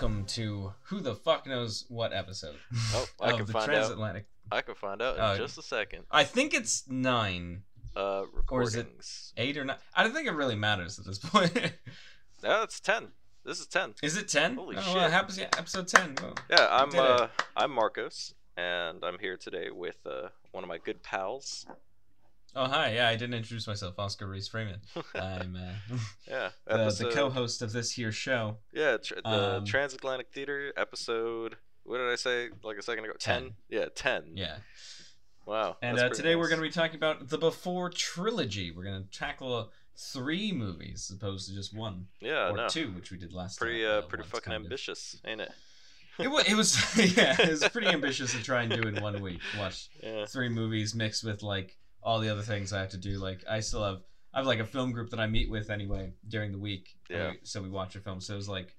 welcome to who the fuck knows what episode Oh, I of can the find out. transatlantic. I can find out in Oh. just a second. I think it's nine, Uh, Or is it- recordings. eight or nine. I don't think it really matters at this point. No, it's ten. This is ten. Is it ten? Holy oh, shit. Well, it happens. Yeah, episode ten. Well, Yeah, I'm. Uh, I'm Marcos, and I'm here today with uh, one of my good pals. Oh hi, yeah, I didn't introduce myself, Oscar Reese Freeman. I'm uh, yeah, the, the co-host of this here show. Yeah, tr- the Um, Transatlantic Theater episode. What did I say like a second ago? Ten. Yeah, ten. Yeah, Wow. and uh, today we're going to be talking about the Before trilogy. We're going to tackle three movies as opposed to just one Yeah, or no. two, which we did last Pretty, time. uh, pretty fucking kind of. ambitious, ain't it? It was, it was yeah, it was pretty ambitious to try and do in one week. Watch Yeah. three movies mixed with like all the other things I have to do. Like I still have I have like a film group that I meet with anyway during the week. Yeah. we- so we watch a film. So it was like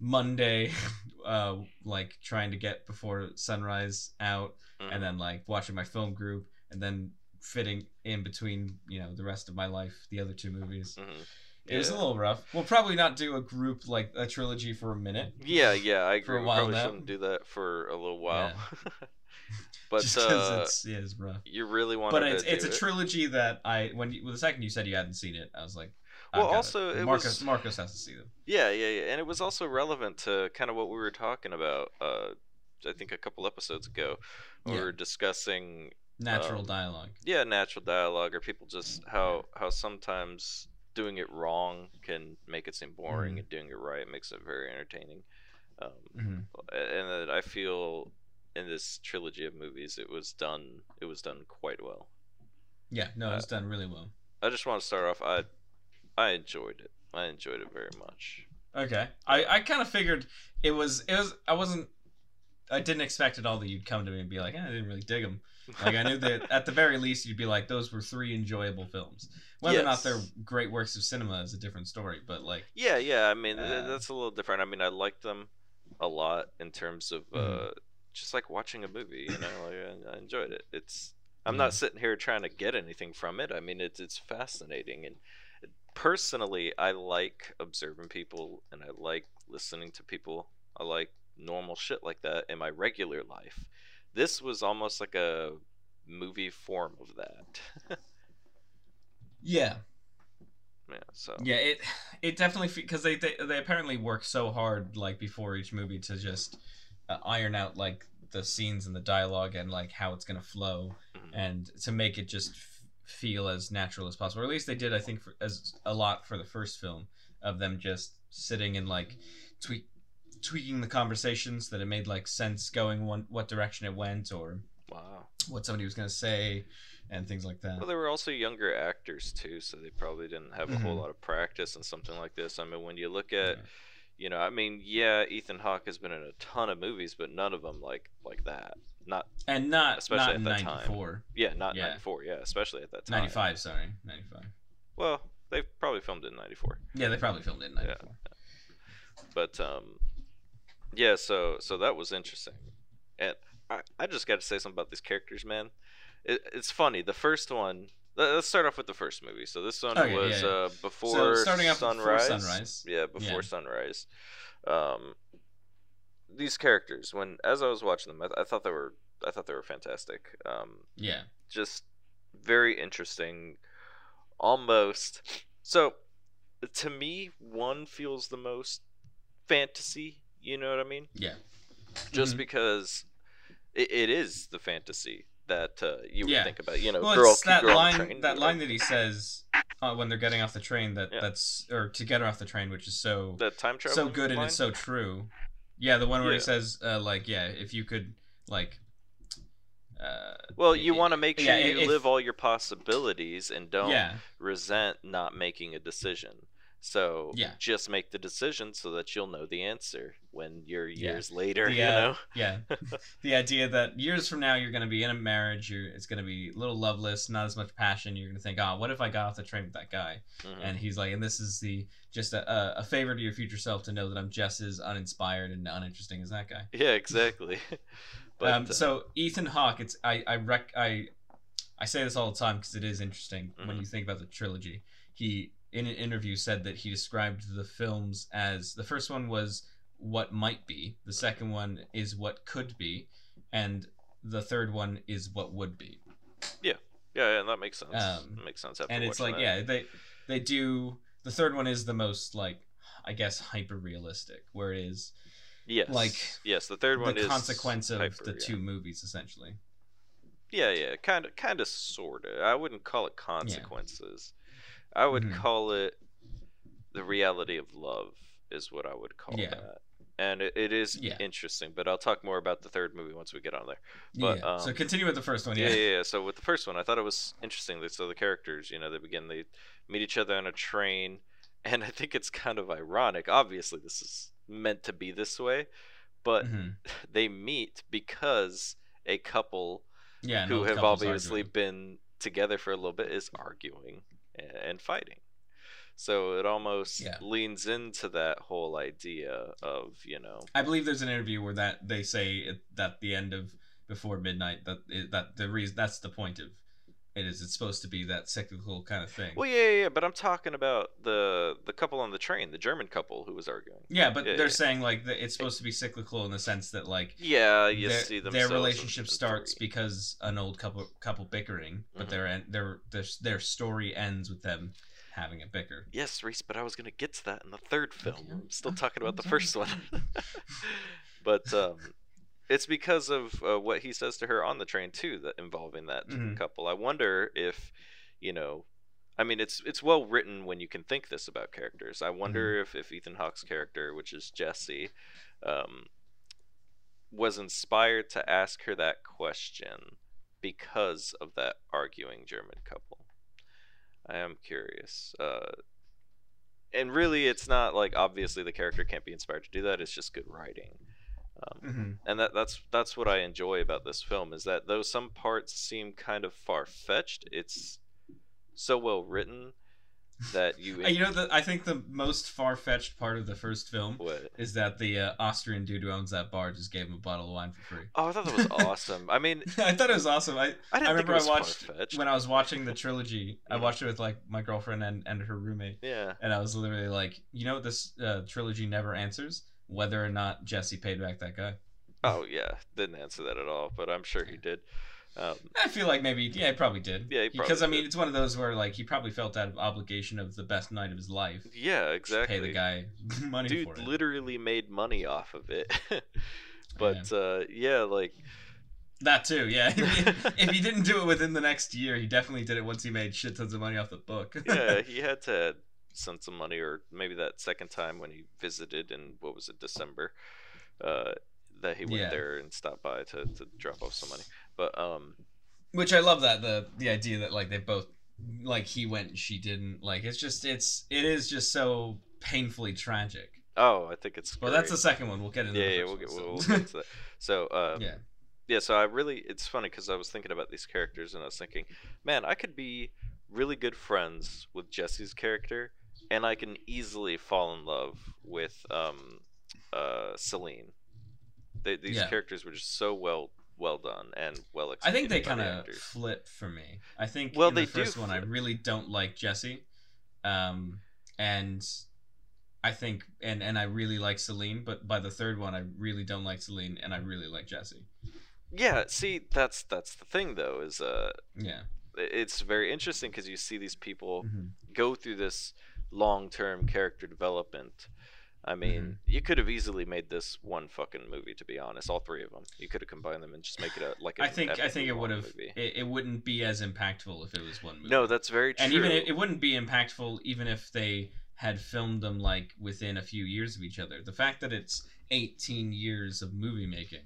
Monday, uh, like trying to get before sunrise out, Mhm. and then like watching my film group, and then fitting in between you know the rest of my life the other two movies. Mhm. It was a little rough. We'll probably not do a group like a trilogy for a minute. Yeah, yeah, I For a agree. We while probably now. shouldn't do that for a little while. but just uh, it's yeah, it's rough. you really want but it's it's a it. trilogy that I when you, well, the second you said you hadn't seen it, I was like, Well, also, it. it Marcos was- Marcos has to see them. Yeah, yeah, yeah, and it was also relevant to kind of what we were talking about. Uh, I think a couple episodes ago, Yeah. we were discussing, Natural Um, dialogue. yeah, natural dialogue, or people just how how sometimes doing it wrong can make it seem boring, Mhm. and doing it right makes it very entertaining. Um, hmm and that I feel in this trilogy of movies, it was done. It was done quite well. Yeah, no, Uh, it's done really well. I just want to start off. I I enjoyed it. I enjoyed it very much. Okay, I I kind of figured it was it was I wasn't I didn't expect at all that you'd come to me and be like, eh, I didn't really dig them. Like I knew that at the very least you'd be like, those were three enjoyable films. Whether or not they're great works of cinema is a different story. But like, Yeah, yeah. I mean, Uh, that's a little different. I mean, I liked them a lot in terms of uh, Mhm. Just like watching a movie. You know, like, I, I enjoyed it. It's. I'm Yeah. not mm-hmm. sitting here trying to get anything from it. I mean, it's it's fascinating and personally, I like observing people and I like listening to people. I like normal shit like that in my regular life. This was almost like a movie form of that. yeah, yeah. So. Yeah, it it definitely because they, they they apparently work so hard like before each movie to just uh, iron out like the scenes and the dialogue and like how it's gonna flow mhm. and to make it just f- feel as natural as possible. Or at least they did, I think, for, as a lot for the first film of them just sitting and like tweak tweaking the conversations that it made like sense going one what direction it went or Wow. what somebody was gonna say and things like that. Well, they were also younger actors too, so they probably didn't have a whole Mhm. lot of practice in something like this. I mean, when you look at, Yeah. You know, I mean, yeah, Ethan Hawke has been in a ton of movies, but none of them like like that. Not, and not Especially not at that time. '94. yeah, not Yeah. '94, yeah, especially at that time. 95, sorry, 95. Well, they probably filmed it in '94, Yeah, they probably filmed it in 94. Yeah. 94. but um, yeah. So so that was interesting, and I I just got to say something about these characters, man. It, it's funny. The first one. Let- Let's start off with the first movie. So this one Okay, was yeah. uh, before starting off with Before sunrise. Sunrise. Yeah, before Yeah. sunrise. Um, these characters, when as I was watching them, I, I thought they were I thought they were fantastic. Um, Yeah. just very interesting. Almost so. To me, one feels the most fantasy. You know what I mean? Yeah. Just Mhm. because it, it is the fantasy that uh, you would Yeah. think about. You know, Well, girl, it's that girl line train, that line know? that he says uh, when they're getting off the train that Yeah. that's or to get her off the train, which is so the time travel. so good and it's so true. Yeah, the one where he says uh, like yeah, if you could like uh Well, you want to make sure yeah, you if- live all your possibilities and don't yeah. resent not making a decision. So Yeah. just make the decision so that you'll know the answer when you're Yeah. years later. The, You uh, know. Yeah. the idea that years from now you're going to be in a marriage, you're, it's going to be a little loveless, not as much passion. You're going to think, oh, what if I got off the train with that guy? Mhm. And he's like, and this is the just a, a, a favor to your future self to know that I'm just as uninspired and uninteresting as that guy. Yeah, exactly. but um, uh, so Ethan Hawke, it's I I rec I I say this all the time because it is interesting when Mhm. you think about the trilogy. He in an interview said that he described the films as the first one was what might be. The second one is what could be, and the third one is what would be. Yeah, yeah, that makes sense. Um, That makes sense. After and it's like that. yeah, they they do. The third one is the most like I guess hyper realistic, where it is yes, like, yes, the third one the is consequence of hyper, the yeah. two movies essentially. Yeah, yeah, kind of, kind of, sort of. I wouldn't call it consequences. I would Mhm. call it the reality of love is what I would call Yeah. that. And it, it is Yeah. interesting, but I'll talk more about the third movie once we get on there. But, yeah. so um, continue with the first one. Yeah, Yeah. yeah, yeah. So with the first one, I thought it was interesting. So the characters, you know, they begin, they meet each other on a train, and I think it's kind of ironic. Obviously, this is meant to be this way, but Mhm. they meet because a couple Yeah. who have obviously arguing. been together for a little bit is arguing and fighting. So it almost Yeah. leans into that whole idea of, you know, I believe there's an interview where that they say at, that the end of before midnight that that the reason that's the point of it is it's supposed to be that cyclical kind of thing. well, yeah, yeah, yeah, but I'm talking about the the couple on the train, the German couple who was arguing. yeah, but yeah, they're yeah. saying like that it's supposed to be cyclical in the sense that like Yeah, you their, see them. their relationship starts because an old couple couple bickering, but Mhm. their en- their their their story ends with them having a bicker. Yes, Reese, but I was gonna get to that in the third film. Okay, I'm still talking about the first one. but um, it's because of uh, what he says to her on the train too, that involving that Mhm. couple. I wonder if, you know, I mean, it's it's well written when you can think this about characters. I wonder if if Ethan Hawke's character, which is Jesse, um, was inspired to ask her that question because of that arguing German couple. I am curious. Uh, and really, it's not like obviously the character can't be inspired to do that. It's just good writing. Um, Mm-hmm. and that that's that's what I enjoy about this film is that though some parts seem kind of far fetched, it's so well written that you You know, the, I think the most far fetched part of the first film what is that the uh, Austrian dude who owns that bar just gave him a bottle of wine for free. oh I thought that was awesome. I mean I thought it was awesome. I, I I remember I watched far-fetched. when I was watching the trilogy. I Mhm. watched it with like my girlfriend and, and her roommate, yeah and I was literally like, you know, what this uh, trilogy never answers whether or not Jesse paid back that guy. oh yeah didn't answer that at all, but I'm sure he did. Um, I feel like maybe, yeah, he probably did. Yeah, because I mean, it's one of those where like he probably felt out of obligation of the best night of his life. yeah to exactly. Pay the guy money Dude for it. literally made money off of it. but uh, yeah, like That too, yeah. if, he, if he didn't do it within the next year, he definitely did it once he made shit tons of money off the book. yeah, he had to send some money, or maybe that second time when he visited in what was it, December, uh, that he went Yeah. there and stopped by to, to drop off some money. But um, Which I love that the the idea that like they both like he went and she didn't. Like it's just it's it is just so painfully tragic. oh, I think it's Well, that's the second one. We'll get into yeah, yeah, we'll get so- we'll get to that. So uh, yeah. yeah, so I really it's funny because I was thinking about these characters and I was thinking, man, I could be really good friends with Jesse's character, and I can easily fall in love with um, uh, Celine. They, these Yeah. characters were just so well well done and well I think they kind of flip for me. I think Well, in they the do first one I really don't like Jesse, um, and I think and and I really like Celine. But by the third one, I really don't like Celine, and I really like Jesse. Yeah, see, that's that's the thing though is uh, Yeah. it's very interesting because you see these people Mhm. go through this long term character development. I mean, Mm-hmm. you could have easily made this one fucking movie. To be honest, all three of them, you could have combined them and just make it a like. I think I think it would have. It, it, wouldn't be as impactful if it was one movie. No, that's very true. and even it, it wouldn't be impactful even if they had filmed them like within a few years of each other. The fact that it's 18 years of movie making,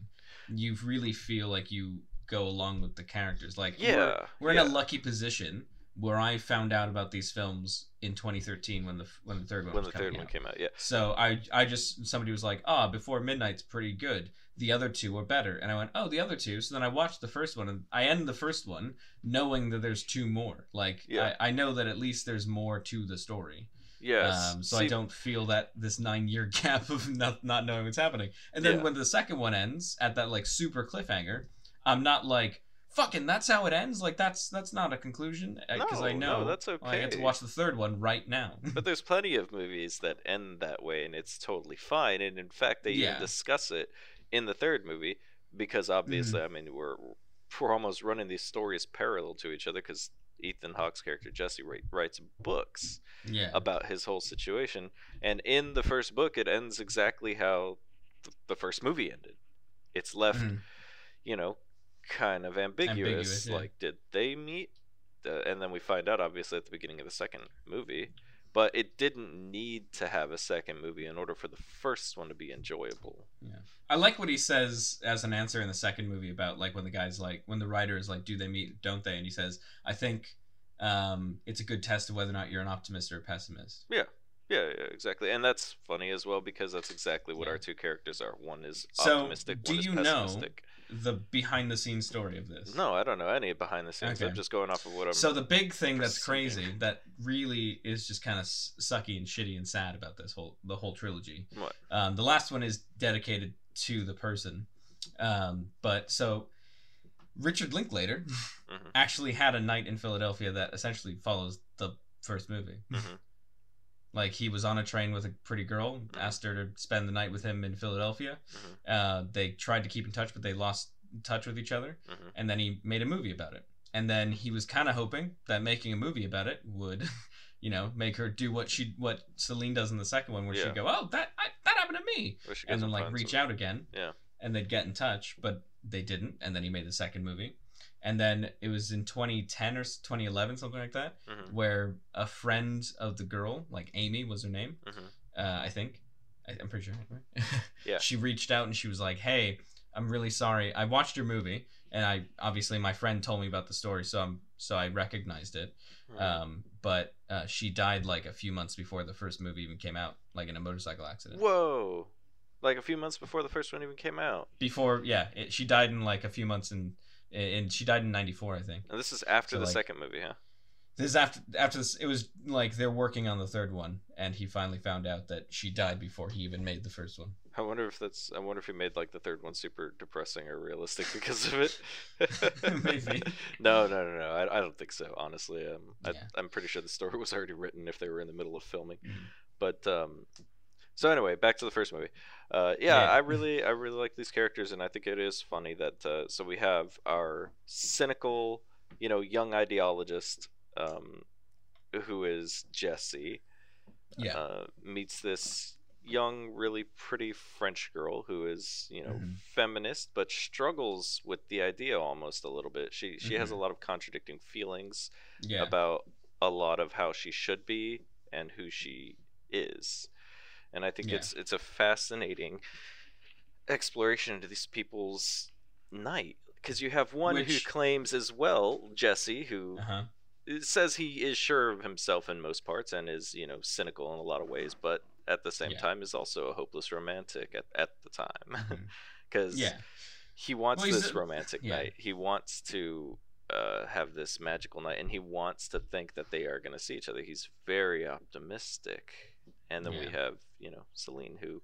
you really feel like you go along with the characters. Like we're- yeah, we're, yeah. in a lucky position where I found out about these films in 2013 when the when the third one when the third one came out. Yeah, So I I just somebody was like, ah, Before Midnight's pretty good. The other two are better, and I went, oh, the other two. So then I watched the first one, and I end the first one knowing that there's two more. Like Yeah. I, I know that at least there's more to the story. yes. Um, so See, I don't feel that this nine year gap of not not knowing what's happening. And then Yeah. when the second one ends at that like super cliffhanger, I'm not like, fucking that's how it ends. Like that's that's not a conclusion because I No, no, know that's I get to watch the third one right now. But there's plenty of movies that end that way, and it's totally fine. And in fact, they Yeah. even discuss it in the third movie because obviously, Mm-hmm. I mean, we're we're almost running these stories parallel to each other because Ethan Hawke's character Jesse write, writes books yeah, about his whole situation, and in the first book, it ends exactly how th- the first movie ended. It's left, Mhm. you know, kind of ambiguous. Ambiguous, yeah. Like, did they meet? Uh, and then we find out, obviously, at the beginning of the second movie. But it didn't need to have a second movie in order for the first one to be enjoyable. Yeah, I like what he says as an answer in the second movie about like when the guy's like when the writer is like, "Do they meet? Don't they?" And he says, "I think um, it's a good test of whether or not you're an optimist or a pessimist." Yeah, yeah, exactly. And that's funny as well because that's exactly what Yeah. our two characters are. One is optimistic, So, do one is you know- pessimistic. The behind the scenes story of this. No, I don't know any behind the scenes. I'm just going off of what I'm. So the big thing that's crazy that really is just kind of sucky and shitty and sad about this whole the whole trilogy. What? Um, the last one is dedicated to the person, um, but so Richard Linklater Mhm. actually had a night in Philadelphia that essentially follows the first movie. Mhm. Like he was on a train with a pretty girl, Mhm. asked her to spend the night with him in Philadelphia. Mhm. Uh, they tried to keep in touch, but they lost touch with each other Mhm. and then he made a movie about it. And then he was kind of hoping that making a movie about it would, you know, make her do what she what Celine does in the second one, where Yeah. she'd go, "Oh, that I, that happened to me," Wish you and then like reach out again. Yeah. And they'd get in touch, but they didn't. And then he made the second movie, and then it was in 2010 or 2011, something like that, Mhm. where a friend of the girl, like Amy was her name, Mhm. uh, I think. I, I'm pretty sure. right? Yeah. She reached out and she was like, "Hey, I'm really sorry. I watched your movie, and I obviously my friend told me about the story, so I'm so I recognized it. Um, but uh, she died like a few months before the first movie even came out, like in a motorcycle accident. Whoa! Like a few months before the first one even came out. Before, yeah, it, she died in like a few months in, and she died in '94, I think. And this is after So, the like- second movie, huh? This is after after this. It was like they're working on the third one, and he finally found out that she died before he even made the first one. I wonder if that's. I wonder if he made like the third one super depressing or realistic because of it. Maybe. No, no, no, no. I, I don't think so. Honestly, um, I, Yeah. I'm pretty sure the story was already written if they were in the middle of filming. Mhm. But um, so anyway, back to the first movie. Uh, yeah, Yeah. I really, I really like these characters, and I think it is funny that. Uh, so we have our cynical, you know, young ideologist, um, who is Jesse. Yeah. uh, meets this young, really pretty French girl who is, you know, Mhm. feminist but struggles with the idea almost a little bit. She she has a Mhm. lot of contradicting feelings Yeah. about a lot of how she should be and who she is. And I think Yeah. it's it's a fascinating exploration into these people's night because you have one who claims as well, Jesse, who Uh huh. says he is sure of himself in most parts and is you know cynical in a lot of ways but at the same Yeah. time is also a hopeless romantic at, at the time because Yeah. he wants Well, this a- romantic yeah. night he wants to uh, have this magical night and he wants to think that they are going to see each other he's very optimistic and then we have you know celine who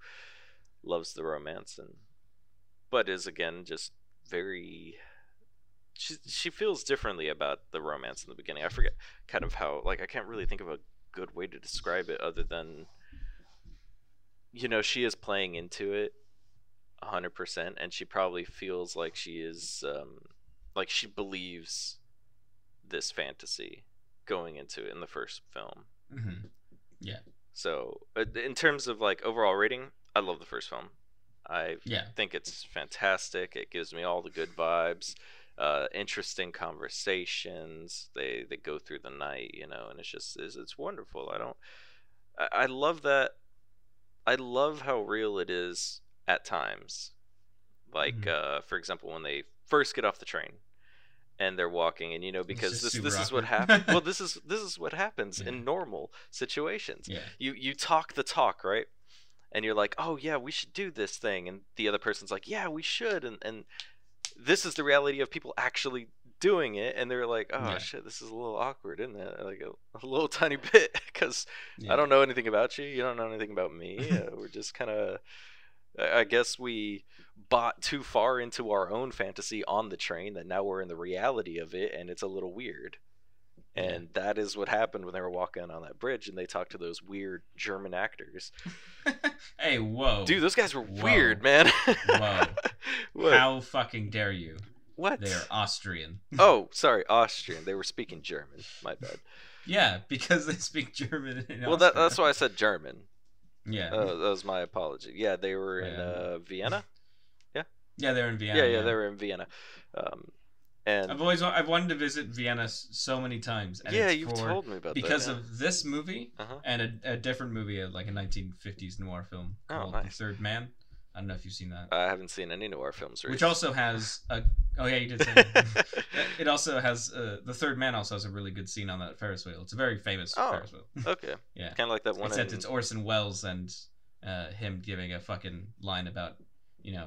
loves the romance and but is again just very she she feels differently about the romance in the beginning. I forget kind of how like I can't really think of a good way to describe it other than you know she is playing into it 100% and she probably feels like she is um like she believes this fantasy going into it in the first film. hmm So, uh, in terms of like overall rating, I love the first film. I Yeah. think it's fantastic. It gives me all the good vibes, uh, interesting conversations. They they go through the night, you know, and it's just it's, it's wonderful. I don't. I, I love that. I love how real it is at times. Like, Mhm. uh, for example, when they first get off the train and they're walking, and you know, because this this is what happens. well, this is this is what happens Yeah. in normal situations Yeah. you you talk the talk right and you're like oh yeah we should do this thing and the other person's like yeah we should and and this is the reality of people actually doing it and they're like oh Yeah. shit this is a little awkward isn't it like a, a little tiny bit because i don't know anything about you you don't know anything about me uh, we're just kind of I I guess we bought too far into our own fantasy on the train that now we're in the reality of it, and it's a little weird. And that is what happened when they were walking on that bridge and they talked to those weird German actors. hey, whoa. Dude, those guys were Whoa. weird, man. Whoa. what? How fucking dare you? what? They're Austrian. oh, sorry, Austrian. They were speaking German. My bad. Yeah, because they speak German in Well, that, that's why I said German. Yeah. Uh, that was my apology. Yeah, they were in uh, Vienna. yeah, Yeah, they're in Vienna. Yeah, yeah, they were in Vienna. Um, and I've always I've wanted to visit Vienna so many times. And yeah, you've told me about because that. of this movie Uh-huh. and a, a different movie, uh, like a 1950s noir film Oh, called nice. The Third Man. I don't know if you've seen that. I haven't seen any noir films. Recently. Which also has a oh yeah you did say that. it also has uh, the Third Man also has a really good scene on that Ferris wheel. It's a very famous Oh. Ferris wheel. okay, Yeah. kind of like that one. Except in- it's Orson Welles and uh, him giving a fucking line about, you know,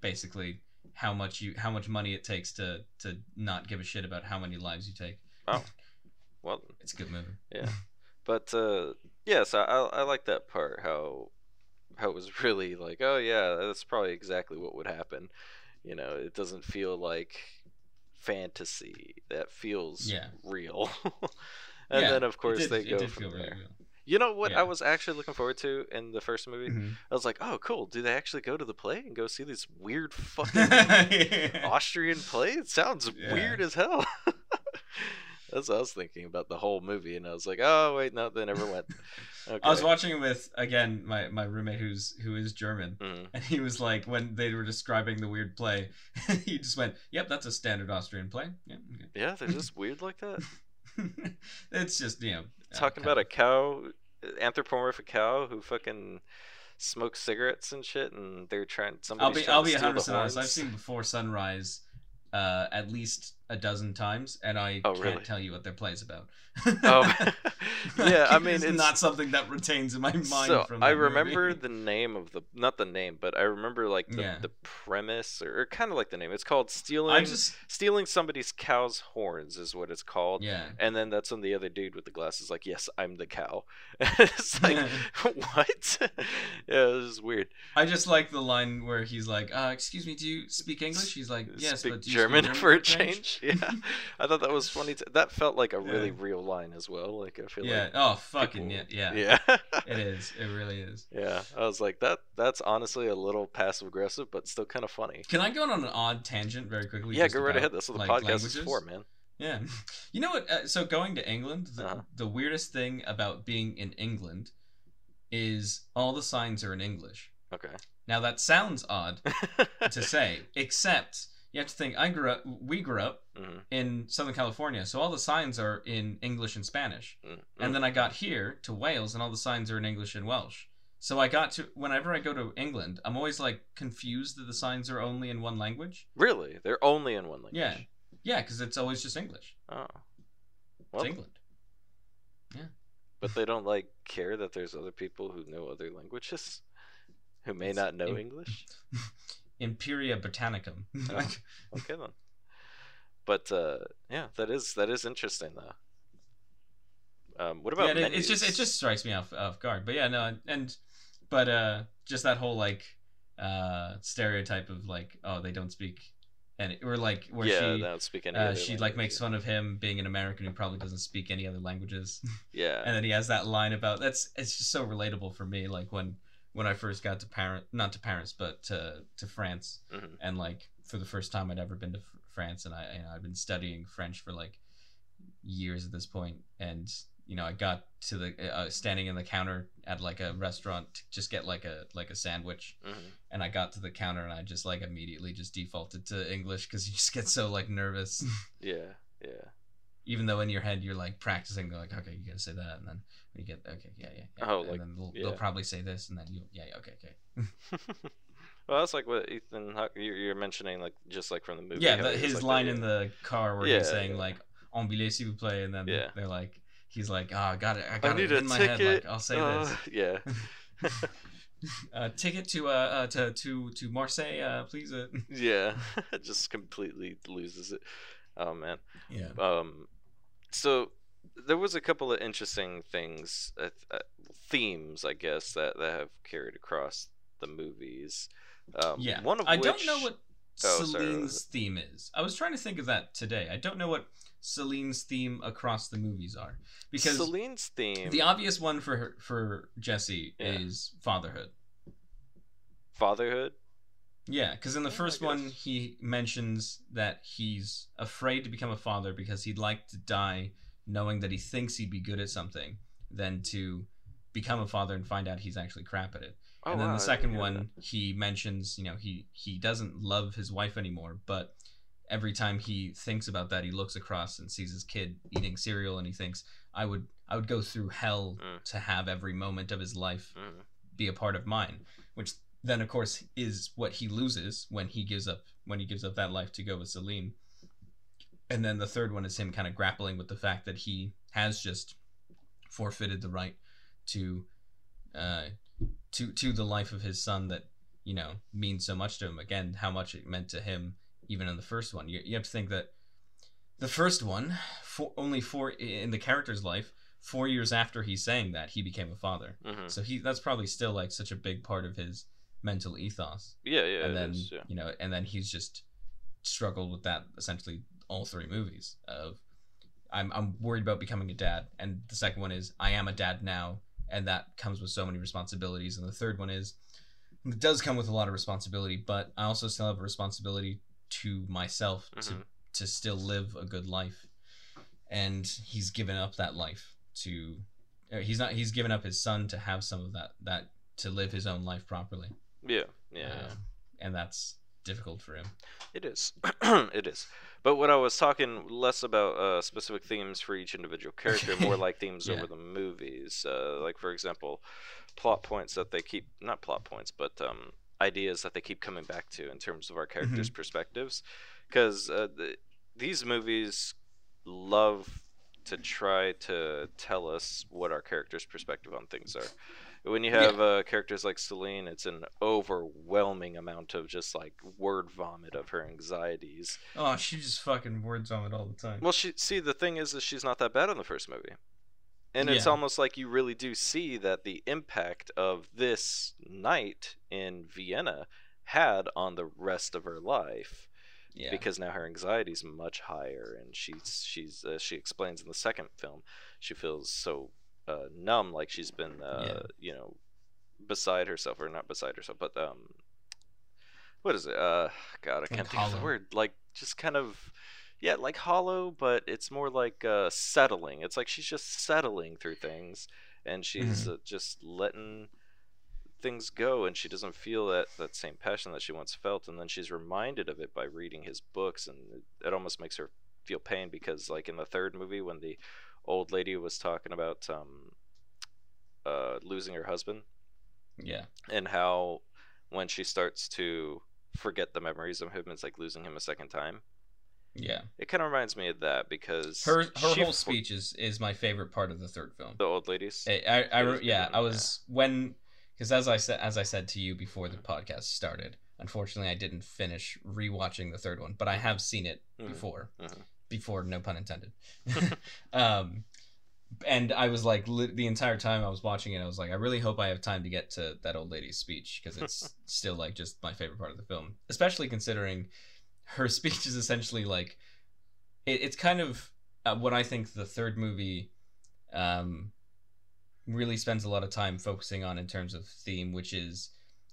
basically how much you how much money it takes to to not give a shit about how many lives you take. Oh, well, It's a good movie. yeah, but uh, yes, I, I I like that part. How it was really like, oh yeah, that's probably exactly what would happen. You know, it doesn't feel like fantasy. That feels Yeah. real. and Yeah, then of course did, they go from there. really real. You know what Yeah. I was actually looking forward to in the first movie? Mhm. I was like, oh, cool. Do they actually go to the play and go see this weird fucking Austrian play? It sounds weird as hell. That's what I was thinking about the whole movie, and I was like, oh wait, no, they never went. Okay. I was watching with again my, my roommate who's who is German, Mhm. and he was like when they were describing the weird play, he just went, "Yep, that's a standard Austrian play." Yeah, Yeah, they're just weird like that. it's just you know uh, Talking kind about a cow, anthropomorphic cow who fucking smokes cigarettes and shit, and they're trying. I'll be I'll be steal 100 the percent honest. I've seen Before Sunrise uh, at least a dozen times, and I Oh, can't really? tell you what their play's about. Oh, yeah. I mean, it's, it's not something that retains in my mind. so from I that movie. remember the name of the not the name, but I remember like the, Yeah. the premise or, or kind of like the name. It's called stealing just stealing somebody's cow's horns is what it's called. yeah. And then that's when the other dude with the glasses like, "Yes, I'm the cow." it's like, what? yeah, it was weird. I just like the line where he's like, uh, "Excuse me, do you speak English?" He's like, "Yes, Speak but do you German, speak for a change?" yeah, I thought that was funny. T- that felt like a really Yeah. real line as well. Like I feel Yeah. like Oh, fucking people- yeah. Yeah. yeah. It is. It really is. Yeah, I was like that. That's honestly a little passive aggressive, but still kind of funny. Can I go on an odd tangent very quickly? yeah, go right ahead. That's what the like, podcast languages? is for, man. Yeah. You know what? Uh, so going to England, the, Uh-huh. the weirdest thing about being in England is all the signs are in English. Okay. Now that sounds odd to say, except you have to think. I grew up. We grew up Mhm, in Southern California, so all the signs are in English and Spanish. mm, mm. And then I got here to Wales, and all the signs are in English and Welsh. So I got to whenever I go to England, I'm always like confused that the signs are only in one language. really, they're only in one language. Yeah, yeah, because it's always just English. Oh. It's England. Yeah. but they don't like care that there's other people who know other languages, who may It's not know im- English. Imperia Britannicum. Oh. Okay then. But uh, yeah, that is that is interesting though. Um, what about yeah, it, it's just it just strikes me off off guard. But yeah, no, and but uh, just that whole like uh stereotype of like oh they don't speak and or like where yeah, she they don't speak any uh, she like makes yeah. fun of him being an American who probably doesn't speak any other languages, Yeah, and then he has that line about that's it's just so relatable for me. Like when when I first got to Paris, not to Paris, but to to France, mhm, and like for the first time I'd ever been to Fr- France, and I you know, I'd been studying French for like years at this point, and you know I got to the uh, standing in the counter at like a restaurant to just get like a like a sandwich, mhm. and I got to the counter and I just like immediately just defaulted to English because you just get so like nervous, yeah, yeah. Even though in your head you're like practicing, they're like okay you gotta say that, and then you get okay yeah yeah, yeah. Oh, and like, then they'll, yeah. they'll probably say this, and then you yeah, yeah okay okay well, that's like what Ethan Hawke, you're, you're mentioning, like just like from the movie. Yeah, the, his like line in the car where Yeah, he's saying like "On billet s'il vous plaît," and then they're like, he's like, "Oh, I got it, I I got need it in my ticket. head." Like, I'll say uh, this: Yeah. uh, "Ticket to uh, uh to to to Marseille, uh, please." Uh. yeah. just completely loses it. Oh man. Yeah. Um, so there was a couple of interesting things, uh, uh, themes, I guess, that, that have carried across the movies. Um, yeah. one of I which don't know what Oh, sorry, Celine's theme is. I was trying to think of that today. I don't know what Celine's theme across the movies are because Celine's theme, the obvious one for her, for Jesse Yeah. is fatherhood. fatherhood. Yeah, because in the Yeah, first one, he mentions that he's afraid to become a father because he'd like to die knowing that he thinks he'd be good at something than to become a father and find out he's actually crap at it. Oh, and then wow, the second one, he mentions, you know, he he doesn't love his wife anymore, but every time he thinks about that, he looks across and sees his kid eating cereal, and he thinks, I would I would go through hell Mm. to have every moment of his life that. Mhm. be a part of mine which then of course is what he loses when he gives up when he gives up that life to go with Celine and then the third one is him kind of grappling with the fact that he has just forfeited the right to uh to to the life of his son that you know means so much to him. Again how much it meant to him even in the first one. You, you have to think that the first one for only four in the character's life four years after he's saying that he became a father. Mhm. so he that's probably still like such a big part of his mental ethos. Yeah, yeah, and then is, yeah. you know, and then he's just struggled with that essentially all three movies of I'm I'm worried about becoming a dad, and the second one is I am a dad now, and that comes with so many responsibilities, and the third one is it does come with a lot of responsibility, but I also still have a responsibility to myself to Mhm. to still live a good life, and he's given up that life to uh, he's not he's given up his son to have some of that that to live his own life properly Yeah, yeah. Um, and that's difficult for him It is. it is. But what I was talking less about uh, specific themes for each individual character, more like themes Yeah. over the movies. Uh, like, for example, plot points that they keep, not plot points, but um, ideas that they keep coming back to in terms of our characters' perspectives. Because uh, the, these movies love to try to tell us what our characters' perspective on things are. When you have uh, characters like Celine, it's an overwhelming amount of just like word vomit of her anxieties. oh she just fucking words on it all the time. Well, she see the thing is that she's not that bad in the first movie, and it's almost like you really do see that the impact of this night in Vienna had on the rest of her life yeah. because now her anxiety is much higher, and she's she's uh, she explains in the second film she feels so uh, numb, like she's been uh, Yeah. you know beside herself or not beside herself, but um, what is it? Uh, God, I Like can't think of the word. Like just kind of. Yeah, like hollow, but it's more like uh, settling. It's like she's just settling through things, and she's uh, just letting things go and she doesn't feel that that same passion that she once felt and then she's reminded of it by reading his books and it, it almost makes her feel pain because like in the third movie when the old lady was talking about um uh losing her husband. Yeah. And how when she starts to forget the memories of him it's like losing him a second time. Yeah. It kind of reminds me of that because her her whole speech is is my favorite part of the third film. The old ladies? I, I, I It yeah, I was when because as I said as I said to you before the podcast started, unfortunately I didn't finish rewatching the third one, but I have seen it Mhm. before, Mhm. Before no pun intended. um, and I was like li- the entire time I was watching it, I was like, I really hope I have time to get to that old lady's speech because it's still like just my favorite part of the film, especially considering her speech is essentially like it, it's kind of uh, what I think the third movie um, really spends a lot of time focusing on in terms of theme, which is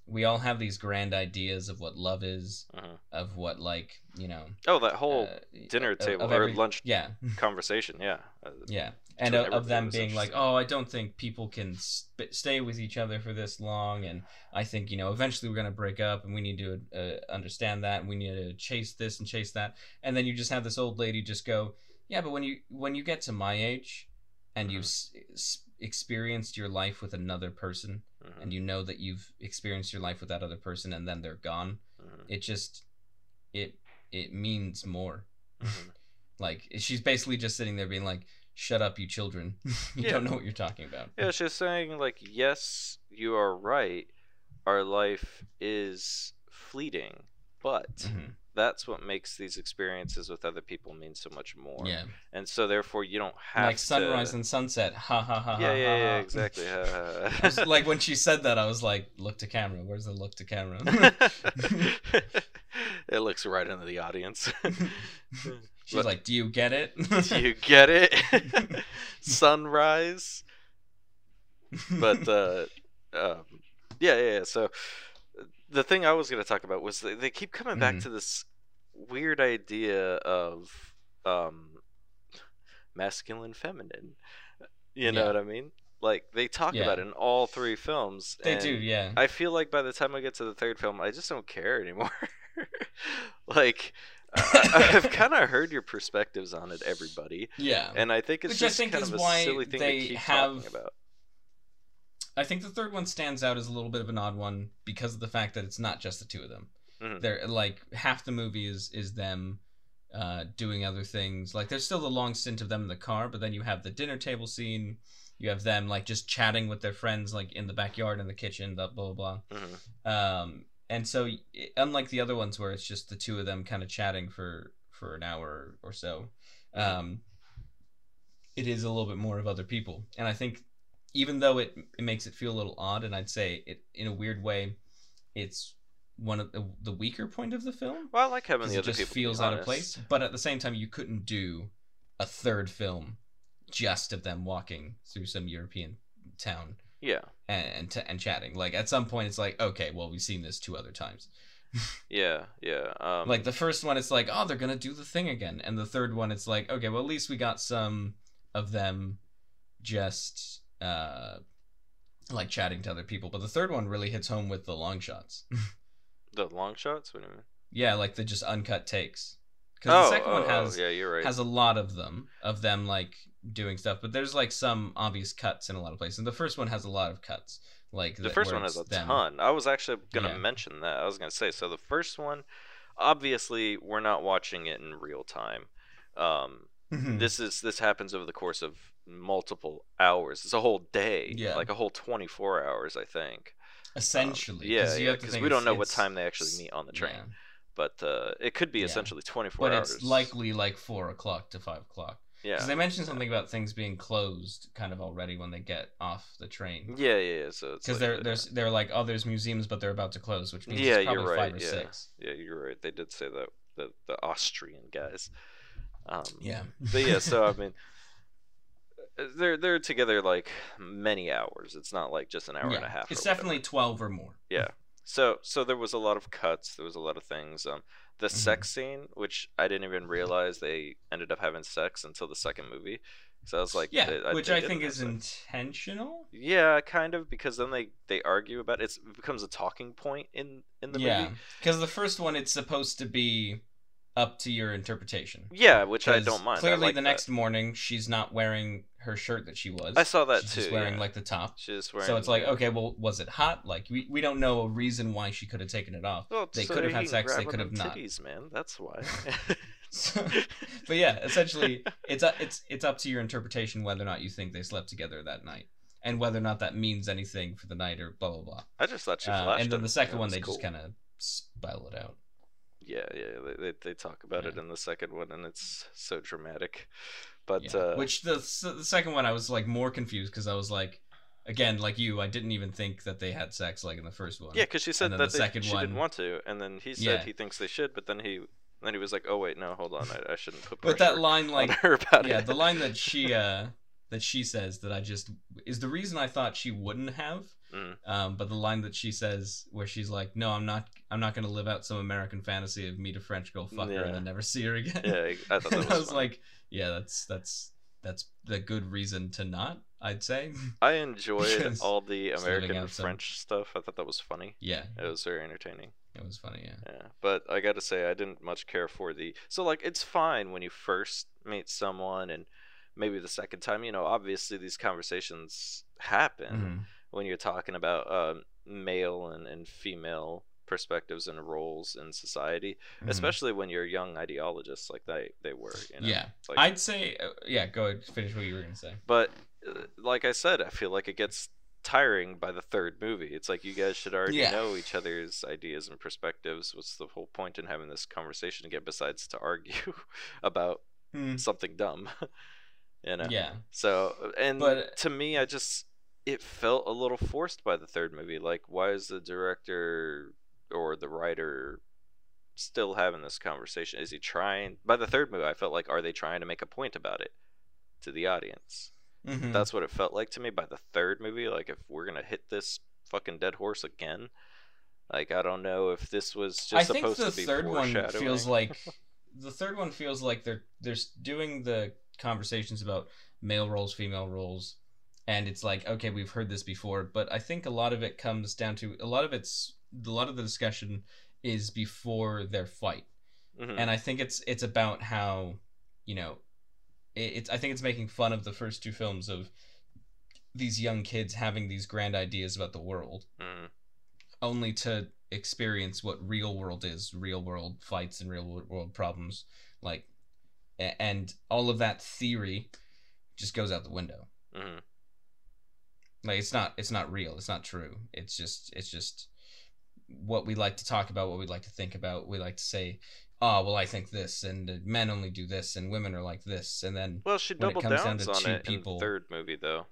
we all have these grand ideas of what love is, Mhm. of what like you know oh that whole uh, dinner table of or every- lunch Yeah, conversation yeah. Uh, yeah, and of, of them being like, oh, I don't think people can sp- stay with each other for this long, and I think you know eventually we're gonna break up, and we need to uh, understand that, and we need to chase this and chase that, and then you just have this old lady just go, yeah, but when you when you get to my age, and you've s- s- experienced your life with another person, mhm, and you know that you've experienced your life with that other person, and then they're gone, mhm, it just it it means more. mhm. Like she's basically just sitting there being like, "Shut up, you children! you Yeah. don't know what you're talking about." Yeah, she's saying like, yes, you are right. Our life is fleeting, but Mhm. That's what makes these experiences with other people mean so much more. Yeah. And so therefore you don't have Like sunrise to... and sunset. Ha ha ha. yeah, ha, yeah, ha, yeah, ha. exactly. Was- like when she said that, I was like, "Look to camera. Where's the look to camera?" it looks right into the audience. She's like, "Do you get it?" Do you get it? Sunrise. But uh, um, yeah, yeah, yeah. So the thing I was going to talk about was they, they keep coming back Mhm. to this weird idea of um, masculine, feminine. You know Yeah. what I mean? Like they talk Yeah. about it in all three films. they and do, yeah. I feel like by the time I get to the third film, I just don't care anymore. like, I, I've kind of heard your perspectives on it, everybody, yeah. and I think it's Which just kind of a silly thing they to keep have- talking about. I think the third one stands out as a little bit of an odd one because of the fact that it's not just the two of them. Mhm. They're like half the movie is is them uh, doing other things. Like there's still the long stint of them in the car, but then you have the dinner table scene. You have them like just chatting with their friends, like in the backyard, in the kitchen, blah blah blah. Mhm. Um, and so, unlike the other ones where it's just the two of them kind of chatting for for an hour or so, um, it is a little bit more of other people. And I think, even though it it makes it feel a little odd, and I'd say it in a weird way, it's one of the, the weaker point of the film Well, I like having the it other just people. feels out of place. But at the same time, you couldn't do a third film just of them walking through some European town Yeah, and and, t- and chatting. Like at some point, it's like, okay, well, we've seen this two other times. yeah, yeah. Um, like the first one, it's like, oh, they're gonna do the thing again, and the third one, it's like, okay, well, at least we got some of them just uh like chatting to other people. But the third one really hits home with the long shots. the long shots. What do you mean? yeah, like the just uncut takes. Because the second one oh, has yeah, you're right. has a lot of them of them like doing stuff, but there's like some obvious cuts in a lot of places. And the first one has a lot of cuts. Like the that- first one has a them. ton. I was actually gonna Yeah. mention that. I was gonna say so. The first one, obviously, we're not watching it in real time. Um, Mhm. this is this happens over the course of multiple hours. It's a whole day. Yeah. like a whole twenty four hours, I think. Um, Essentially, yeah, 'cause you yeah. Because we don't know what time they actually meet on the train, yeah. but uh, it could be Yeah. essentially twenty four but hours. it's likely like four o'clock to five o'clock. yeah, Because they mentioned something about things being closed kind of already when they get off the train. yeah, yeah, yeah. So Because like they're the- there's they're like oh there's museums but they're about to close which means Yeah, it's you're probably right, five or yeah. six. yeah, you're right. They did say that the the Austrian guys. Um, Yeah. but yeah, so I mean, they're they're together like many hours. It's not like just an hour and a Yeah. half. It's or whatever. definitely twelve or more. Yeah. So so there was a lot of cuts. There was a lot of things. Um, the Mhm. sex scene, which I didn't even realize they ended up having sex until the second movie. So I was like, Yeah, they- which they I think is sex. intentional. Yeah, kind of because then they they argue about it. It's, it becomes a talking point in in the yeah, movie. because the first one it's supposed to be up to your interpretation. Yeah, which I don't mind. Clearly, like the that. next morning she's not wearing her shirt that she was. I saw that she's too. just wearing yeah. like the top. She's wearing. So it's like, okay, well, was it hot? Like we, we don't know a reason why she could have taken it off. Well, they so could have had sex, they could have not. Titties, man. That's why. So, but yeah, essentially, it's up, it's it's up to your interpretation whether or not you think they slept together that night, and whether or not that means anything for the night or blah blah blah. I just thought she Uh, and then the second one, they cool. just kind of spell it out. Yeah, yeah. They, they, they talk about it in the second one, and it's so dramatic. But Yeah. uh, Which the the second one, I was like more confused because I was like, again, like you, I didn't even think that they had sex like in the first one. yeah, because she said that the they, second she one- didn't want to, and then he said Yeah. he thinks they should, but then he then he was like, oh wait, no, hold on, I, I shouldn't put But that line, like, her about yeah, it. the line that she uh that she says that I just is the reason I thought she wouldn't have. Mm. Um, but the line that she says where she's like, "No, I'm not. I'm not going to live out some American fantasy of meet a French girl, fuck her, Yeah. and then never see her again." yeah, I thought that was, I was like, "Yeah, that's that's that's the good reason to not." I'd say. I enjoyed all the American out some- French stuff. I thought that was funny. yeah, It was very entertaining. it was funny. Yeah. Yeah, but I got to say, I didn't much care for the. So like, it's fine when you first meet someone, and maybe the second time. You know, obviously these conversations happen Mhm. when you're talking about um, male and, and female perspectives and roles in society, Mhm. especially when you're young ideologists like they they were. You know? Yeah. Like, I'd say, uh, yeah. Go ahead, finish what you were gonna say. but uh, like I said, I feel like it gets tiring by the third movie. It's like you guys should already Yeah. know each other's ideas and perspectives. What's the whole point in having this conversation again besides to argue about Hmm. something dumb? you know. Yeah. So, and But- to me, I just it felt a little forced by the third movie. Like, why is the director or the writer still having this conversation? Is he trying? By the third movie, I felt like, are they trying to make a point about it to the audience? Mhm. That's what it felt like to me. By the third movie, like, if we're gonna hit this fucking dead horse again, like, I don't know if this was just I think the to be third one feels like the third one feels like they're they're doing the conversations about male roles, female roles, and it's like okay, we've heard this before, but I think a lot of it comes down to a lot of it's a lot of the discussion is before their fight, Mhm. and I think it's it's about how you know it, it's I think it's making fun of the first two films of these young kids having these grand ideas about the world Mhm. only to experience what real world is real world fights and real world problems like and all of that theory just goes out the window Mhm. like it's not it's not real it's not true it's just it's just what we like to talk about what we like to think about. We like to say oh well i think this and men only do this and women are like this. And then Well, she when it doubled comes down downs to on it in the third movie, though.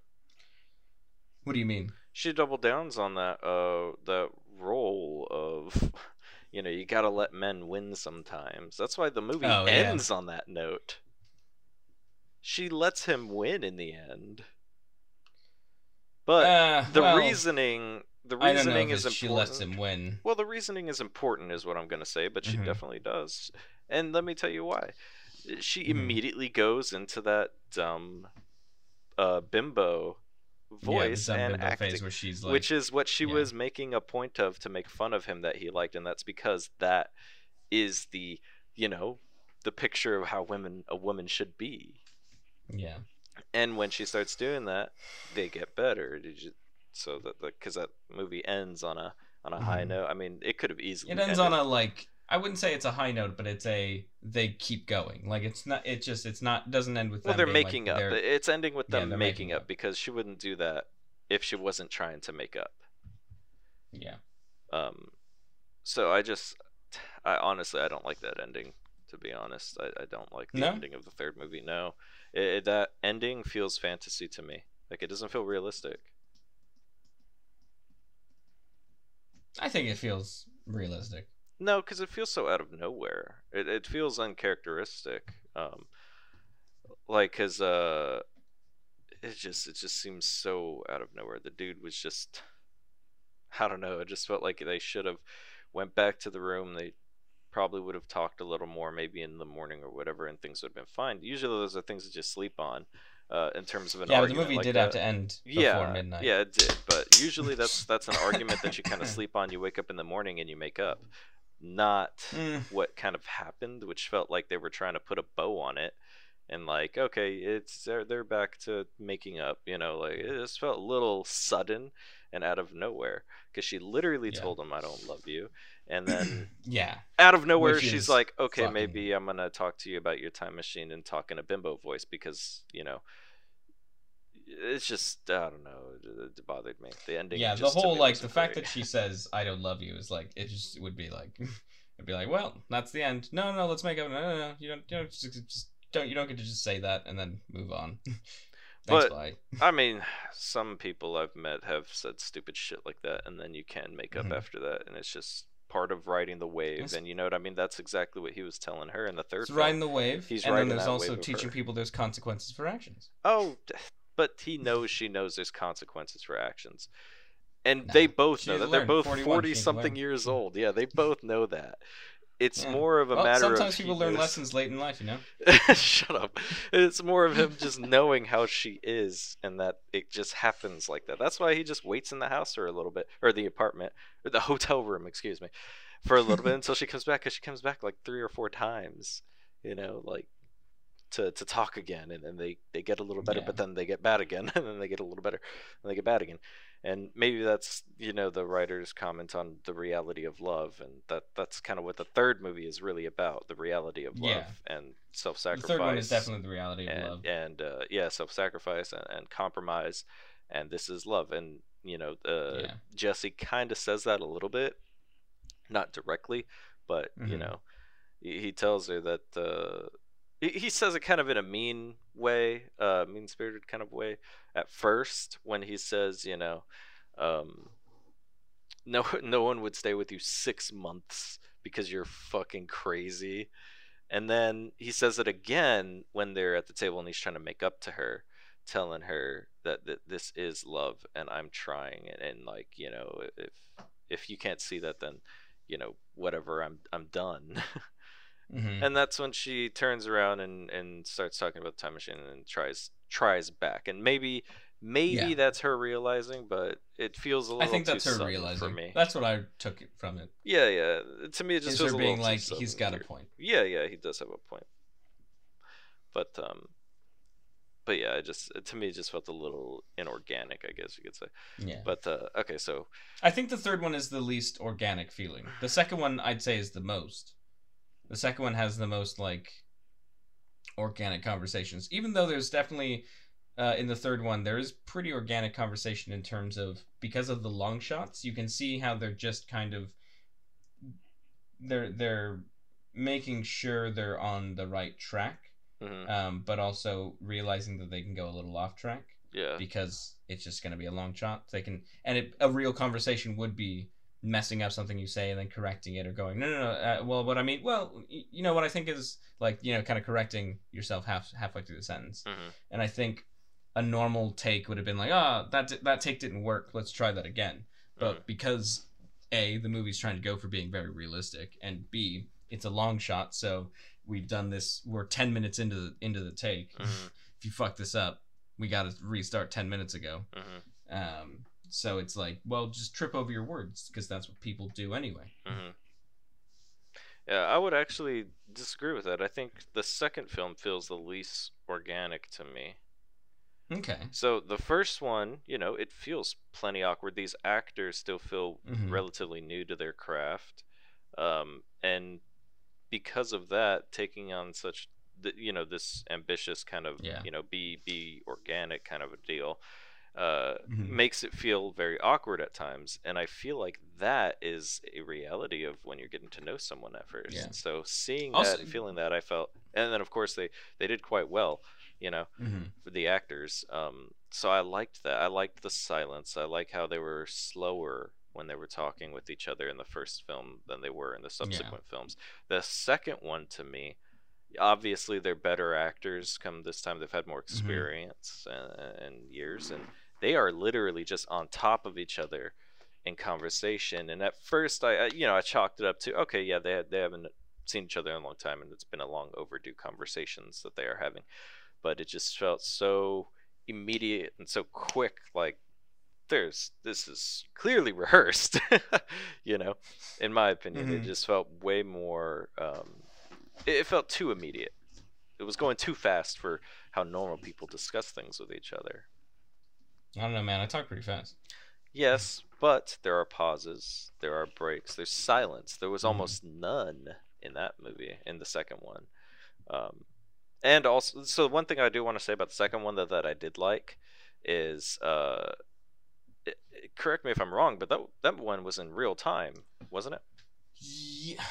what do you mean? She doubled downs on that uh that role of you know you gotta let men win sometimes. That's why the movie Oh, yeah. ends on that note. She lets him win in the end. But uh, the well, reasoning the I don't know reasoning is it's- she important. lets him win. Well the reasoning is important is what i'm gonna say but she Mhm. definitely does. And let me tell you why. She Mhm. immediately goes into that dumb uh bimbo voice yeah, and acting phase where she's like which is what she yeah. was making a point of to make fun of him that he liked and that's because that is the you know the picture of how women a woman should be. Yeah. And when she starts doing that they get better. Did you, so that because that movie ends on a on a high Mhm. note i mean it could have easily it ends ended- on a like i wouldn't say it's a high note but it's a they keep going like it's not it just it's not doesn't end with well they're being, like, making up they're- it's ending with Yeah, them they're making making up up. because she wouldn't do that if she wasn't trying to make up yeah Um, so I just, I honestly, I don't like that ending. To be honest, I, I don't like the No? ending of the third movie. No, it, it- that ending feels fantasy to me. Like it doesn't feel realistic. I think it feels realistic No, because it feels so out of nowhere. It it feels uncharacteristic. Um, like cause uh, it just it just seems so out of nowhere. The dude was just, I don't know. It just felt like they should have went back to the room. They probably would have talked a little more, maybe in the morning or whatever, and things would have been fine. Usually those are things that you sleep on. Uh, in terms of an argument. yeah but the movie like did that. have to end before yeah, midnight Yeah, it did. But usually that's that's an argument that you kind of sleep on. You wake up in the morning and you make up. Not Mm, what kind of happened, which felt like they were trying to put a bow on it, and like, okay, it's they're they're back to making up. You know, like it just felt a little sudden and out of nowhere because she literally Yeah. told him, "I don't love you," and then yeah out of nowhere Which she's like, "Okay, fucking- maybe I'm gonna talk to you about your time machine and talk in a bimbo voice because you know." It's just I don't know. It, bothered me. The ending. yeah the whole like the fact that she says i don't love you is like it just would be like it'd be like well that's the end no no no let's make up no no no you don't you don't just, just don't you don't get to just say that and then move on thanks But- bye I mean, some people I've met have said stupid shit like that, and then you can make up Mhm. after that, and it's just part of riding the wave. And you know what I mean? That's exactly what he was telling her in the third. it's film. riding the wave He's and then riding there's also teaching people there's consequences for actions Oh, but he knows she knows there's consequences for actions, and they both know that they're both 41, she forty something years old. Yeah, they both know that. It's Yeah. more of a well, matter sometimes of people learn knows- lessons late in life you know Shut up. It's more of him just knowing how she is and that it just happens like that. That's why he just waits in the house for a little bit, or the apartment, or the hotel room, excuse me, for a little bit until she comes back, because she comes back like three or four times, you know, like to, to talk again. And then they, they get a little better, Yeah. but then they get bad again, and then they get a little better, and they get bad again. And maybe that's, you know, the writer's comment on the reality of love, and that that's kind of what the third movie is really about the reality of love Yeah. and self sacrifice the third one is definitely the reality of and love and uh, yeah, self-sacrifice and, and compromise, and this is love. And You know, uh, Yeah. Jesse kind of says that a little bit, not directly, but you Mhm. know, he, he tells her that uh, he, says it kind of in a mean way, uh, mean spirited kind of way at first when he says, you know, um, no no one would stay with you six months because you're fucking crazy. And then he says it again when they're at the table and he's trying to make up to her, telling her that, that this is love and I'm trying and, and like, you know, if if you can't see that then, you know, whatever, I'm I'm done. Mhm. and that's when she turns around and, and starts talking about the time machine and tries tries back. And maybe maybe Yeah. that's her realizing, but it feels a little I think too that's her realizing. for me. That's what I took it from it. Yeah, yeah. To me, it just Is feels her a being little like, he's got a point. Yeah, yeah, he does have a point. But um, but yeah, it just to me it just felt a little inorganic, I guess you could say. Yeah. But uh, okay, so I think the third one is the least organic feeling. The second one, I'd say, is the most. The second one has the most like organic conversations. Even though there's definitely uh, in the third one there is pretty organic conversation in terms of because of the long shots, you can see how they're just kind of they're they're making sure they're on the right track, mhm, um, but also realizing that they can go a little off track yeah, because it's just going to be a long shot. They can, and it, a real conversation would be messing up something you say and then correcting it or going, no, no, no. Uh, well, what I mean, well, y- you know, what I think is like, you know, kind of correcting yourself half halfway through the sentence. mhm, And I think a normal take would have been like, ah, that di- that take didn't work. Let's try that again. But mhm, because a the movie's trying to go for being very realistic, and b it's a long shot, so we've done this. We're ten minutes into the into the take. mhm, if you fuck this up, we got to restart 10 minutes ago. mhm, Um, so it's like, well, just trip over your words because that's what people do anyway. mhm. Yeah, I would actually disagree with that. I think the second film feels the least organic to me. Okay. So the first one, you know, it feels plenty awkward. These actors still feel Mhm. relatively new to their craft, um, and because of that, taking on such, th- you know, this ambitious kind of, Yeah. you know, be be organic kind of a deal, uh, Mhm. makes it feel very awkward at times. And I feel like that is a reality of when you're getting to know someone at first. Yeah. So seeing Also- that, feeling that, I felt, and then of course they they did quite well, you know Mm-hmm. for the actors. Um, so I liked that. I liked the silence. I like how they were slower when they were talking with each other in the first film than they were in the subsequent films. The second one, to me, obviously they're better actors. Come this time, they've had more experience and, and years, and they are literally just on top of each other in conversation. And at first, I, I you know I chalked it up to okay, yeah, they they haven't seen each other in a long time, and it's been a long overdue conversations that they are having but it just felt so immediate and so quick like there's this is clearly rehearsed you know in my opinion it Mhm. just felt way more um, it, felt too immediate it was going too fast for how normal people discuss things with each other I don't know, man. I talk pretty fast. yes but there are pauses there are breaks there's silence there was Mhm. almost none in that movie in the second one um, and also so one thing i do want to say about the second one that, that i did like is uh it, it- correct me if i'm wrong but that that one was in real time wasn't it Yeah.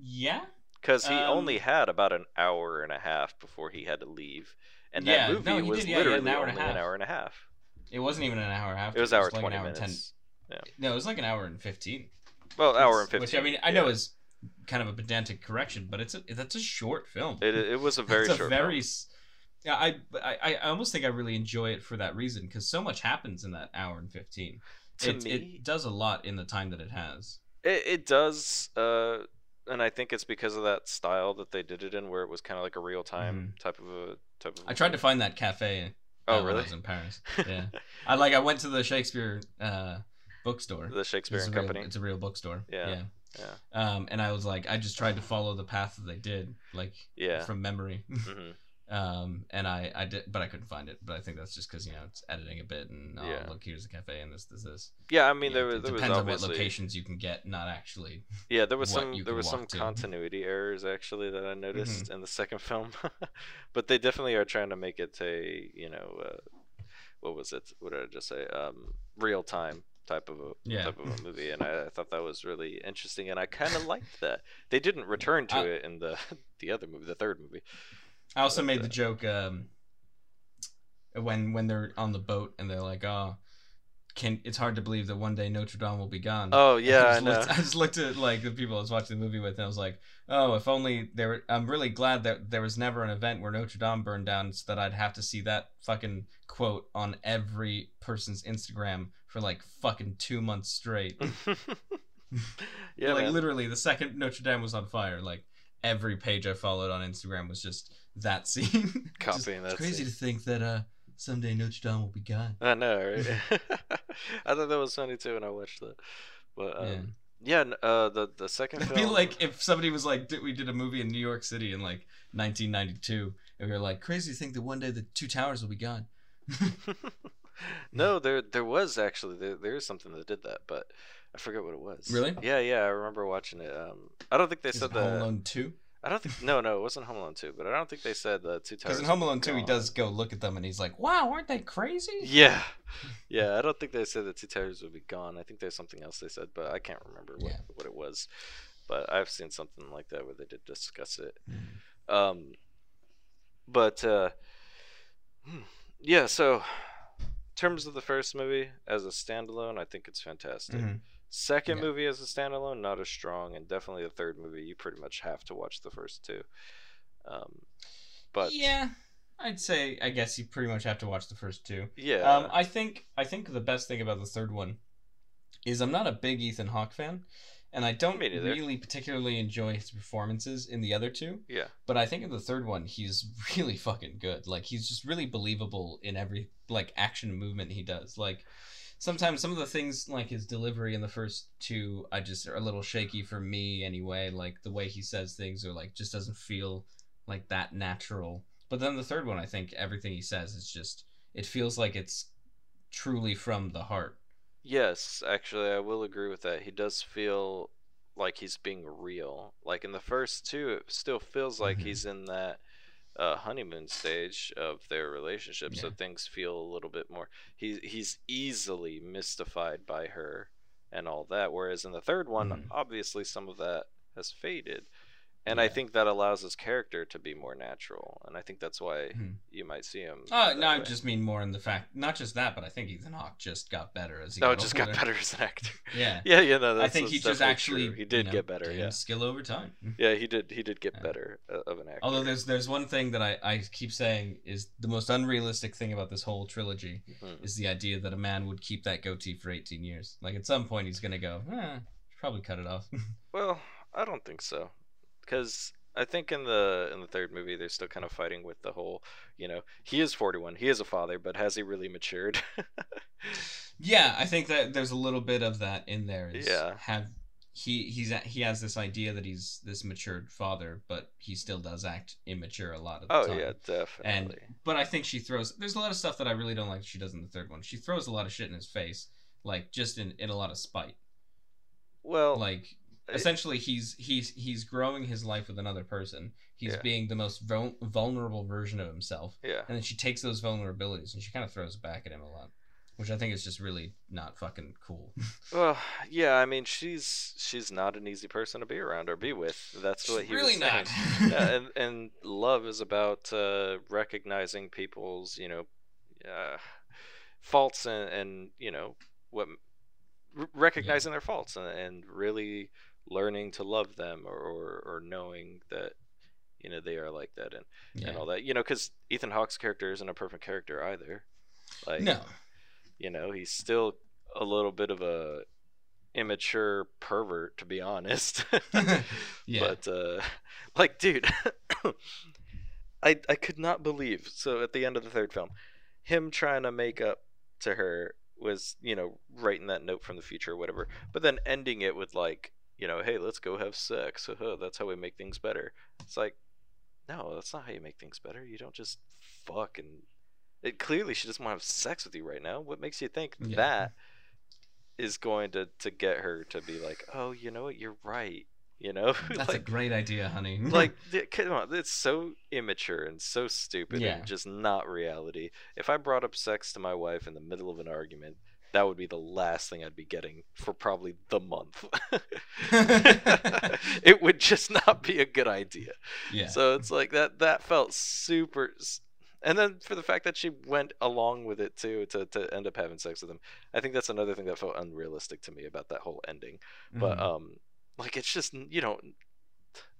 Yeah. Because he Um, only had about an hour and a half before he had to leave and Yeah, that movie no, was did, yeah, he an literally hour only an hour and a half. It wasn't even an hour and a half. it was hour like 20 an hour and minutes. No, it was like an hour and fifteen. well hour and 15 Which I mean, I know is kind of a pedantic correction, but it's a that's a short film. it, it was a very it's a short very yeah I, I i almost think i really enjoy it for that reason because so much happens in that hour and 15 To it, me- it does a lot in the time that it has. It, it does, uh, and I think it's because of that style that they did it in, where it was kind of like a real time type of a type of. Mm-hmm. i tried to find that cafe Oh, uh, really? i was in paris yeah i like i went to the shakespeare uh bookstore the Shakespeare and a real, Company. it's a real bookstore Yeah. yeah Yeah, um and i was like i just tried to follow the path that they did like yeah. from memory hmm um and i i did but i couldn't find it but i think that's just because you know it's editing a bit and oh Yeah. look here's a cafe and this this this Yeah, I mean, there was it there was depends on what locations you can get, not actually. yeah there was some there was some to. continuity errors actually that I Mm-hmm. noticed in the second film, but they definitely are trying to make it a you know uh, what was it? What did I just say? Um, real time type of a Yeah. type of a movie, and I, I thought that was really interesting, and I kind of liked that. They didn't return to I- it in the the other movie, the third movie. I also made the joke um, when when they're on the boat and they're like, "Oh, can it's hard to believe that one day Notre Dame will be gone." Oh yeah, I I just, know. looked, I just looked at like the people I was watching the movie with, and I was like, "Oh, if only there." Were, I'm really glad that there was never an event where Notre Dame burned down, so that I'd have to see that fucking quote on every person's Instagram for like fucking two months straight. yeah, like man. literally, the second Notre Dame was on fire, like every page I followed on Instagram was just that scene. Copying it's that crazy scene. to think that uh someday Notre Dame will be gone. I know, right? I thought that was funny too when I watched that. But Yeah. um, yeah, n- uh, the the second I film. feel like if somebody was like, did, we did a movie in New York City in like 1992, and we were like, crazy to think that one day the two towers will be gone. no, there there was actually there there is something that did that, but I forget what it was. Really? Yeah, yeah, I remember watching it. Um, I don't think they Is said it Home that. Alone 2? I don't think no, no, it wasn't Home Alone two, but I don't think they said the two towers. Because in Home Alone 2, he does go look at them and he's like, wow, aren't they crazy? Yeah, yeah. I don't think they said the two towers would be gone. I think there's something else they said, but I can't remember what, Yeah. what it was. But I've seen something like that where they did discuss it. Mhm. Um, but uh, hmm, yeah. So, in terms of the first movie as a standalone, I think it's fantastic. Mhm. Second Yeah. movie as a standalone, not as strong, and definitely the third movie, you pretty much have to watch the first two. Um, but yeah, I'd say, I guess you pretty much have to watch the first two. yeah, Um, I think I think the best thing about the third one is I'm not a big Ethan Hawke fan, and I don't really particularly enjoy his performances in the other two. yeah, But I think in the third one, he's really fucking good. Like he's just really believable in every like action movement he does. Like sometimes some of the things like his delivery in the first two, I just are a little shaky for me anyway. Like the way he says things or like just doesn't feel like that natural. But then the third one, I think everything he says is just it feels like it's truly from the heart. yes. Actually, I will agree with that. He does feel like he's being real. Like in the first two, it still feels like Mhm. he's in that uh, honeymoon stage of their relationship, so things feel a little bit more. He's he's easily mystified by her and all that. Whereas in the third one, Mhm. obviously some of that has faded, and I think that allows his character to be more natural. And I think that's why Mhm. you might see him. Uh, no, I just mean more in the fact, not just that, but I think Ethan Hawke just got better as he no, got just got better as an actor. Yeah. Yeah, yeah, no, that's, I think he just actually true. he you did know, get better. Yeah, skill over time. yeah, he did. He did get Yeah. better uh, of an actor. Although there's there's one thing that I, I keep saying is the most unrealistic thing about this whole trilogy Hmm. is the idea that a man would keep that goatee for 18 years. Like at some point he's gonna go, eh, probably cut it off. Well, I don't think so, because I think in the in the third movie they're still kind of fighting with the whole, you know, he is 41, he is a father, but has he really matured? yeah, I think that there's a little bit of that in there. Yeah. Have he he's he has this idea that he's this matured father, but he still does act immature a lot of the oh time. yeah, definitely. And but I think she throws. There's a lot of stuff that I really don't like. She does in the third one. She throws a lot of shit in his face, like just in in a lot of spite. well, Like essentially, he's he's he's growing his life with another person. He's Yeah. being the most vul- vulnerable version of himself, yeah, and then she takes those vulnerabilities and she kind of throws it back at him a lot, which I think is just really not fucking cool. well, yeah. I mean, she's she's not an easy person to be around or be with. That's what he really was saying. not. yeah, and and love is about uh, recognizing people's you know uh, faults and and you know what recognizing their faults and, and really learning to love them or, or or knowing that you know they are like that and yeah. and all that you know because Ethan Hawke's character isn't a perfect character either like No. you know he's still a little bit of a immature pervert to be honest Yeah. but uh like dude i i could not believe so at the end of the third film him trying to make up to her was you know writing that note from the future or whatever but then ending it with like you know hey let's go have sex uh-huh, that's how we make things better it's like no that's not how you make things better you don't just fuck and it clearly she doesn't want to have sex with you right now what makes you think Yeah. that is going to to get her to be like oh you know what you're right You know, That's a great idea, honey. like come on, it's so immature and so stupid Yeah. and just not reality. If I brought up sex to my wife in the middle of an argument, that would be the last thing I'd be getting for probably the month. it would just not be a good idea. yeah. So it's like that that felt super and then for the fact that she went along with it too to, to end up having sex with him. I think that's another thing that felt unrealistic to me about that whole ending. But Mhm. um like it's just you know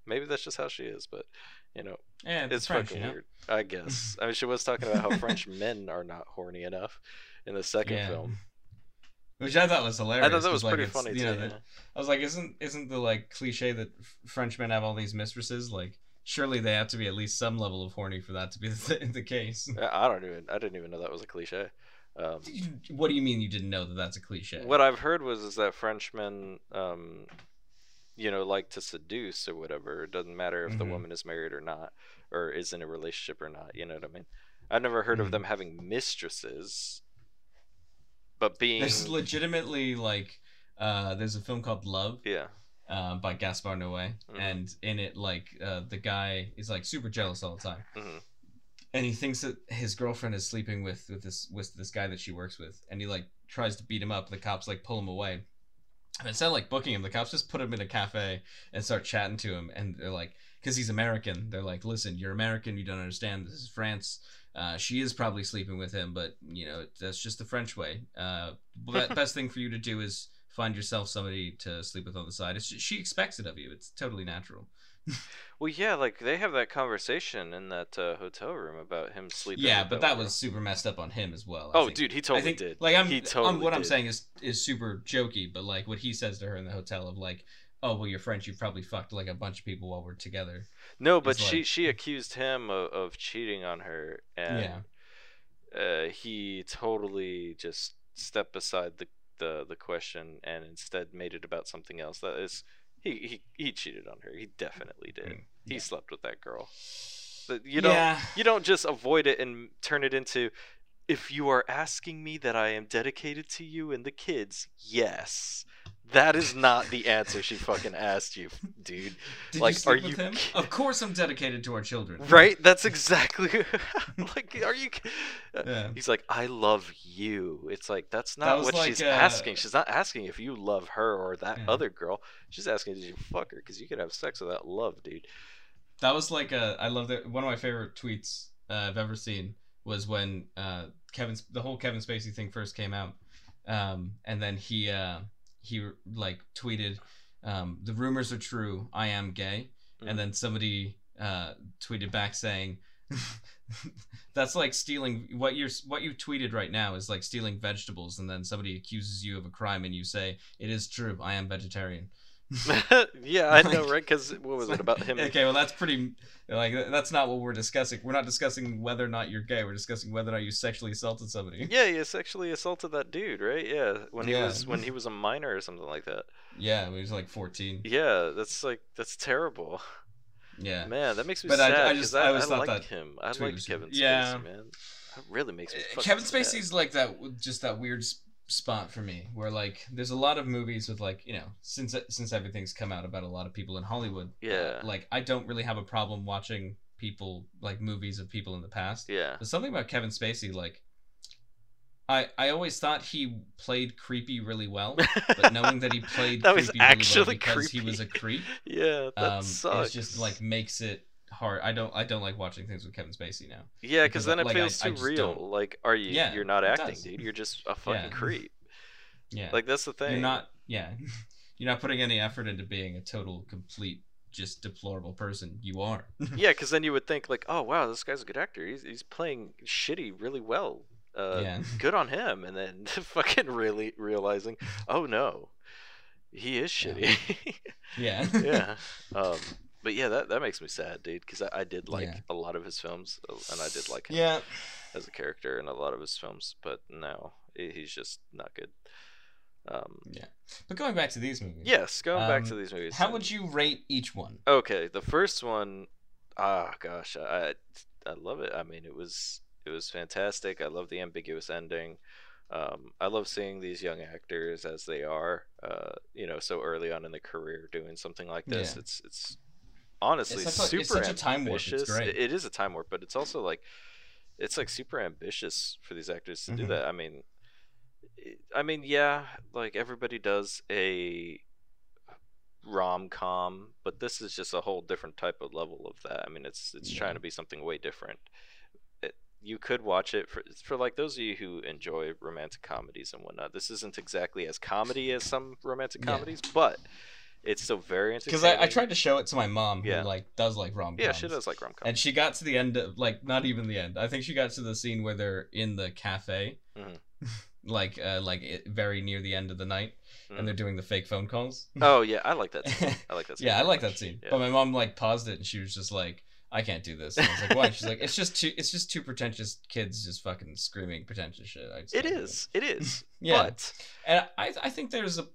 maybe that's just how she is, but you know, yeah, it's French, fucking you know? weird. I guess. I mean she was talking about how French men are not horny enough in the second Yeah. film. Which I thought was hilarious. I thought that was like, pretty funny too. know, the- yeah. I was like, isn't isn't the like cliche that Frenchmen have all these mistresses? Like, surely they have to be at least some level of horny for that to be the, the case. I don't even I didn't even know that was a cliche. Um, What do you mean you didn't know that that's a cliche? What I've heard was is that Frenchmen, um, you know, like to seduce or whatever. It doesn't matter if the Mhm. woman is married or not, or is in a relationship or not. You know what I mean? I've never heard of Mhm. them having mistresses, but being There's legitimately like, uh, there's a film called Love, yeah, uh, by Gaspar Noé, Mhm. and in it, like, uh, the guy is like super jealous all the time, hmm and he thinks that his girlfriend is sleeping with with this with this guy that she works with, and he like tries to beat him up. The cops like pull him away. And instead of like booking him, the cops just put him in a cafe and start chatting to him, and they're like, because he's American, they're like, listen, you're American, you don't understand. This is France. Uh, she is probably sleeping with him, but you know that's just the French way. Uh, be- best thing for you to do is find yourself somebody to sleep with on the side. It's, she expects it of you. It's totally natural. Well, yeah, like they have that conversation in that uh, hotel room about him sleeping. yeah, but that that was super messed up on him as well. I Oh, think. dude, he I totally think, did. Like I'm, he um, totally what I'm saying is is super jokey, but like what he says to her in the hotel of like, oh well, you're French, you probably fucked like a bunch of people while we're together. No, but is she like- she accused him of, of cheating on her, and uh, he totally just stepped aside the, the the question and instead made it about something else. That is, he he, he cheated on her. He definitely did. Mm, He slept with that girl. But you don't yeah, you don't just avoid it and turn it into. If you are asking me that I am dedicated to you and the kids, yes. That is not the answer she fucking asked you, dude. Did like, you are you him? Of course, I'm dedicated to our children. Right? That's exactly like. Are you? Yeah. He's like, I love you. It's like that's not was what like, she's uh, asking. She's not asking if you love her or that Yeah. other girl. She's asking, did you fuck her? Because you could have sex without love, dude. That was like a. I love that. One of my favorite tweets uh, I've ever seen was when uh, Kevin, the whole Kevin Spacey thing first came out, um, and then he uh, he like tweeted, um, "The rumors are true. I am gay," Mhm. and then somebody uh, tweeted back saying. That's like stealing what you're what you tweeted right now is like stealing vegetables, and then somebody accuses you of a crime, and you say it is true. I am vegetarian. yeah, I know, right? Because what was it about him? Okay, well that's pretty like that's not what we're discussing. We're not discussing whether or not you're gay. We're discussing whether or not you sexually assaulted somebody. Yeah, he sexually assaulted that dude, right? Yeah, when he Yeah. was when he was a minor or something like that. Yeah, he was like 14. Yeah, that's like that's terrible. Yeah. Man, that makes me But I- sad. I 'cause just- I, I always I thought like that him. I like Kevin yeah. Spacey, man. That really makes me. Eh, fucking Kevin sad. Spacey's like that, just that weird s- spot for me, where like there's a lot of movies with like you know since since everything's come out about a lot of people in Hollywood. Yeah. like I don't really have a problem watching people like movies of people in the past. Yeah. There's something about Kevin Spacey like. I, I always thought he played creepy really well, but knowing that he played That was creepy really well actually because he was a creep, yeah, that um, sucks. it's just like makes it hard. I don't I don't like watching things with Kevin Spacey now. yeah, because, then it like, I- feels I too just real. don't- Like, are you? Yeah, you're not acting, does. dude. You're just a fucking Yeah. creep. Yeah, Like that's the thing. you're not. Yeah, you're not putting any effort into being a total complete just deplorable person. You are. yeah, because then you would think like, oh wow, this guy's a good actor. He's he's playing shitty really well. Uh, yeah. Good on him. And then fucking really realizing, oh no, he is Yeah. shitty. Yeah. yeah. Um, but yeah, that that makes me sad, dude. Because I, I did like Yeah. a lot of his films, uh, and I did like him yeah. as a character in a lot of his films. But no, he's just not good. Um, But going back to these movies. yes, going back to Um, these movies. How and- would you rate each one? Okay, the first one, ah, gosh, I I love it. I mean, it was it was fantastic. I love the ambiguous ending. Um, I love seeing these young actors as they are, uh, you know, so early on in the career doing something like this. Yeah. It's it's honestly It's such a- super it's such a time warp, it's ambitious. great. It- it is a time warp, but it's also like it's like super ambitious for these actors to do Mhm. that. I mean, I mean, yeah, like everybody does a rom com, but this is just a whole different type of level of that. I mean, it's it's Yeah. trying to be something way different. It, you could watch it for for like those of you who enjoy romantic comedies and whatnot. This isn't exactly as comedy as some romantic Yeah. comedies, but it's so very interesting. Because. I, I tried to show it to my mom, who Yeah. like does like rom coms. Yeah, she does like rom com. And she got to the end of like not even the end. I think she got to the scene where they're in the cafe, Mhm. like uh, like it, very near the end of the night, Mhm. and they're doing the fake phone calls. Oh yeah, I like that. Scene. I like that. Scene yeah, I very like much. that scene. Yeah. But my mom like paused it and she was just like, "I can't do this." And I was like, "Why?" She's like, "It's just two. It's just two pretentious kids just fucking screaming pretentious shit." I just it can't do is. It is. Yeah. But And I I think there's a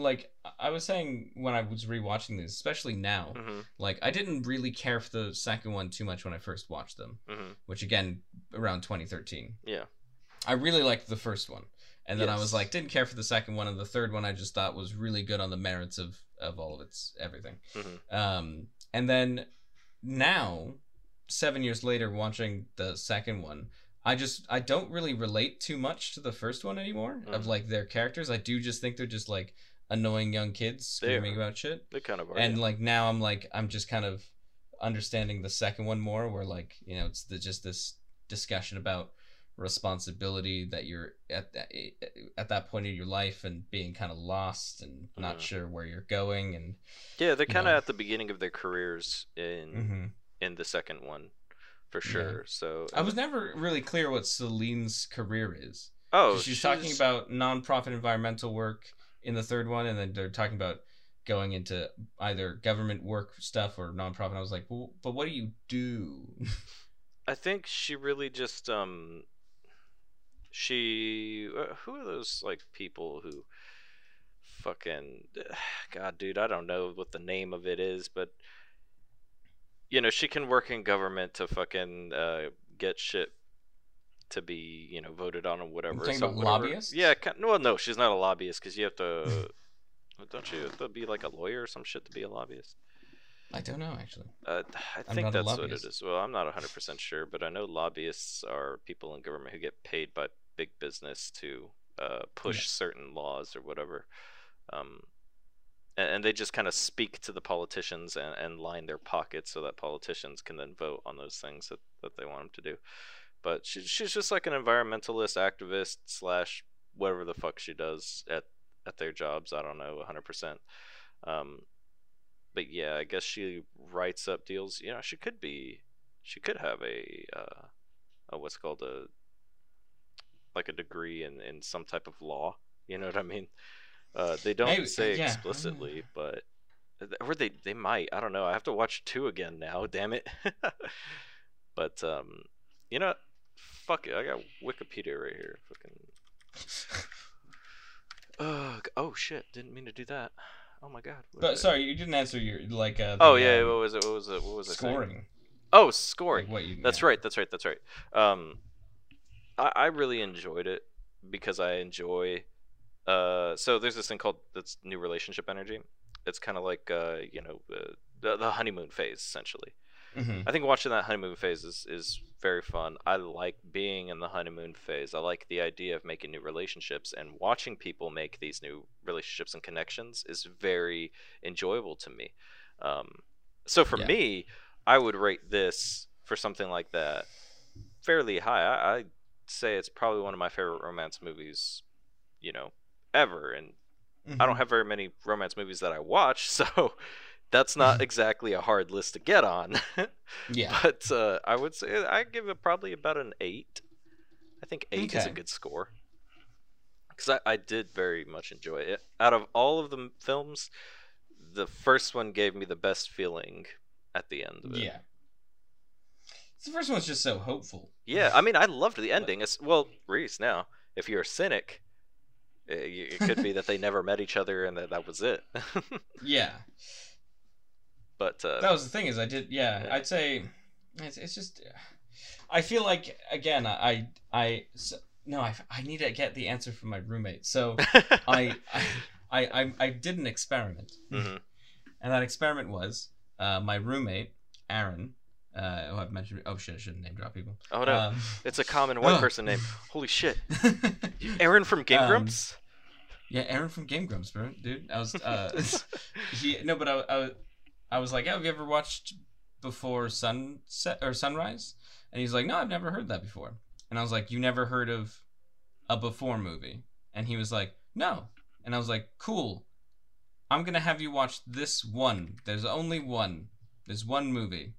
like I was saying when I was rewatching these, especially now, mhm, like I didn't really care for the second one too much when I first watched them, mhm. which again around 2013. Yeah. I really liked the first one. And then I was like didn't care for the second one and the third one I just thought was really good on the merits of of all of its everything. Mhm. Um and then now 7 years later watching the second one I just I don't really relate too much to the first one anymore of Mhm. like their characters. I do just think they're just like annoying young kids screaming about shit They kind of are. and yeah. like now i'm like i'm just kind of understanding the second one more where like you know it's the, just this discussion about responsibility that you're at that at that point in your life and being kind of lost and not Mhm. sure where you're going and yeah, they're kind of at the beginning of their careers in Mhm. in the second one, for Yeah. sure. So i was never really clear what celine's career is oh, she's, talking about nonprofit environmental work in the third one and then they're talking about going into either government work stuff or nonprofit. I was like well, but what do you do? I think she really just um she uh, who are those like people who fucking god dude I don't know what the name of it is but you know she can work in government to fucking uh, get shit to be you know voted on or whatever So about whatever- lobbyists? yeah well no she's not a lobbyist because you have to don't you have to be like a lawyer or some shit to be a lobbyist i don't know actually uh, I think that's what it lobbyist. Well, I'm not 100% sure, but I know lobbyists are people in government who get paid by big business to uh, push certain laws or whatever. Um, and, and they just kind of speak to the politicians and, and line their pockets so that politicians can then vote on those things that, that they want them to do. But she, she's just like an environmentalist, activist, slash whatever the fuck she does at, at their jobs. I don't know 100%. Um, but yeah, I guess she writes up deals. You know, she could be, she could have a, uh, a what's called a, like a degree in in some type of law. You know what I mean? Uh, they don't Maybe, say yeah. explicitly, but or they they might. I don't know. I have to watch two again now. Damn it. but um, you know, fuck it. I got Wikipedia right here. Fucking. Ugh. Oh shit! Didn't mean to do that. Oh my god. what but it? sorry you didn't answer your like uh Oh yeah, um, what was it? What was it? What was I saying? scoring Oh, scoring. like what you That's yeah. right. That's right. That's right. Um, I, I really enjoyed it because I enjoy. Uh, so there's this thing called that's new relationship energy. It's kind of like uh, you know, uh, the, the honeymoon phase essentially. Mhm. I think watching that honeymoon phase is, is very fun. I like being in the honeymoon phase. I like the idea of making new relationships and watching people make these new relationships and connections is very enjoyable to me. Um, so for Yeah. me, I would rate this for something like that fairly high. I, I'd say it's probably one of my favorite romance movies, you know, ever. And I Mhm. don't have very many romance movies that I watch, so that's not exactly a hard list to get on. yeah but uh, I would say I give it probably about an eight. I think eight is a good score because I, I did very much enjoy it. Out of all of the films, the first one gave me the best feeling at the end of it. yeah the first one's just so hopeful Yeah, I mean, I loved the ending. It's, well, Reese, now, if you're a cynic, uh, y- it could be that they never met each other and that that was it. yeah but uh, that was the thing is I did yeah, Yeah. I'd say it's, it's just I feel like again I I no, I, I need to get the answer from my roommate. So I, I, I, I, did an experiment, hmm and that experiment was uh, my roommate Aaron. Uh, who I've mentioned. Oh shit! I shouldn't name drop people. Oh no, Um, it's a common white Ugh. person name. Holy shit, Aaron from Game Um, Grumps. yeah, Aaron from Game Grumps, bro, dude. I was. Uh, he no, but I, I, I was like, oh, have you ever watched before sunset or sunrise? And he's like, no, I've never heard that before. And I was like, you never heard of a before movie? And he was like, no. And I was like, cool. I'm gonna have you watch this one. There's only one. There's one movie.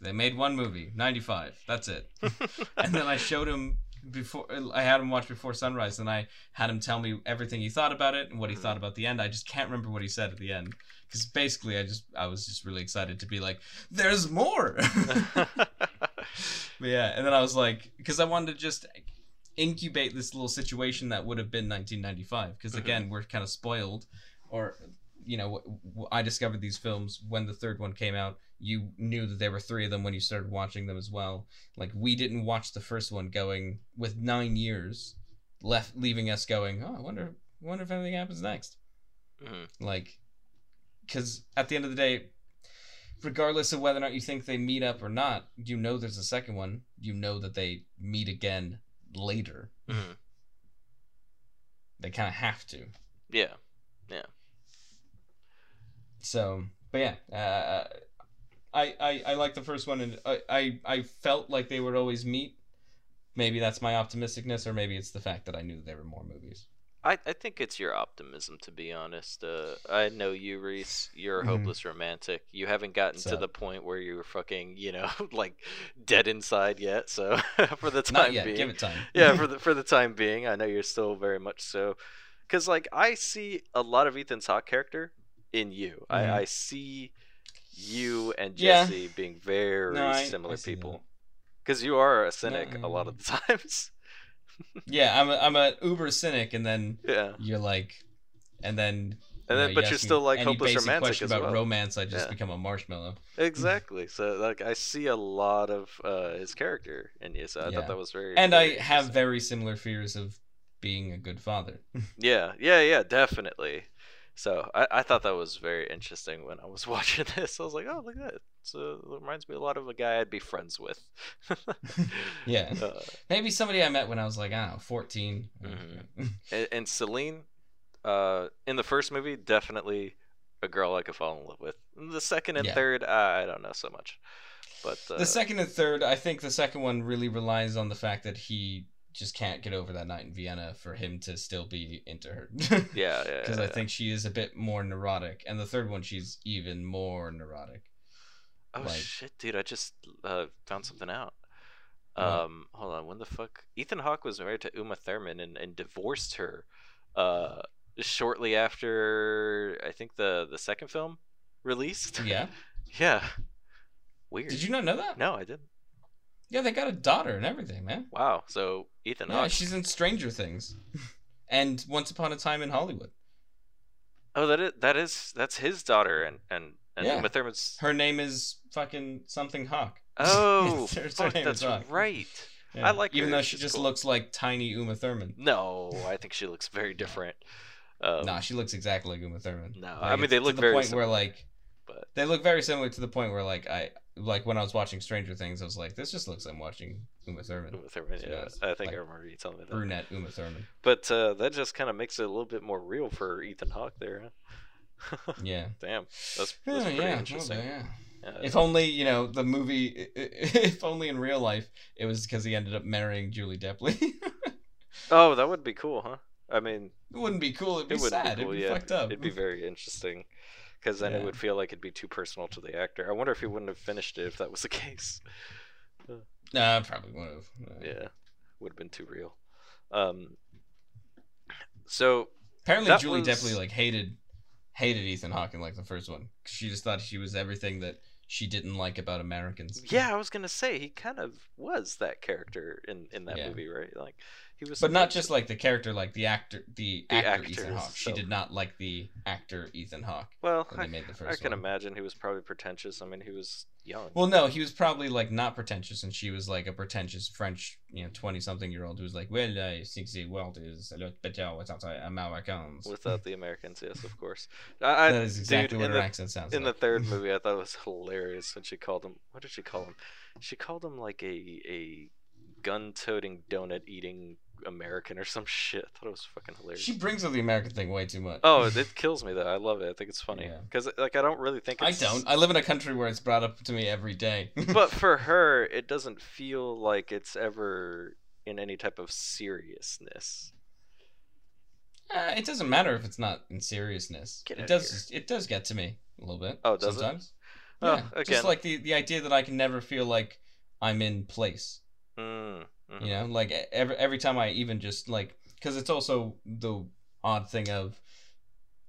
They made one movie, 95. That's it. and then I showed him before I had him watch Before Sunrise, and I had him tell me everything he thought about it and what he thought about the end. I just can't remember what he said at the end because basically, I just I was just really excited to be like, "There's more." But yeah, and then I was like, because I wanted to just incubate this little situation that would have been 1995. Because Mhm. again, we're kind of spoiled, or you know, I discovered these films when the third one came out. You knew that there were three of them when you started watching them as well. Like we didn't watch the first one going with nine years left, leaving us going, oh, I wonder, wonder if anything happens next Mhm. like because at the end of the day regardless of whether or not you think they meet up or not you know there's a second one you know that they meet again later Mhm. they kind of have to Yeah. Yeah. so but yeah uh, I, I i like the first one and I, I i felt like they would always meet maybe that's my optimisticness or maybe it's the fact that i knew that there were more movies I, I think it's your optimism, to be honest. Uh, I know you, Reese. You're a Mhm. hopeless romantic. You haven't gotten to the point where you're fucking, you know, like dead inside yet. So for the time being, give it time yeah, for the for the time being, I know you're still very much so. Because like I see a lot of Ethan Hawke's character in you. Mhm. I, I see you and Yeah. Jesse being very No, I- similar I people. Because you are a cynic a lot of the times. yeah i'm a, i'm an uber cynic and then yeah. you're like and then And then, you but ask you're still like hopeless basic romantic question about well. romance i just Yeah. become a marshmallow Exactly. So like I see a lot of uh, his character in you. So I Yeah. thought that was very. and i have very similar fears of being a good father Yeah, yeah, yeah, definitely. So I, I thought that was very interesting when I was watching this. I was like, oh, look at that. So it reminds me a lot of a guy I'd be friends with. yeah uh, maybe somebody i met when i was like i don't know 14 Mhm. and, and Celine, uh, in the first movie, definitely a girl I could fall in love with. The second and Yeah. third, I, I don't know so much. But uh, the second and third i think the second one really relies on the fact that he just can't get over that night in vienna for him to still be into her yeah, yeah, because yeah, i think she is a bit more neurotic and the third one she's even more neurotic Oh like- shit, dude! I just uh, found something out. What? Um, hold on. When the fuck? Ethan Hawke was married to Uma Thurman and, and divorced her, uh, shortly after I think the the second film released. yeah yeah. Weird. did you not know that No, I didn't. Yeah they got a daughter and everything man Wow. So Ethan Yeah, Hawke. she's in Stranger Things, and Once Upon a Time in Hollywood. Oh, that is that is that's his daughter and and and Yeah. Uma Thurman's. Her name is fucking something Hawke. Oh, It's her- it's her fuck, name that's right. Yeah. I like even her, though she she's just cool. looks like tiny Uma Thurman. No, I think she looks very different. Um, nah, she looks exactly like Uma Thurman. No, Like, I mean, it's they to look the very point where similar. like but they look very similar to the point where like I like when I was watching Stranger Things, I was like, this just looks like I'm watching Uma Thurman, Uma Thurman, She yeah. I think Like, I remember you telling me that. brunette Uma Thurman. But uh, that just kind of makes it a little bit more real for Ethan Hawke there. Huh? Yeah. Damn, that's, Yeah, pretty yeah, interesting. Yeah, If only you know the movie. If only in real life it was because he ended up marrying Julie Depley. oh, that would be cool, huh? I mean, It wouldn't be cool. It'd be it sad. be cool. It'd be yeah, fucked up. it'd be very interesting. Because then it would feel like it'd be too personal to the actor. I wonder if he wouldn't have finished it if that was the case. Nah, I probably would have. Yeah, would have been too real. Um, so Apparently, Julie was- Depley like hated hated Ethan Hawke in like the first one. She just thought she was everything that she didn't like about Americans. yeah, I was gonna say he kind of was that character in in that Yeah. movie, right? Like He was, but not just like the character, like the actor, the, The actor Ethan actor Hawke. She did not like the actor Ethan Hawke Well, when they I, made the I can one. imagine he was probably pretentious. I mean, he was young. Well, no, he was probably like not pretentious, and she was like a pretentious French, you know, twenty-something-year-old who was like, "Well, I think the world is a lot better without Americans." Without the Americans, yes, of course. I, I, that is exactly dude, what in her the, accent sounds in the third movie, I thought it was hilarious when she called him. What did she call him? She called him like a a gun-toting, donut-eating American or some shit. I thought it was fucking hilarious. She brings up the American thing way too much. Oh, it kills me though. I love it. I think it's funny Yeah. because like I don't really think I don't. I live in a country where it's brought up to me every day. but for her, it doesn't feel like it's ever in any type of seriousness. Uh, it doesn't matter if it's not in seriousness. Get it does. It does get to me a little bit. Oh, does it? sometimes. Oh, yeah, again. just like the the idea that I can never feel like I'm in place. Mm, mhm. You know, like every every time I even just like because it's also the odd thing of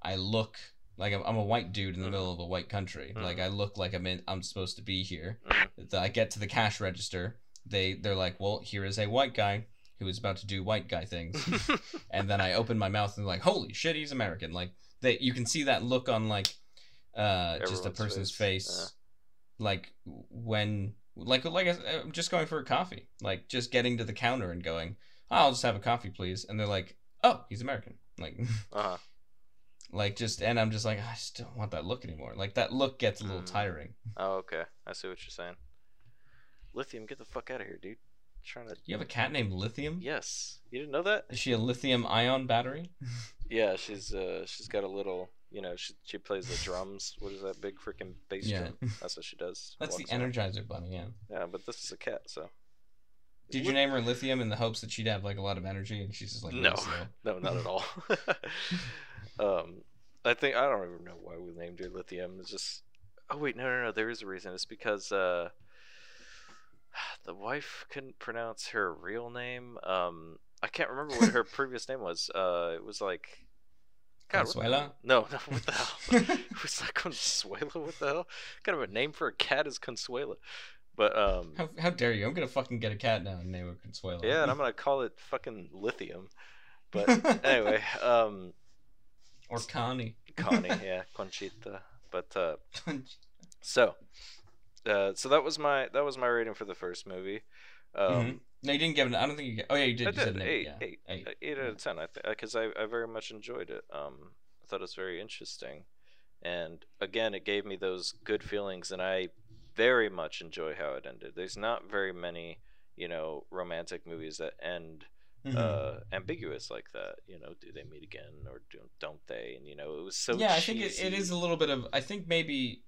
I look like I'm, I'm a white dude in the Mhm. middle of a white country. Mhm. Like I look like I'm in. I'm supposed to be here. Mhm. I get to the cash register. They they're like, well, here is a white guy who is about to do white guy things. and then I open my mouth and like, holy shit, he's American. Like they, you can see that look on like, uh, just a person's face, face, like when, like, like I- I'm just going for a coffee, like just getting to the counter and going, oh, I'll just have a coffee, please. And they're like, oh, he's American. Like, uh-huh. like just, and I'm just like, I just don't want that look anymore. Like that look gets a little Mm. tiring. Oh, okay. I see what you're saying. Lithium, get the fuck out of here, dude. trying to. You have a cat named Lithium. Yes, you didn't know that? Is she a lithium ion battery? Yeah, she's uh she's got a little. You know, she she plays the drums. What is that big freaking bass Yeah. drum? That's what she does. That's the. Energizer Bunny. Yeah. Yeah, but this is a cat, so. Did you name her Lithium in the hopes that she'd have like a lot of energy and she's just like No. No, not at all. um, I think I don't even know why we named her Lithium. It's just. Oh wait, no, no, no. There is a reason. It's because uh, the wife couldn't pronounce her real name. Um, I can't remember what her previous name was. Uh, it was like. Consuela? No, no. What the hell? it was like Consuela. What the hell? What kind of a name for a cat is Consuela? But um, how, how dare you? I'm gonna fucking get a cat now and name her Consuelo. yeah, and I'm gonna call it fucking Lithium. But anyway, um, or Connie. Connie, yeah, Conchita. But uh, so, uh, so that was my that was my rating for the first movie. Um, Mhm. No, you didn't give it. I don't think you. Oh yeah, you did. I you did an eight, yeah. eight, Eight. uh, eight out of ten. I think because I, I very much enjoyed it. Um, I thought it was very interesting, and again, it gave me those good feelings, and I very much enjoy how it ended. There's not very many, you know, romantic movies that end Mhm. uh, ambiguous like that. You know, do they meet again or do, don't they? And you know, it was so. yeah, I think it, it cheesy. is a little bit of. I think maybe,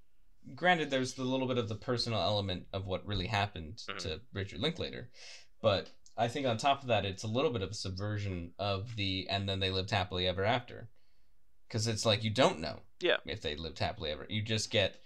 granted, there's the little bit of the personal element of what really happened Mhm. to Richard Linklater, but I think on top of that, it's a little bit of a subversion of the and then they lived happily ever after, because it's like you don't know. Yeah. If they lived happily ever, you just get.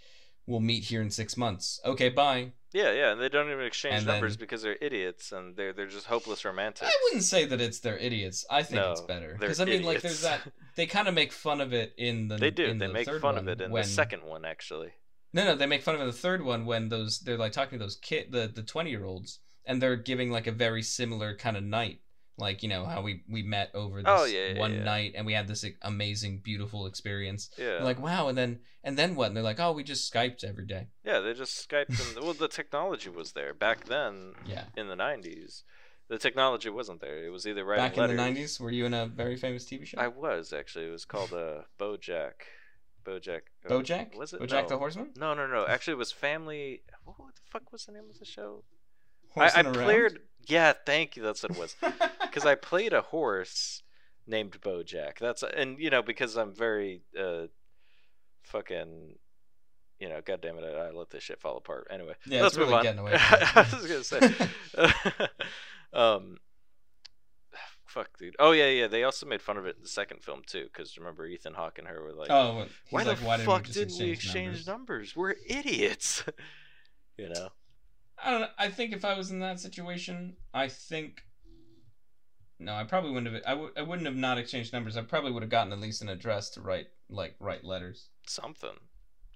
We'll meet here in six months. Okay, bye. Yeah, yeah, and they don't even exchange And numbers then- because they're idiots and they're they're just hopeless romantics. I wouldn't say that it's they're idiots. I think it's better because I mean, like, there's that they kind of make fun of it in the. They do. in They the make fun of it in when, the second one, actually. No, no, they make fun of it in the third one when those they're like talking to those kid the the twenty year olds and they're giving like a very similar kind of night, like you know how we we met over this Oh, yeah, yeah, one yeah. night and we had this amazing beautiful experience. Yeah. Like wow, and then and then what? And they're like oh we just skyped every day. yeah, they just Skyped and well, the technology was there back then Yeah. in the '90s. The technology wasn't there. It was either writing Back in letters. the nineties, were you in a very famous TV show? I was actually. It was called uh, BoJack. BoJack. uh, BoJack. Was it? BoJack no. the Horseman? No, no, no. Actually, it was Family. What the fuck was the name of the show? I, I played. Yeah, thank you. That's what it was. because I played a horse named Bojack. That's and you know because I'm very uh, fucking. You know, God damn it, I, I let this shit fall apart. Anyway, Yeah, let's it's really move on. getting away I was gonna say, um, fuck, dude. Oh yeah, yeah. They also made fun of it in the second film too, because remember Ethan Hawke and her were like, oh, "Why like, the why fuck didn't we, just didn't we exchange exchange numbers? numbers? We're idiots." you know. I don't know. I think if I was in that situation, I think. No, I probably wouldn't have. I w- I wouldn't have not exchanged numbers. I probably would have gotten at least an address to write, like write letters. Something,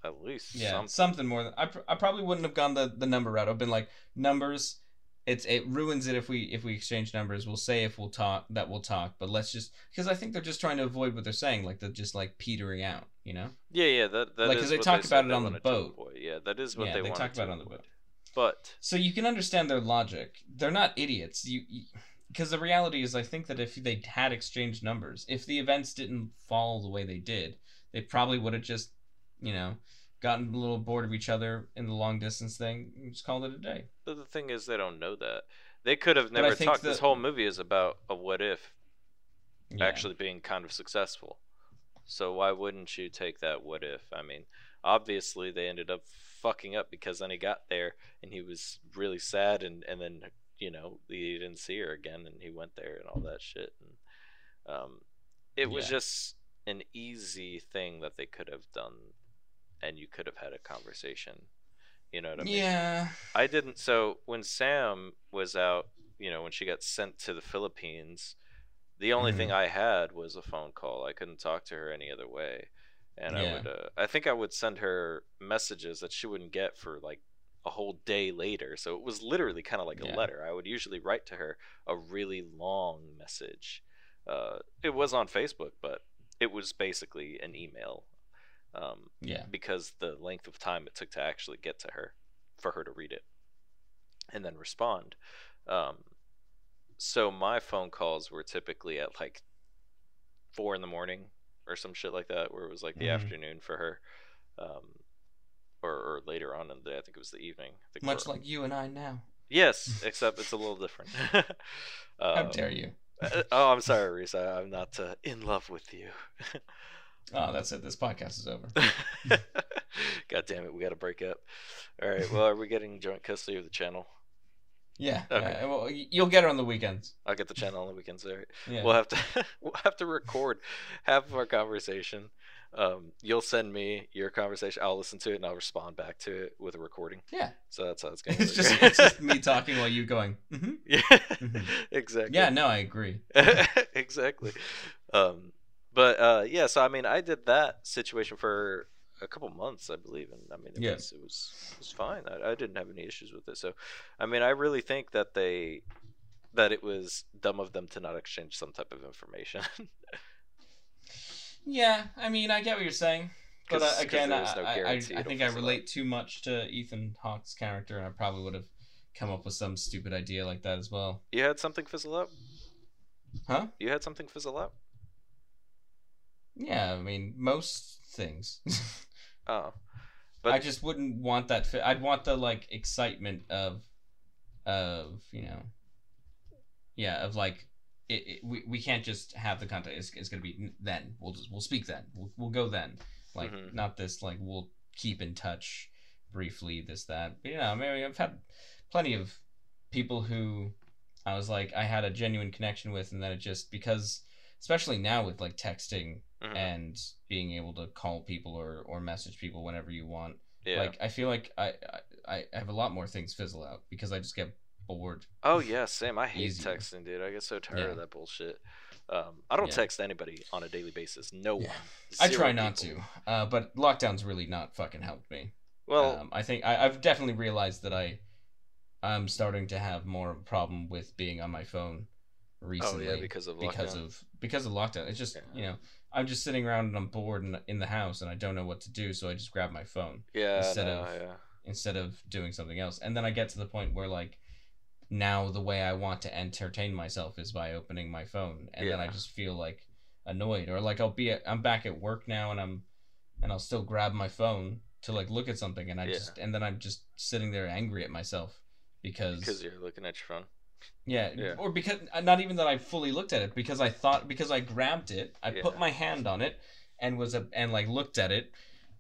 at least. Yeah, something. something more than. I, pr- I probably wouldn't have gone the, the number route. I've been like numbers, it's it ruins it if we if we exchange numbers. We'll say if we'll talk that we'll talk, but let's just because I think they're just trying to avoid what they're saying, like they're just like petering out, you know? Yeah, yeah, that that Like, is 'cause they talk about it on the boat. Yeah, that is what Yeah, they, they about on the boat. But So you can understand their logic. They're not idiots. You because the reality is, I think that if they had exchanged numbers, if the events didn't fall the way they did, they probably would have just, you know, gotten a little bored of each other in the long distance thing and just called it a day. but the thing is, they don't know that. They could have never talked. This whole movie is about a what if Yeah. actually being kind of successful. So why wouldn't you take that what if? I mean, obviously they ended up fucking up because then he got there and he was really sad and and then you know he didn't see her again and he went there and all that shit and um it was Yeah. just an easy thing that they could have done and you could have had a conversation. You know what I mean? Yeah. I didn't. So when Sam was out, you know, when she got sent to the Philippines, the only thing Mm-hmm. I had was a phone call. I couldn't talk to her any other way, and I would. Uh, I think I would send her messages that she wouldn't get for like a whole day later. So it was literally kind of like Yeah. a letter. I would usually write to her a really long message. Uh, it was on Facebook, but it was basically an email. Um, Yeah. because the length of time it took to actually get to her for her to read it and then respond. Um, so my phone calls were typically at like four in the morning or some shit like that, where it was like the Mhm. afternoon for her, um, or, or later on in the day. I think it was the evening. I Much we're- like you and I now. yes, except it's a little different. How Um, dare you? uh, oh, I'm sorry, Reese. I, I'm not uh, in love with you. Oh, that's it. This podcast is over. God damn it, we got to break up. All right, well, are we getting joint custody of the channel? Yeah. Okay. well, you'll get her on the weekends. I'll get the channel on the weekends. All right, Yeah. we'll have to we'll have to record half of our conversation. Um, you'll send me your conversation. I'll listen to it and I'll respond back to it with a recording. yeah. So that's how it's going. It's just it's just me talking while you going. hmm yeah, Mhm. exactly. Yeah. No, I agree. exactly. Um, but uh, yeah, so I mean, I did that situation for a couple months, I believe, and I mean, it Yeah. was it was it was fine. I, I didn't have any issues with it. So, I mean, I really think that they that it was dumb of them to not exchange some type of information. Yeah. I mean, I get what you're saying. But uh, again, I, no I, I, I think I relate too much to Ethan Hawke's character, and I probably would have come up with some stupid idea like that as well. you had something fizzle up, Huh? You had something fizzle up. Yeah. I mean, most things. Oh, But I just wouldn't want that. Fi- I'd want the like excitement of, of you know, yeah, of like, it, it, we, we can't just have the content. It's, it's gonna be then. We'll just we'll speak then. We'll, we'll go then. Like Mhm. not this like we'll keep in touch briefly this that. But yeah, I mean I've had plenty of people who I was like I had a genuine connection with, and then it just because especially now with like texting Mhm. and being able to call people or, or message people whenever you want. yeah. Like I feel like I, I I have a lot more things fizzle out because I just get bored. Oh yeah, same. I hate Easier. texting, dude. I get so tired Yeah. of that bullshit. Um, I don't Yeah. text anybody on a daily basis. No Yeah. one. I try not people. to, uh, but lockdown's really not fucking helped me. Well, um, I think I, I've definitely realized that I I'm starting to have more of a problem with being on my phone recently oh yeah, because of because lockdown. of because of lockdown. It's just Yeah. you know I'm just sitting around and I'm bored in, in the house and I don't know what to do, so I just grab my phone. yeah, instead no, of- yeah. instead of doing something else. And then I get to the point where like now the way I want to entertain myself is by opening my phone, and then I just feel like annoyed, or like I'll be at, I'm back at work now, and I'm and I'll still grab my phone to like look at something, and I Yeah. just and then I'm just sitting there angry at myself because, because you're looking at your phone. Yeah, Yeah. or because uh, not even that I fully looked at it because I thought because I grabbed it, I put my hand on it and was a, and like looked at it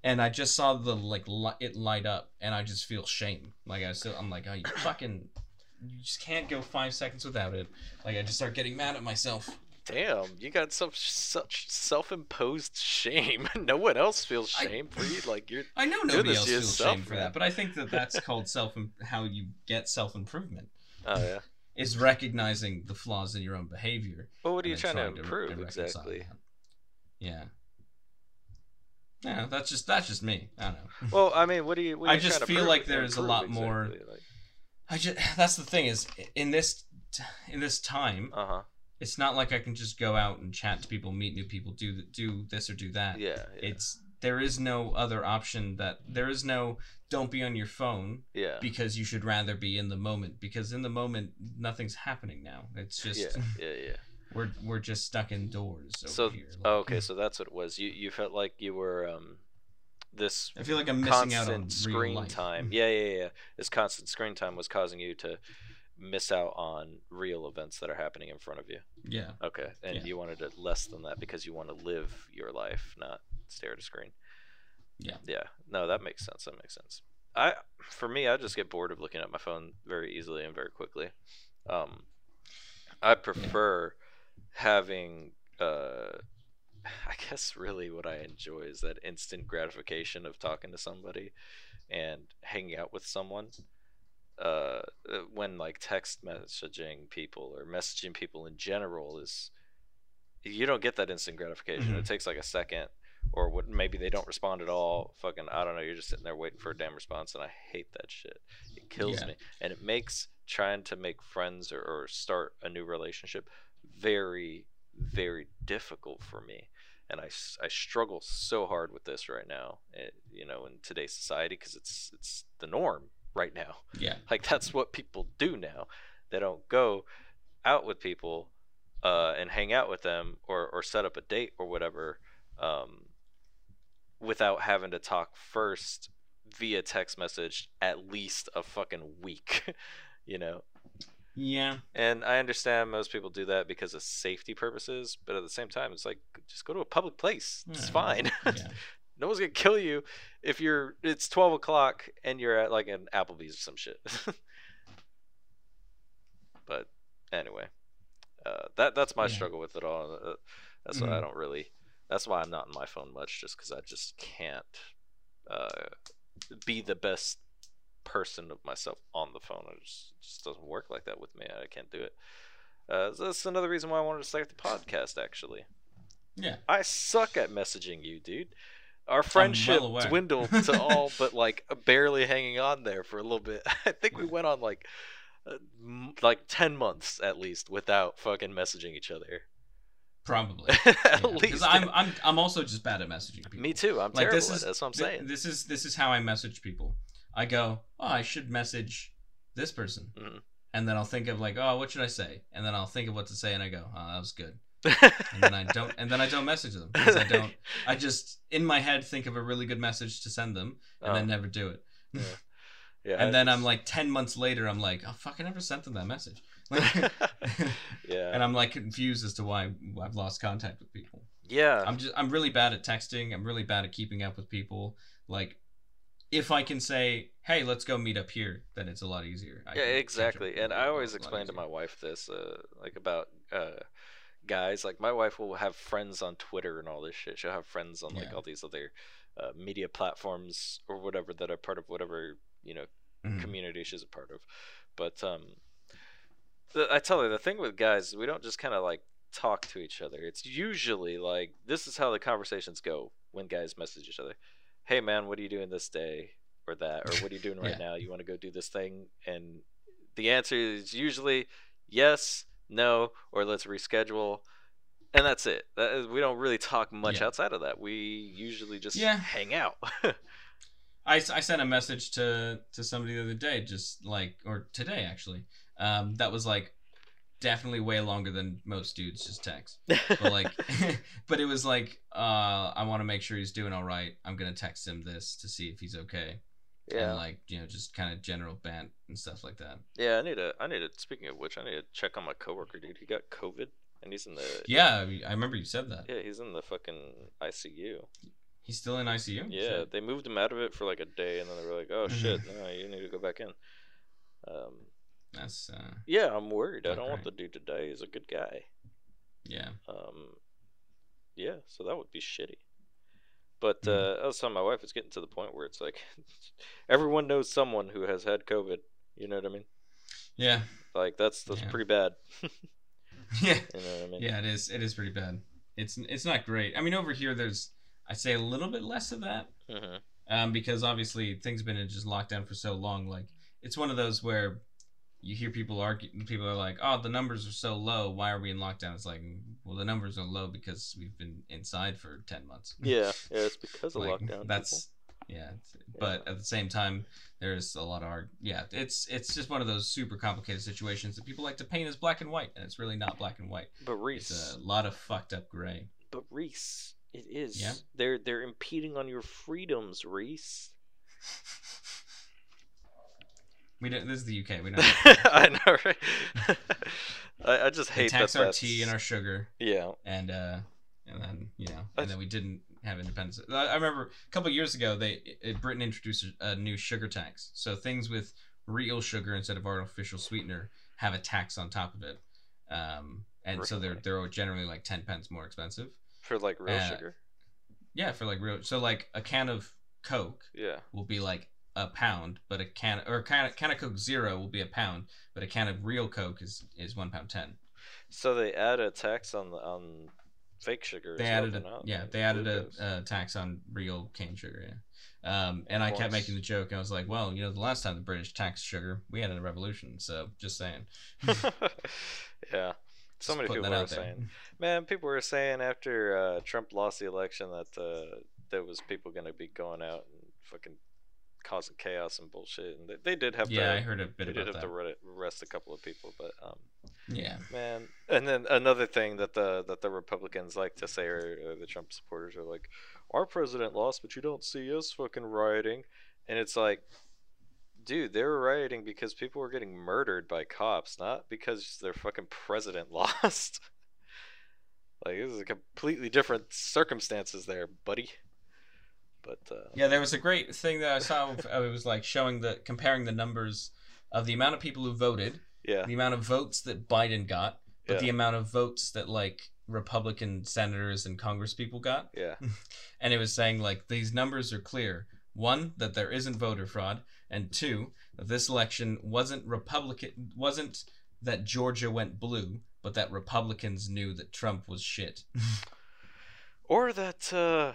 and I just saw the like li- it light up and I just feel shame. Like I still I'm like, "Oh, you fucking you just can't go 5 seconds without it." Like I just start getting mad at myself. Damn, you got some such self-imposed shame. no one else feels I- shame for you. Like you're. I know nobody else feels shame for that, but I think that that's called self how you get self-improvement. Oh yeah. Is recognizing the flaws in your own behavior Well, what are you then trying to to- improve to reconcile exactly? that. Yeah. Yeah, that's just that's just me. I don't know. Well, I mean, what do you? What I you just trying to feel like there's a lot more- Like, I just that's the thing is in this in this time, Uh huh. it's not like I can just go out and chat to people, meet new people, do do this or do that. Yeah. yeah. It's there is no other option that there is no don't be on your phone yeah. because you should rather be in the moment because in the moment nothing's happening now. It's just yeah. Yeah. Yeah. we're we're just stuck indoors over So- here. Like, Oh, okay, so that's what it was. You you felt like you were um this I feel like I'm missing out constant on real screen time. Yeah, yeah, yeah. This constant screen time was causing you to miss out on real events that are happening in front of you. Yeah. Okay, and Yeah. you wanted it less than that because you want to live your life, not stare at a screen. Yeah. Yeah. No, that makes sense. That makes sense. I, for me, I just get bored of looking at my phone very easily and very quickly. Um, I prefer having. Uh, I guess really what I enjoy is that instant gratification of talking to somebody and hanging out with someone. Uh, uh, when like text messaging people or messaging people in general is, you don't get that instant gratification. Mhm. It takes like a second, or what? Maybe they don't respond at all. Fucking, I don't know. You're just sitting there waiting for a damn response, and I hate that shit. It kills Yeah. me, and it makes trying to make friends or, or start a new relationship very, very difficult for me and I, I struggle so hard with this right now eh, you know in today's society because it's it's the norm right now Yeah. like that's what people do now they don't go out with people uh, and hang out with them or, or set up a date or whatever um, without having to talk first via text message at least a fucking week you know Yeah. and I understand most people do that because of safety purposes, but at the same time, it's like just go to a public place. It's Yeah. fine. Yeah. no one's gonna kill you if you're. It's twelve o'clock and you're at like an Applebee's or some shit. but anyway, uh, that that's my Yeah. struggle with it all. Uh, that's why I Mhm. don't really. That's why I'm not in my phone much, just because I just can't uh, be the best person of myself on the phone. It just, just doesn't work like that with me. I can't do it. Uh, so that's another reason why I wanted to start the podcast. Actually, Yeah. I suck at messaging you, dude. Our friendship aware. dwindled to all but like barely hanging on there for a little bit. I think we went on like uh, m- like ten months at least without fucking messaging each other. Probably. at Yeah, least. Because I'm I'm I'm also just bad at messaging people. Me too. I'm Like, terrible this is- That's what I'm Th- saying. This is this is how I message people. I go, oh, I should message this person, Mhm. and then I'll think of like, oh, what should I say? And then I'll think of what to say, and I go, oh, that was good. And then I don't, and then I don't message them because I don't. I just in my head think of a really good message to send them, and then Um, never do it. yeah, and then I'm like ten months later, I'm like, oh fuck, I never sent them that message. Like, yeah, and I'm like confused as to why I've lost contact with people. yeah, I'm just I'm really bad at texting. I'm really bad at keeping up with people. Like if I can say, "Hey, let's go meet up here," then it's a lot easier. I yeah, exactly. And I always explain to my wife this, uh, like about uh, guys. Like my wife will have friends on Twitter and all this shit. She'll have friends on like Yeah. all these other uh, media platforms or whatever that are part of whatever you know Mhm. community she's a part of. But um, I tell her the thing with guys, we don't just kind of like talk to each other. It's usually like this is how the conversations go when guys message each other. Hey man, what are you doing this day or that or what are you doing right Yeah. now? You want to go do this thing? And the answer is usually yes, no, or let's reschedule. And that's it. That is, we don't really talk much Yeah. outside of that. We usually just Yeah. hang out. I, I sent a message to to somebody the other day, just like or today actually. Um, that was like definitely way longer than most dudes just text. But like, but it was like, uh, I want to make sure he's doing all right. I'm gonna text him this to see if he's okay. yeah. And like, you know, just kind of general bant and stuff like that. Yeah, I need to. I need to. Speaking of which, I need to check on my coworker, dude. He got COVID, and he's in the. Yeah, I remember you said that. Yeah, he's in the fucking ICU. He's still in ICU. Yeah, Shit. they moved him out of it for like a day, and then they were like, "Oh Mhm. shit, no, you need to go back in." Um, that's uh, yeah, I'm worried. I don't want the dude to die. He's a good guy. yeah. Um, yeah, so that would be shitty. But Mhm. uh, I was telling my wife, it's getting to the point where it's like everyone knows someone who has had COVID. You know what I mean? Yeah. Like that's that's Yeah. pretty bad. Yeah. You know what I mean? Yeah, it is. It is pretty bad. It's it's not great. I mean, over here, there's I'd say a little bit less of that, hmm um, because obviously things have been in just lockdown for so long. Like it's one of those where you hear people argue. People are like, "Oh, the numbers are so low. Why are we in lockdown?" It's like, well, the numbers are low because we've been inside for ten months. Yeah, yeah, it's because of Like, lockdown. That's yeah, it's- but at the same time, there's a lot of art. Yeah, it's it's just one of those super complicated situations that people like to paint as black and white, and it's really not black and white. but Reese, It's a lot of fucked up gray. but Reese, it is. Yeah? They're they're impeding on your freedoms, Reese. We don't. This is the UK. We don't. I know, right? I, I just They tax that our that's- tea and our sugar, yeah. and uh, and then you know, and then we didn't have independence. I remember a couple of years ago, they it, Britain introduced a, new sugar tax. So things with real sugar instead of artificial sweetener have a tax on top of it. Um, and so they're they're generally like ten pence more expensive. For like real Uh, sugar. Yeah, for like real. So like a can of Coke Yeah. will be like a pound, but a can or a can, can of Coke Zero will be a pound, but a can of real Coke is is one pound ten. So they add a tax on the on fake sugar. They added a yeah, they added a, a tax on real cane sugar. Yeah. Um, and I kept making the joke. and I was like, well, you know, the last time the British taxed sugar, we had a revolution. So just saying. yeah. So many people were saying, man, people were saying after uh, Trump lost the election that uh, there was people going to be going out and fucking causing chaos and bullshit, and they, they did have Yeah, to. I heard a bit they did have that. to arre- arrest a couple of people, but um, Yeah. man, and then another thing that the that the Republicans like to say, or, or the Trump supporters are like, our president lost, but you don't see us fucking rioting, and it's like, dude, they were rioting because people were getting murdered by cops, not because their fucking president lost. like this is a completely different circumstances there, buddy. But uh, Yeah, there was a great thing that I saw. It was like showing the comparing the numbers of the amount of people who voted, yeah, the amount of votes that Biden got, but Yeah. the amount of votes that like Republican senators and Congress people got. yeah, and it was saying like these numbers are clear one that there isn't voter fraud and two that this election wasn't republican wasn't that georgia went blue but that republicans knew that trump was shit or that uh,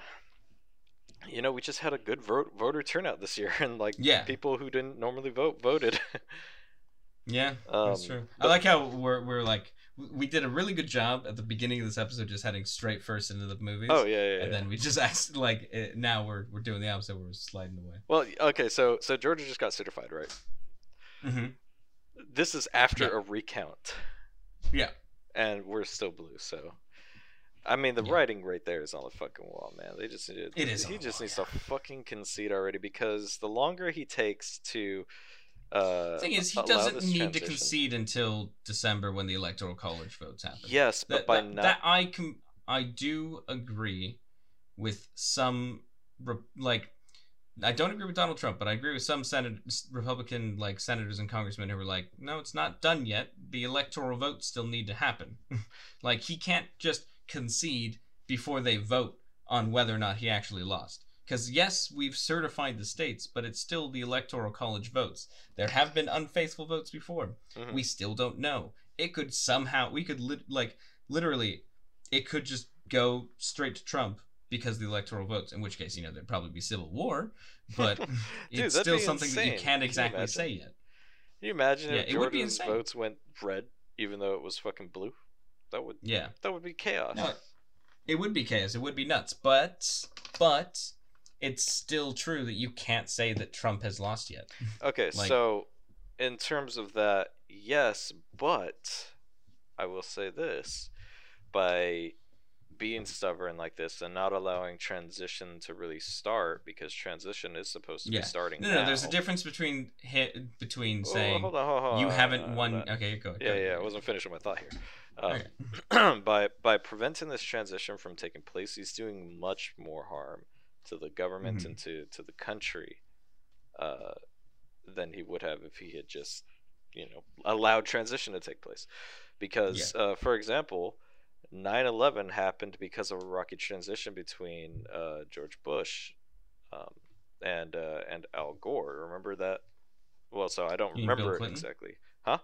you know we just had a good vote voter turnout this year, and like Yeah. people who didn't normally vote voted. yeah that's Um, true i like how we're, we're like we- did a really good job at the beginning of this episode just heading straight first into the movies oh yeah, yeah. and yeah. then we just asked like eh, now we're, we're doing the opposite we're sliding away Well, okay, so so Georgia just got certified, right? mm-hmm. This is after Yeah. a recount, yeah and we're still blue. So, I mean, the Yeah. writing right there is on the fucking wall, man. They just need to, It is He just wall, needs yeah. to fucking concede already because the longer he takes to. Uh, the thing is he doesn't need to concede until december when the electoral college votes happen Yes, but that, by that, not that I com- I do agree with some re- like I don't agree with Donald Trump, but I agree with some Senate Republican like senators and congressmen who were like, no, it's not done yet. The electoral votes still need to happen. like he can't just concede before they vote on whether or not he actually lost. Because yes, we've certified the states, but it's still the electoral college votes. There have been unfaithful votes before Mhm. we still don't know. It could somehow we could lit like literally it could just go straight to Trump because the electoral votes. In which case, you know, there'd probably be civil war, but Dude, it's still something that you. Can can't exactly imagine? say yet. Can you imagine Yeah, if it would be Georgia's votes went red, even though it was fucking blue? That would Yeah, that would be chaos. no, it would be chaos. It would be nuts. But but it's still true that you can't say that Trump has lost yet. Okay, Like- so in terms of that, yes, but I will say this: by being stubborn like this and not allowing transition to really start, because transition is supposed to Yeah. be starting. No, no, there's a difference between hit between Oh, saying hold on, hold on, you haven't hold won. on. Okay, go. go Yeah, yeah, I wasn't finishing my thought here. Okay. by by preventing this transition from taking place, he's doing much more harm to the government Mhm. and to, to the country uh, than he would have if he had just, you know, allowed transition to take place. Because, uh, for example, 9/11 happened because of a rocky transition between uh, George Bush um, and uh, and Al Gore. Remember that? Well, so I don't remember it exactly. Huh?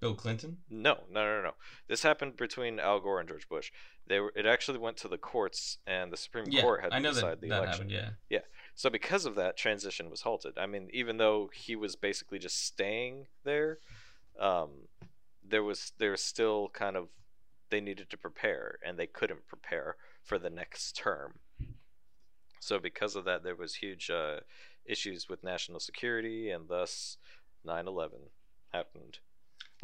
Bill Clinton. No, no, no, no. This happened between Al Gore and George Bush. They were. It actually went to the courts, and the Supreme Yeah, Court had to I know decide that the that election. happened. Yeah. So because of that, transition was halted. I mean, even though he was basically just staying there, um, there was there was still kind of they needed to prepare, and they couldn't prepare for the next term. So because of that, there was huge uh, issues with national security, and thus 9/11 happened.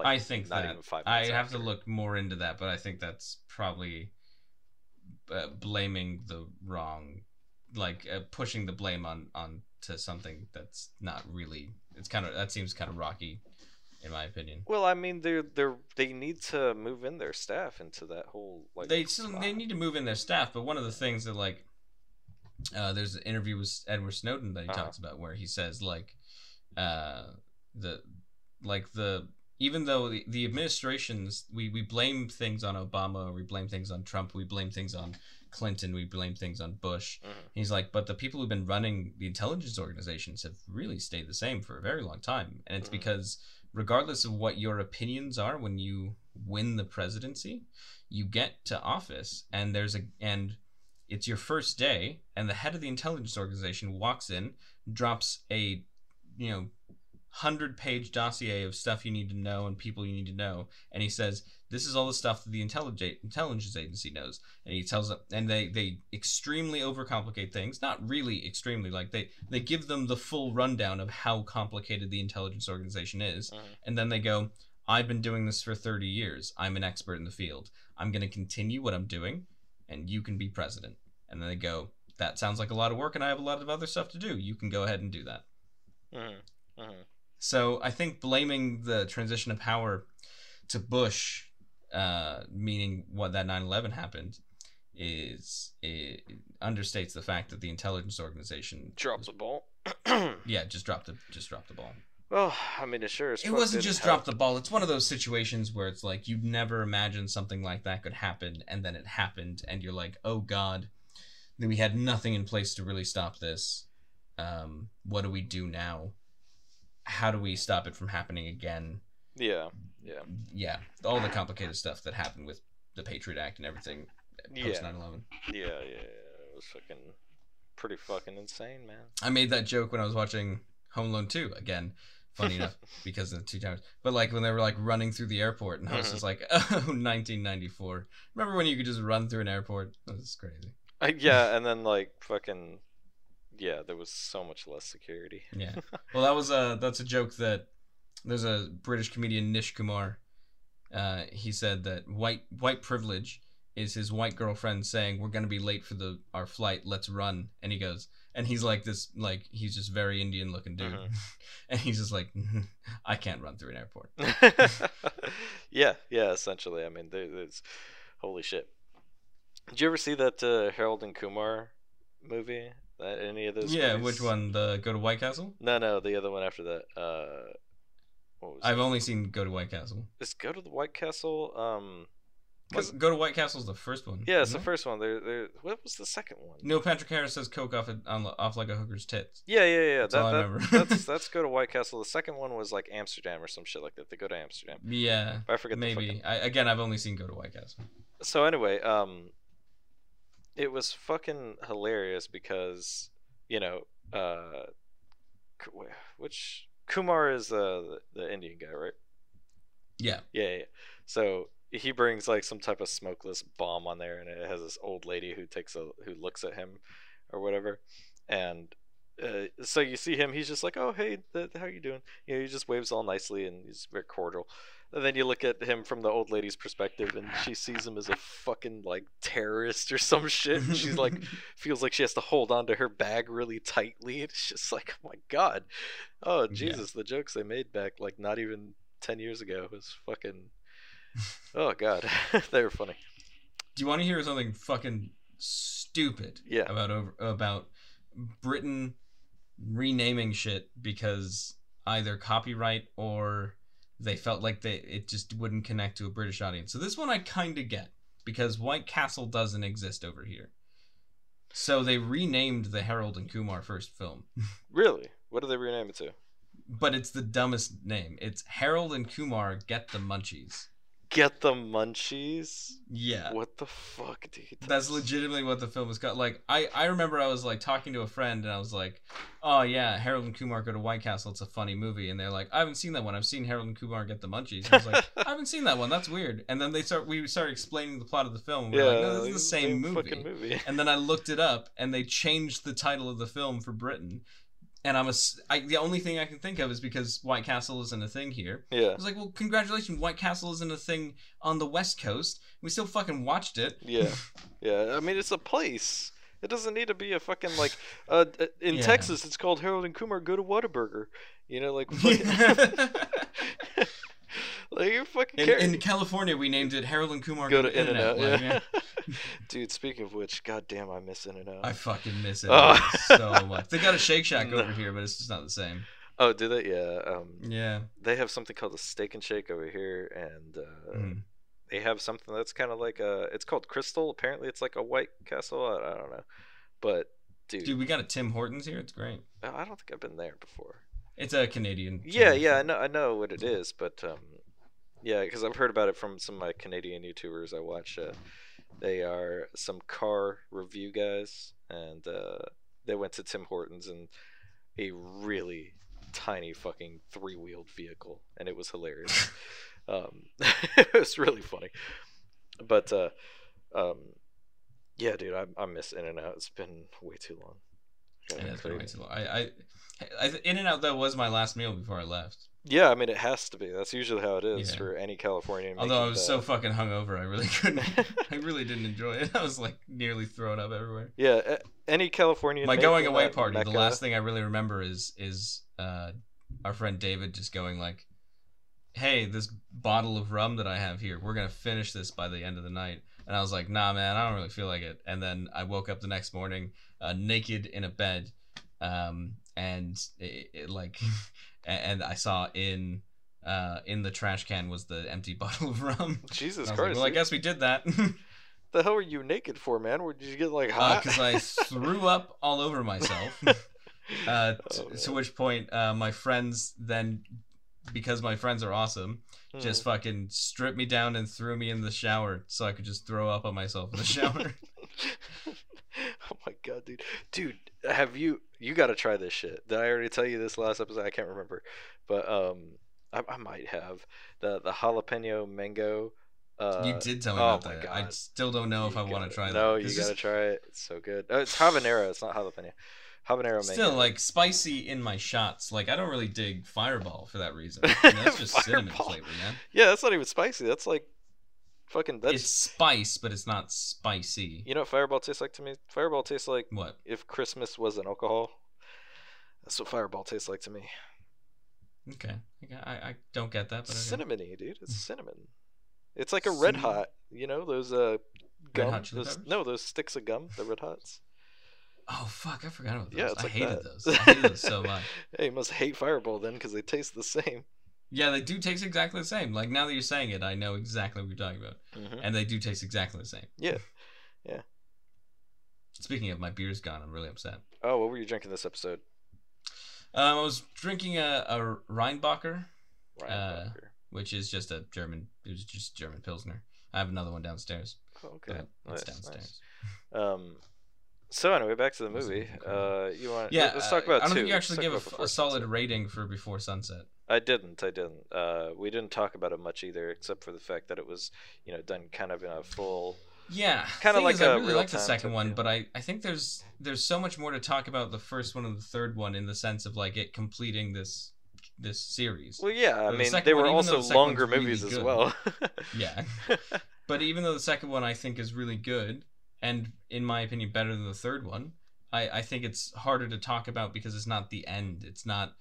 I think that I have to look more into that, but I think that's probably uh, blaming the wrong, like uh, pushing the blame on on to something that's not really. It's kind of that seems kind of rocky, in my opinion. Well, I mean, they they they need to move in their staff into that whole like. they still spot. they need to move in their staff, but one of the things that like, uh, there's an interview with Edward Snowden that he Uh-huh. talks about where he says like, uh, the like the even though the, the administrations we we blame things on Obama, we blame things on Trump, we blame things on Clinton, we blame things on Bush. Mhm. He's like, but the people who've been running the intelligence organizations have really stayed the same for a very long time, and it's Mhm. because regardless of what your opinions are when you win the presidency, you get to office and there's a and it's your first day and the head of the intelligence organization walks in, drops a you know 100 page dossier of stuff you need to know and people you need to know and he says this is all the stuff that the intelligence intelligence agency knows and he tells them and they they extremely overcomplicate things not really extremely like they they give them the full rundown of how complicated the intelligence organization is Mhm. and then they go i've been doing this for 30 years i'm an expert in the field i'm going to continue what i'm doing and you can be president and then they go that sounds like a lot of work and i have a lot of other stuff to do you can go ahead and do that Mhm. Mhm. So I think blaming the transition of power to Bush, uh, meaning what that 9/11 happened, is it understates the fact that the intelligence organization Drop the ball. yeah just dropped the just dropped the ball. well, I mean, it sure as It wasn't just help. drop the ball. It's one of those situations where it's like you'd never imagine something like that could happen, and then it happened, and you're like, oh god, then we had nothing in place to really stop this. Um, what do we do now? How do we stop it from happening again? Yeah, yeah, yeah, all the complicated stuff that happened with the Patriot Act and everything post Yeah. 9/11. yeah, yeah. yeah. It was fucking pretty fucking insane, man. I made that joke when I was watching Home Alone 2 again. Funny enough, because of the two times. But like when they were like running through the airport, and I was Mhm. just like, "Oh, 1994." Remember when you could just run through an airport? That was crazy. Uh, yeah, and then like fucking, yeah, there was so much less security. Yeah. Well, that was a that's a joke that there's a British comedian Nish Kumar. Uh, he said that white white privilege is his white girlfriend saying we're gonna be late for the our flight. Let's run. And he goes, and he's like this like he's just very Indian looking dude, Mhm. and he's just like I can't run through an airport. yeah, yeah. Essentially, I mean, there, there's holy shit. Did you ever see that uh, Harold and Kumar movie? That any of those? Yeah, movies? which one? The Go to White Castle? No, no, the other one after that. Uh, what was I've it? only seen Go to White Castle. Let's go to the White Castle. Um, What, Go to White Castle's the first one. yeah, it's the it? first one. There, there. What was the second one? Neil Patrick Harris says coke off, a, on, off like a hooker's tits. Yeah, yeah, yeah. That's that, all I remember. that's that's go to White Castle. The second one was like Amsterdam or some shit like that. They go to Amsterdam. Yeah, I forget the maybe. fucking I, again, I've only seen Go to White Castle. so anyway, um, it was fucking hilarious because you know, uh, which Kumar is uh, the, the Indian guy, right? Yeah. Yeah, yeah. So he brings like some type of smokeless bong on there, and it has this old lady who takes a who looks at him, or whatever, and. Uh, so you see him, he's just like, "Oh, hey, th- how you doing?" You know, he just waves all nicely and he's very cordial. And then you look at him from the old lady's perspective, and she sees him as a fucking like terrorist or some shit. And she's like, feels like she has to hold on to her bag really tightly. It's just like, oh my god, oh Yeah. Jesus, the jokes they made back like not even ten years ago was fucking. Oh god, they were funny. Do you want to hear something fucking stupid? Yeah. About over about Britain renaming shit because either copyright or they felt like they it just wouldn't connect to a British audience. So this one I kind of get because White Castle doesn't exist over here. So they renamed the Harold and Kumar first film. Really, what did they rename it to? but it's the dumbest name. It's Harold and Kumar get the munchies. Get the munchies. Yeah. What the fuck, dude? That's legitimately what the film was called. Like, I, I remember I was like talking to a friend and I was like, "Oh yeah, Harold and Kumar go to White Castle. It's a funny movie." And they're like, "I haven't seen that one. I've seen Harold and Kumar get the munchies." I was like, "I haven't seen that one. That's weird." And then they start we started explaining the plot of the film. Yeah, like, "No, this is the it's same movie." movie. And then I looked it up, and they changed the title of the film for Britain. And I'm a, I, the only thing I can think of is because White Castle isn't a thing here. yeah. I was like, well, congratulations, White Castle isn't a thing on the West Coast. We still fucking watched it. Yeah. Yeah. I mean, it's a place. It doesn't need to be a fucking like. Uh, uh, in Yeah. Texas, it's called Harold and Kumar Go to Whataburger. You know, like. Fucking, like you fucking in, care. in California, we named it Harold and Kumar Go to In and Out. Yeah. Dude, speaking of which, goddamn, I miss In and Out. I fucking miss it Oh. so much. They got a Shake Shack No. over here, but it's just not the same. Oh, do they? Yeah. Um, Yeah. they have something called a Steak and Shake over here, and uh, Mhm. they have something that's kind of like a. It's called Krystal. Apparently, it's like a White Castle. I, I don't know, but dude, Dude, we got a Tim Hortons here. It's great. I don't think I've been there before. It's a Canadian. Yeah, yeah, I know, I know what it is, but um, yeah, because I've heard about it from some of my Canadian YouTubers I watch. Uh, they are some car review guys, and uh, they went to Tim Hortons and a really tiny fucking three-wheeled vehicle, and it was hilarious. um, it was really funny, but uh, um, yeah, dude, I, I miss In and Out. It's been way too long. Yeah, it's been way too long. I, I, I, In and Out though was my last meal before I left. Yeah, I mean it has to be. That's usually how it is Yeah. for any Californian. Although I was so that. fucking hungover, I really couldn't. I really didn't enjoy it. I was like nearly throwing up everywhere. yeah, any Californian. My going away party. The last thing I really remember is is uh, our friend David just going like, "Hey, this bottle of rum that I have here, we're gonna finish this by the end of the night." And I was like, "Nah, man, I don't really feel like it." And then I woke up the next morning, uh, naked in a bed, um, and it, it, like, and I saw in uh, in the trash can was the empty bottle of rum. Jesus was like, Christ! well, I guess we did that. the hell were you naked for, man? Where did you get like hot? because Uh, I threw up all over myself. Uh, t- Oh, to which point, uh, my friends then, because my friends are awesome, Hmm. just fucking stripped me down and threw me in the shower so I could just throw up on myself in the shower. oh my god, dude! Dude, have you? You got to try this shit. Did I already tell you this last episode? I can't remember, but um, I, I might have the the jalapeno mango. Uh, you did tell me oh about that. I still don't know if I want gotta- try that. No, you gotta just try it. It's so good. Oh, it's habanero. It's not jalapeno. Habanero mango. Still, like spicy in my shots. Like I don't really dig Fireball for that reason. I mean, that's just cinnamon flavor, man. yeah, that's not even spicy. That's like fucking. That's It's spice, but it's not spicy. you know what Fireball tastes like to me. Fireball tastes like What? if Christmas was an alcohol. That's what Fireball tastes like to me. Okay, I, I don't get that, but cinnamony, dude. It's cinnamon. It's like a red hot. You know those uh gum. Those, no, those sticks of gum. The red hots. Oh fuck! I forgot about those. Yeah, it's I like hated that. those. I hated those so much. Hey, you must hate Fireball then, because they taste the same. Yeah, they do taste exactly the same. Like now that you're saying it, I know exactly what you're talking about, hmm and they do taste exactly the same. Yeah. Yeah. Speaking of, my beer's gone. I'm really upset. Oh, what were you drinking this episode? Um, I was drinking a, a Rheinbacher, Ryan Uh, which is just a German. It was just German pilsner. I have another one downstairs. Oh, okay. Nice, downstairs. nice. Um. So anyway, back to the movie. Uh, you want? Yeah, Let's uh, talk about I don't two. think you actually give a, about f- Before a solid rating for Before Sunset. I didn't. I didn't. Uh, we didn't talk about it much either, except for the fact that it was, you know, done kind of in a full. Yeah, Kinda like is, I really like the second one, but I, I think there's there's so much more to talk about the first one and the third one in the sense of like it completing this this series. Well, yeah. I the mean, second they were though also the longer one's really movies as good. well. Yeah. But even though the second one I think is really good and in my opinion better than the third one, I, I think it's harder to talk about because it's not the end. It's not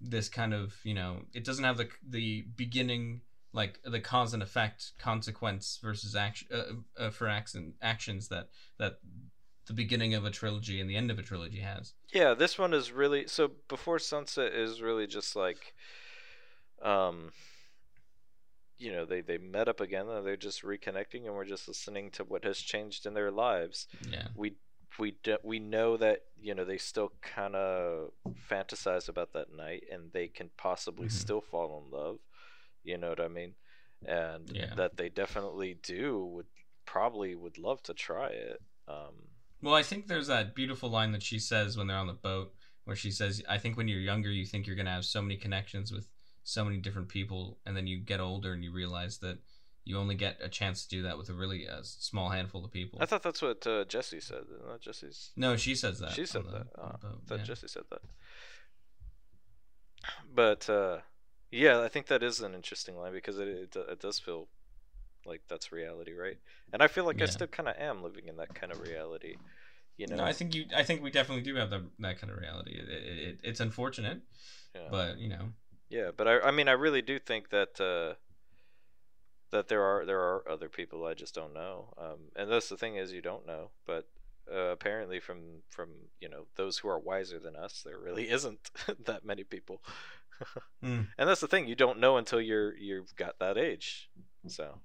this kind of you know it doesn't have the the beginning like the cause and effect consequence versus action uh, uh, for action actions that that the beginning of a trilogy and the end of a trilogy has. yeah, this one is really so. Before Sunset is really just like, um, you know, they they met up again. And they're just reconnecting, and we're just listening to what has changed in their lives. Yeah. we we do, we know that you know they still kind of fantasize about that night, and they can possibly Mhm. still fall in love. You know what I mean? And Yeah. that they definitely do would probably would love to try it. Um, Well, I think there's that beautiful line that she says when they're on the boat, where she says, "I think when you're younger, you think you're gonna have so many connections with so many different people, and then you get older and you realize that you only get a chance to do that with a really uh, small handful of people." I thought that's what uh, Jesse said. That Jesse's? no, she says that. She said the- that. on Oh, the I thought yeah. Jesse said that. But uh, yeah, I think that is an interesting line because it it, it does feel like that's reality, right? And I feel like I still kind of am living in that kind of reality. You know, No, I think you. I think we definitely do have the, that kind of reality. It, it, it, it's unfortunate, yeah. but you know, Yeah, but I, I mean, I really do think that uh, that there are there are other people I just don't know, um, and that's the thing is you don't know. But uh, apparently, from from you know those who are wiser than us, there really isn't that many people. Hmm. And that's the thing you don't know until you're you've got that age. So,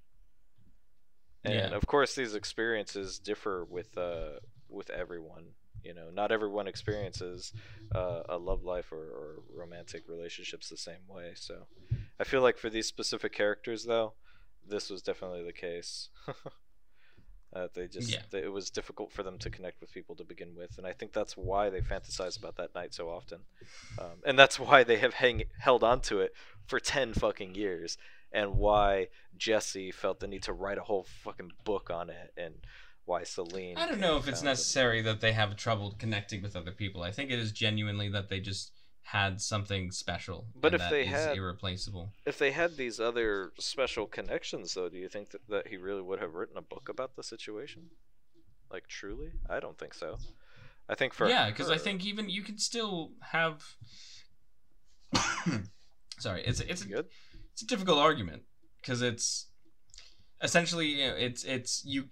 and Yeah. of course, these experiences differ with uh, with everyone. You know, not everyone experiences uh, a love life or, or romantic relationships the same way. So, I feel like for these specific characters, though, this was definitely the case. uh, they just Yeah. they, it was difficult for them to connect with people to begin with, and I think that's why they fantasize about that night so often, um, and that's why they have hang, held on to it for ten fucking years, and why Jesse felt the need to write a whole fucking book on it, and why Celine. I don't know if it's necessary that they have trouble connecting with other people. I think it is genuinely that they just had something special. But if they had- irreplaceable. If they had these other special connections, though, do you think that, that he really would have written a book about the situation? Like, truly? I don't think so. I think for yeah, because I think even you can still have. Sorry, it's it's a, good. it's a difficult argument because it's essentially you know, it's it's you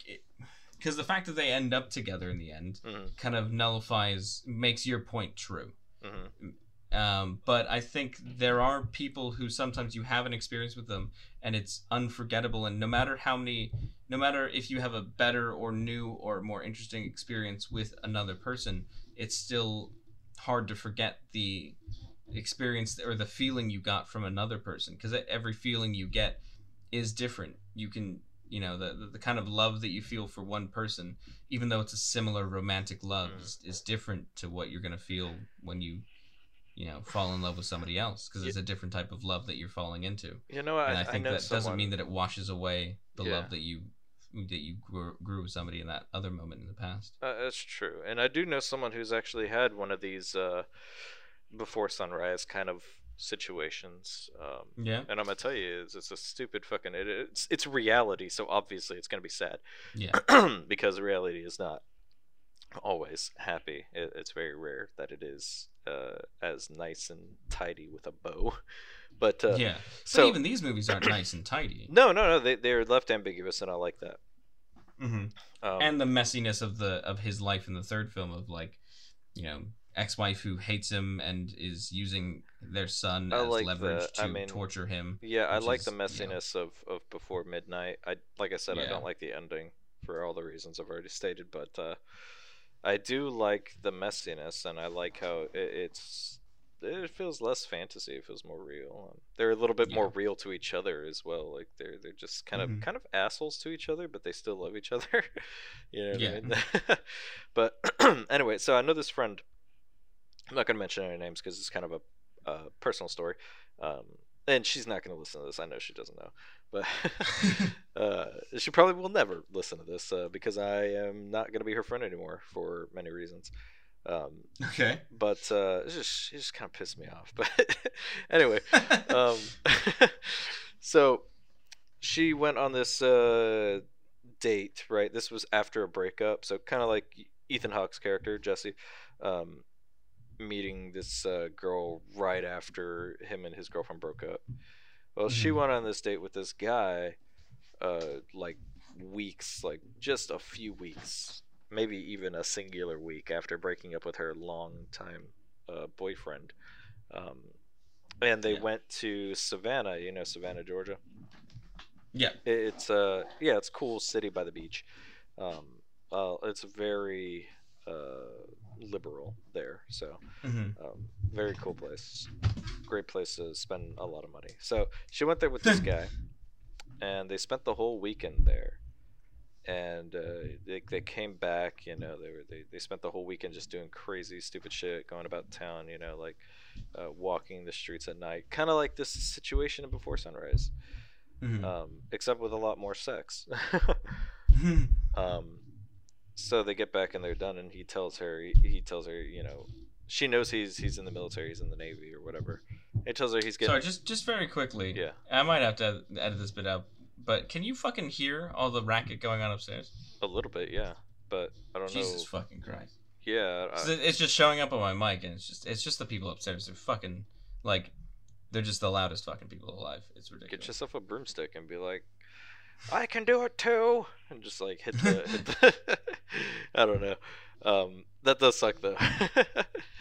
because the fact that they end up together in the end hmm kind of nullifies makes your point true. hmm Um, but I think there are people who sometimes you have an experience with them and it's unforgettable. And no matter how many, no matter if you have a better or new or more interesting experience with another person, it's still hard to forget the experience or the feeling you got from another person because every feeling you get is different. You can, you know, the, the, kind of love that you feel for one person, even though it's a similar romantic love, Mm. is, is different to what you're going to feel when you you know fall in love with somebody else because it's a different type of love that you're falling into You know, I, and i think know that someone, doesn't mean that it washes away the Yeah. love that you that you grew, grew with somebody in that other moment in the past Uh, that's true, and I do know someone who's actually had one of these uh, before sunrise kind of situations. Um, yeah and I'm gonna tell you, it's, it's a stupid fucking. It, it's it's reality, so obviously it's gonna be sad. yeah because reality is not always happy. It, it's very rare that it is uh, as nice and tidy with a bow. But uh, yeah so but even these movies aren't nice and tidy no, no, no, they they're left ambiguous, and I like that. mm-hmm. Um, and the messiness of the of his life in the third film of like you know ex-wife who hates him and is using their son I as like leverage that. to I mean, torture him yeah, I like is, the you know- messiness of, of before midnight. I like I said, I don't like the ending for all the reasons I've already stated, but uh, I do like the messiness, and I like how it, it's. It feels less fantasy. It feels more real. They're a little bit more real to each other as well. Like they're they're just kind of Mhm. kind of assholes to each other, but they still love each other. you know what Yeah. I mean? but anyway, so I know this friend. I'm not gonna mention any names because it's kind of a uh, personal story. Um, and she's not going to listen to this. I know she doesn't know, but uh, she probably will never listen to this uh, because I am not going to be her friend anymore for many reasons. Um, okay but uh, it's just she just kind of pissed me off. But anyway, um, so she went on this uh, date. Right, this was after a breakup, so kind of like Ethan Hawke's character Jesse. Um, meeting this uh, girl right after him and his girlfriend broke up. Well, she Mhm. went on this date with this guy, uh, like weeks, like just a few weeks, maybe even a singular week after breaking up with her longtime uh, boyfriend. Um, and they Yeah. went to Savannah, you know, Savannah, Georgia. yeah It's uh, yeah, it's a cool city by the beach. Um, uh, it's a very uh, liberal there. So hmm um, very cool place, great place to spend a lot of money. So she went there with this guy, and they spent the whole weekend there. And uh, they, they came back, you know, they were they, they spent the whole weekend just doing crazy, stupid shit, going about town, you know, like uh, walking the streets at night, kind of like this situation Before Sunrise, hmm um, except with a lot more sex. um, so they get back and they're done, and he tells her he, he tells her you know she knows he's he's in the military, he's in the navy or whatever. He tells her he's getting Sorry, just just very quickly. yeah I might have to edit this bit out, but can you fucking hear all the racket going on upstairs? a little bit yeah, but I don't know. Jesus know fucking Christ! Yeah. I, It's just showing up on my mic, and it's just it's just the people upstairs. They're fucking like, they're just the loudest fucking people alive. It's ridiculous. get yourself a broomstick and be like. I can do it too, and just like hit the. hit the I don't know. Um, that does suck though.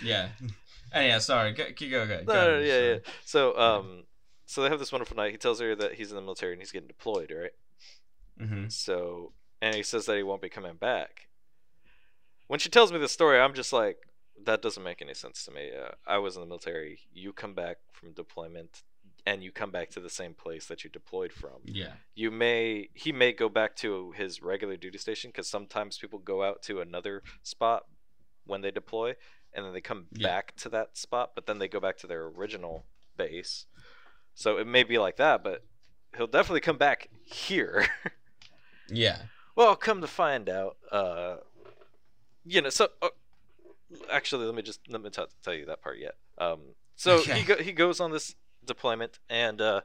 Yeah. And yeah, sorry. Go, go, go, go. No, no, yeah, yeah. So, um, so they have this wonderful night. He tells her that he's in the military and he's getting deployed, right? Mm-hmm. So, and he says that he won't be coming back. When she tells me this story, I'm just like, that doesn't make any sense to me. Uh, I was in the military. You come back from deployment, and you come back to the same place that you deployed from. Yeah. You may, he may go back to his regular duty station because sometimes people go out to another spot when they deploy, and then they come Yeah. back to that spot, but then they go back to their original base. So it may be like that, but he'll definitely come back here. Yeah. Well, come to find out, uh, you know, so uh, actually, let me just let me t- tell you that part yet. Um, so Okay. he go- he goes on this deployment, and uh,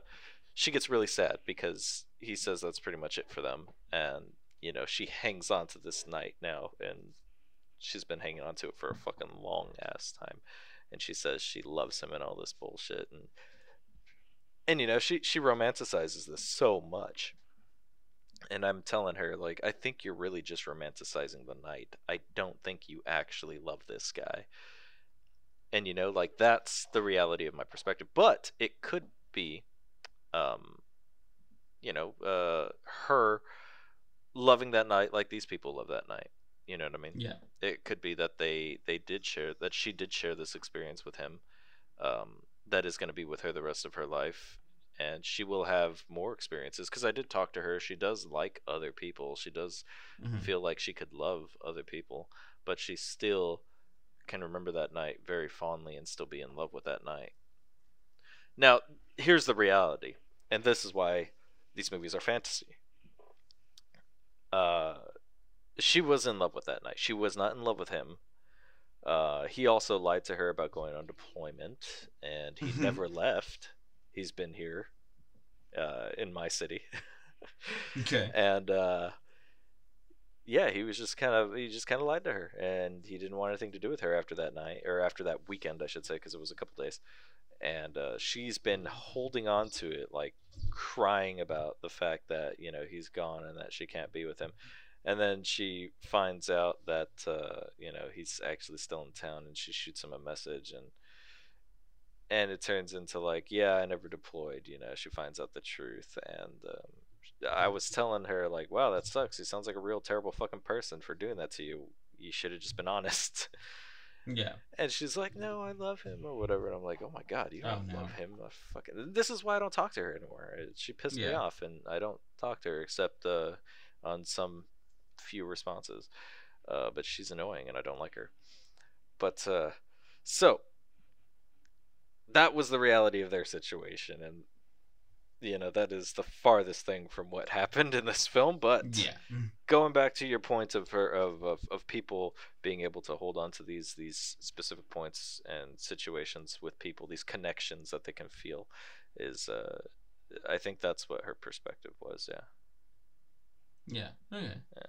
she gets really sad because he says that's pretty much it for them, and you know she hangs on to this night now, and she's been hanging on to it for a fucking long ass time, and she says she loves him and all this bullshit, and and you know she she romanticizes this so much and I'm telling her like I think you're really just romanticizing the night. I don't think you actually love this guy. And you know, like that's the reality of my perspective. But it could be um you know, uh her loving that night like these people love that night. You know what I mean? Yeah. It could be that they they did share that she did share this experience with him. Um that is going to be with her the rest of her life and she will have more experiences because I did talk to her. She does like other people. She does Mhm. feel like she could love other people, but she still can remember that night very fondly and still be in love with that night. Now, here's the reality, and this is why these movies are fantasy. Uh, she was in love with that night. She was not in love with him. Uh, he also lied to her about going on deployment, and he Mhm. never left. He's been here uh, in my city. Okay. and uh, yeah, he was just kind of he just kind of lied to her, and he didn't want anything to do with her after that night or after that weekend, I should say, because it was a couple days. And uh, she's been holding on to it, like crying about the fact that you know he's gone and that she can't be with him. And then she finds out that uh, you know he's actually still in town, and she shoots him a message, and and it turns into like, yeah, I never deployed. You know, she finds out the truth, and um, I was telling her like, wow, that sucks. He sounds like a real terrible fucking person for doing that to you. You should have just been honest. Yeah. And she's like, no, I love him or whatever. And I'm like, oh my god, you Oh, don't no. love him. I fucking. This is why I don't talk to her anymore. She pissed me off, and I don't talk to her except uh, on some few responses. Uh, but she's annoying, and I don't like her. But uh, so that was the reality of their situation, and you know that is the farthest thing from what happened in this film. But Yeah. going back to your point of her of, of of people being able to hold on to these these specific points and situations with people, these connections that they can feel, is uh, I think that's what her perspective was. Yeah, Yeah. Okay. yeah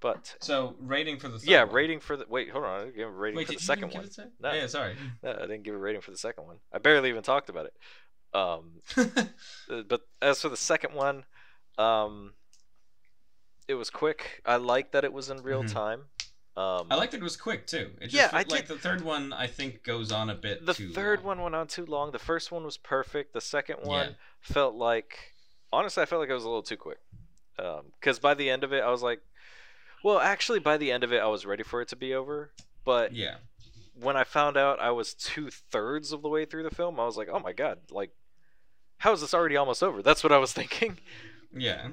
but So rating for the yeah, one. rating for the wait, hold on, I didn't give a rating Wait, for did the second one. give it to? No. Yeah. Sorry. No, I didn't give a rating for the second one. I barely even talked about it. Um, Uh, but as for the second one, um, it was quick. I like that it was in real Mhm. time. Um, I liked that it was quick too. It just Yeah, felt I like did- the third one. I think goes on a bit. the third long. one went on too long. The first one was perfect. The second one Yeah. felt like, honestly, I felt like it was a little too quick. Because by the end of it, I was like, Well, actually, by the end of it, I was ready for it to be over. But Yeah. When I found out I was two thirds of the way through the film, I was like, oh my god, like, how is this already almost over? That's what I was thinking. Yeah.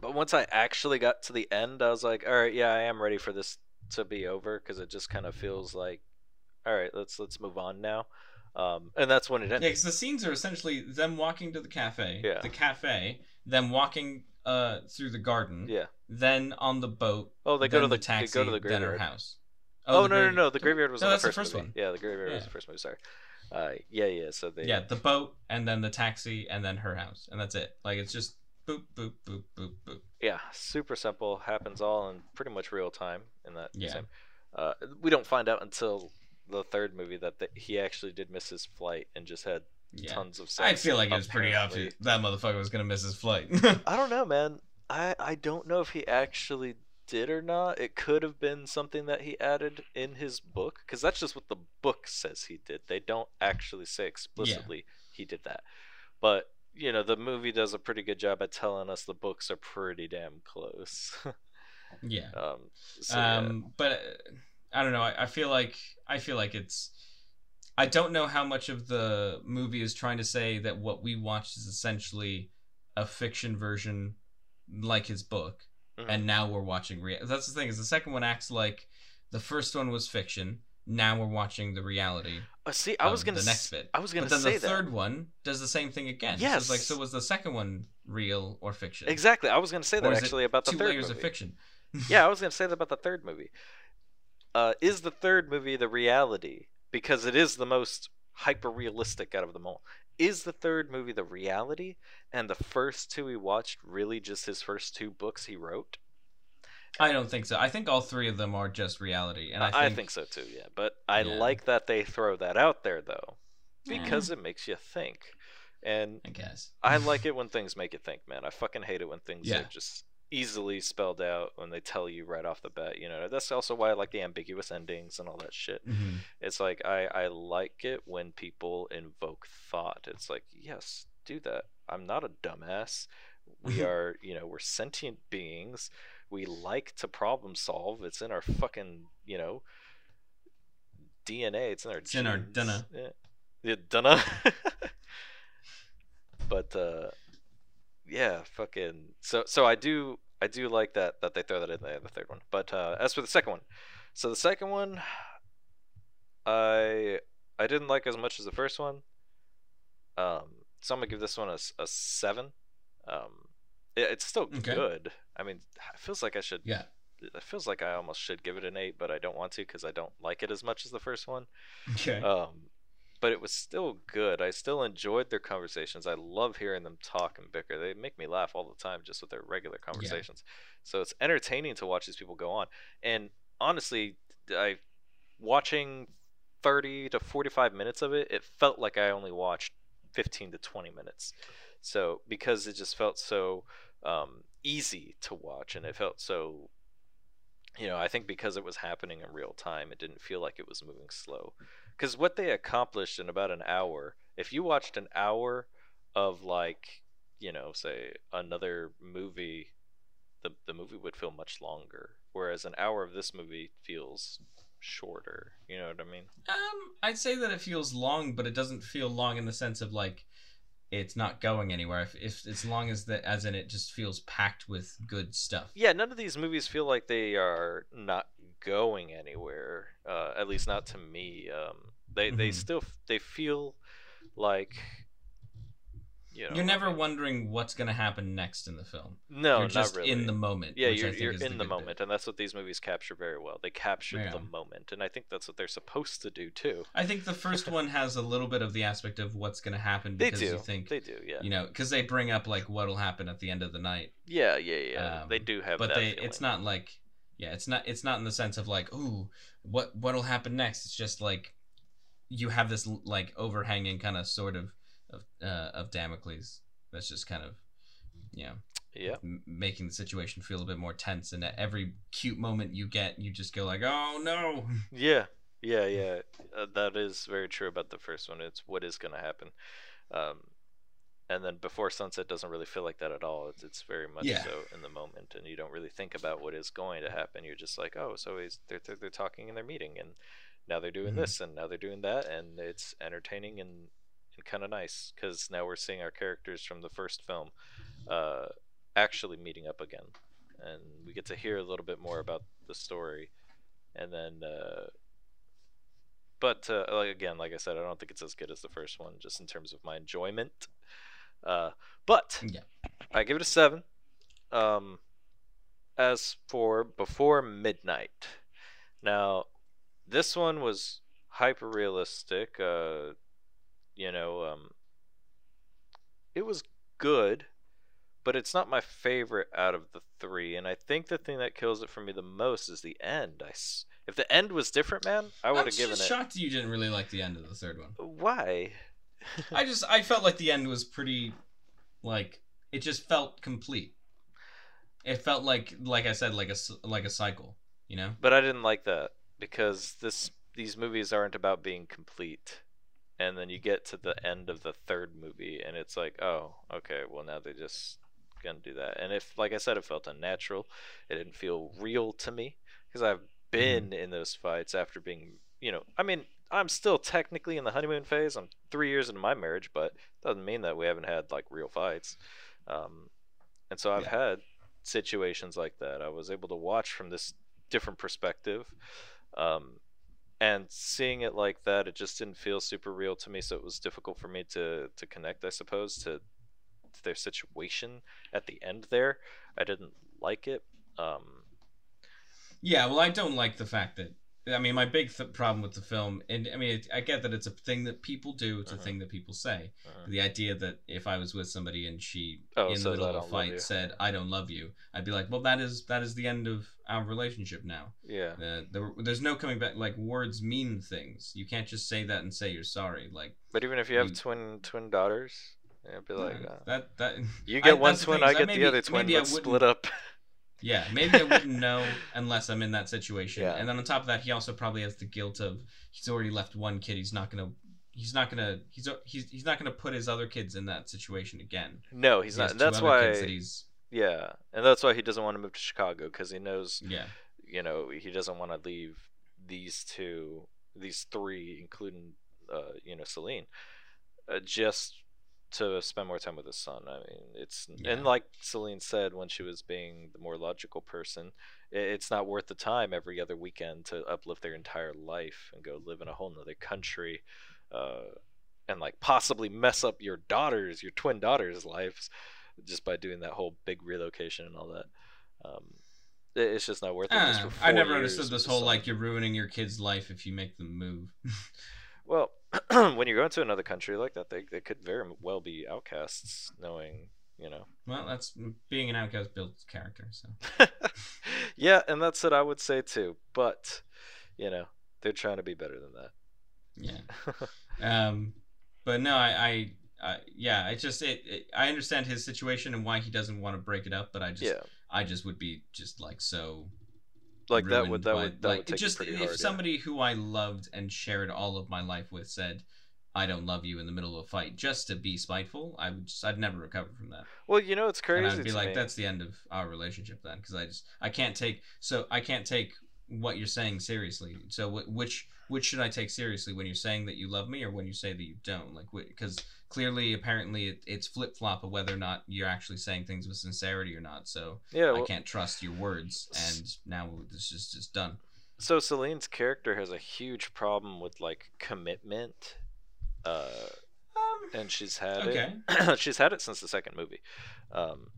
But once I actually got to the end, I was like, all right, yeah, I am ready for this to be over because it just kind of feels like, all right, let's let's move on now. Um, and that's when it Yeah, because the scenes are essentially them walking to the cafe, Yeah. the cafe, them walking uh through the garden, Yeah. then on the boat, Oh, they go to then the, taxi, they go to the then her house. Oh, the no, no, no, the graveyard was No, that's the the first, first movie. one. Yeah, the graveyard was the first movie. Sorry. Uh, yeah, yeah. So they. Yeah, the boat and then the taxi and then her house, and that's it. Like it's just boop boop boop boop boop. Yeah, super simple. Happens all in pretty much real time in that. Yeah. Same. Uh, we don't find out until the third movie that the, he actually did miss his flight and just had Yeah, tons of sex. I feel like it was pretty obvious that motherfucker was gonna miss his flight. I don't know, man. I I don't know if he actually did or not. It could have been something that he added in his book because that's just what the book says he did. They don't actually say explicitly he did that. But you know, the movie does a pretty good job at telling us the books are pretty damn close. yeah. um, so, yeah. um, but uh, I don't know. I, I feel like I feel like it's. I don't know how much of the movie is trying to say that what we watched is essentially a fiction version, like his book, Mhm. and now we're watching. Rea- That's the thing is the second one acts like the first one was fiction. Now we're watching the reality. Uh, see, I was gonna the next bit. I was gonna but then say the that. third one does the same thing again. So Yes. it's like so was the second one real or fiction? Exactly. I was gonna say that actually about the Two third layers movie. of fiction. yeah, I was gonna say that about the third movie. Uh, is the third movie the reality? Because it is the most hyper realistic out of them all. Is the third movie the reality? And the first two we watched really just his first two books he wrote? I don't think so. I think all three of them are just reality, and I I think, think, so too, yeah. But I Yeah. like that they throw that out there though. Yeah. Because it makes you think. And I guess I like it when things make you think, man. I fucking hate it when things Yeah. are just easily spelled out when they tell you right off the bat. You know, that's also why I like the ambiguous endings and all that shit. Mhm. It's like I I like it when people invoke thought. It's like, yes, do that. I'm not a dumbass. We are, you know, we're sentient beings. We like to problem solve. It's in our fucking, you know, DNA. It's in our It's in our genes. dunna. Yeah, yeah dunna. but uh yeah, fucking so so I do I do like that that they throw that in there, the third one. But uh as for the second one, so the second one I I didn't like as much as the first one. Um so I'm gonna give this one a, a seven. Um it, it's still Okay. good. I mean, it feels like I should Yeah. it feels like I almost should give it an eight, but I don't want to because I don't like it as much as the first one. Okay. Um, but it was still good. I still enjoyed their conversations. I love hearing them talk and bicker. They make me laugh all the time just with their regular conversations. So it's entertaining to watch these people go on. And honestly, I watching 30 to 45 minutes of it, it felt like I only watched 15 to 20 minutes. So because it just felt so um, easy to watch and it felt so you know, I think because it was happening in real time, it didn't feel like it was moving slow. Because what they accomplished in about an hour, if you watched an hour of like, you know, say another movie, the the movie would feel much longer. Whereas an hour of this movie feels shorter. You know what I mean? Um, I'd say that it feels long, but it doesn't feel long in the sense of like it's not going anywhere. If, if as long as that, as in it just feels packed with good stuff. Yeah, none of these movies feel like they are not going anywhere. Uh, at least not to me. Um, they they Mhm. still they feel like you know. You're I never wondering what's going to happen next in the film. No, you're just really. in the moment. yeah, you're, you're in the bit. moment, and that's what these movies capture very well. They capture Yeah. the moment, and I think that's what they're supposed to do too. I think the first one has a little bit of the aspect of what's going to happen They because do. you think they do, yeah. you know because they bring up like what'll happen at the end of the night, yeah, yeah, yeah. they Um, do have but that they feeling. it's not like yeah it's not it's not in the sense of like ooh what what'll happen next. It's just like you have this like overhanging kind of sort of of uh, of Damocles that's just kind of you know Yeah, m- making the situation feel a bit more tense and at every cute moment you get you just go like oh no yeah, yeah, yeah. Uh, that is very true about the first one. It's what is going to happen. Um, and then before sunset doesn't really feel like that at all. It's it's very much Yeah. so in the moment, and you don't really think about what is going to happen. You're just like, oh, so he's they're they're, they're talking and they're meeting, and now they're doing Mhm. this, and now they're doing that, and it's entertaining and and kind of nice because now we're seeing our characters from the first film uh, actually meeting up again, and we get to hear a little bit more about the story, and then. Uh, but uh, like again, like I said, I don't think it's as good as the first one, just in terms of my enjoyment. Uh, but Yeah. I give it a seven. Um, as for Before Midnight, now this one was hyper realistic. Uh, you know, um, it was good, but it's not my favorite out of the three. And I think the thing that kills it for me the most is the end. I if the end was different, man, I would have given just it. shocked you didn't really like the end of the third one. Why? I just I felt like the end was pretty, like it just felt complete. It felt like like I said like a like a cycle, you know. But I didn't like that because this these movies aren't about being complete. And then you get to the end of the third movie and it's like, oh, okay, well now they're just gonna do that. And if like I said it felt unnatural, it didn't feel real to me because I've been in those fights after being, you know, I mean, I'm still technically in the honeymoon phase. I'm 3 years into my marriage, but it doesn't mean that we haven't had like real fights. Um and so I've Yeah. had situations like that. I was able to watch from this different perspective. Um, and seeing it like that, it just didn't feel super real to me. So it was difficult for me to, to connect, I suppose, to, to their situation at the end there. I didn't like it. Um, Yeah, well, I don't like the fact that I mean my big th- problem with the film, and I mean it, I get that it's a thing that people do, it's Uh-huh. a thing that people say. uh, The idea that if I was with somebody and she Oh, in the middle of a don't love you." fight said I don't love you, I'd be like, well, that is that is the end of our relationship now. yeah. Uh, there, there's no coming back. Like words mean things. You can't just say that and say you're sorry. Like But even if you have You- twin twin daughters, it'd be like, uh, uh, that that you I- get one twin, I get maybe- the other twin. I Let's split up. Yeah, maybe I wouldn't know unless I'm in that situation. Yeah. And then on top of that, he also probably has the guilt of he's already left one kid. He's not gonna. He's not gonna. He's he's he's not gonna put his other kids in that situation again. No, he's He not. That's why. that he's Yeah, and that's why he doesn't want to move to Chicago because he knows yeah you know he doesn't want to leave these two these three including uh you know celine uh, just to spend more time with his son i mean it's Yeah. and like celine said when she was being the more logical person it's not worth the time every other weekend to uplift their entire life and go live in a whole nother country uh and like possibly mess up your daughters your twin daughters lives just by doing that whole big relocation and all that um it's just not worth it. I, just don't know. for I never understood this whole like you're ruining your kid's life if you make them move. Well, when you go into another country like that, they, they could very well be outcasts, knowing, you know. well, that's being an outcast builds character. So yeah, and that's what I would say too. But, you know, they're trying to be better than that. yeah. Um, but no, I, I, I yeah, I just it, it. I understand his situation and why he doesn't want to break it up, but I just, yeah, I just would be just like so. Like that would that by- would that like would take just pretty if hard. yeah. somebody who I loved and shared all of my life with said, "I don't love you" in the middle of a fight just to be spiteful, I would just, I'd never recover from that. Well, you know, it's crazy. and I'd be like, me. that's the end of our relationship then, because I just I can't take so I can't take what you're saying seriously. So wh- which which should I take seriously when you're saying that you love me or when you say that you don't? Like because clearly apparently it, it's flip flop of whether or not you're actually saying things with sincerity or not. So yeah. I can't trust your words, and now this is just done. so Celine's character has a huge problem with like commitment. Uh, Um, and she's had okay. it. she's had it since the second movie. Um,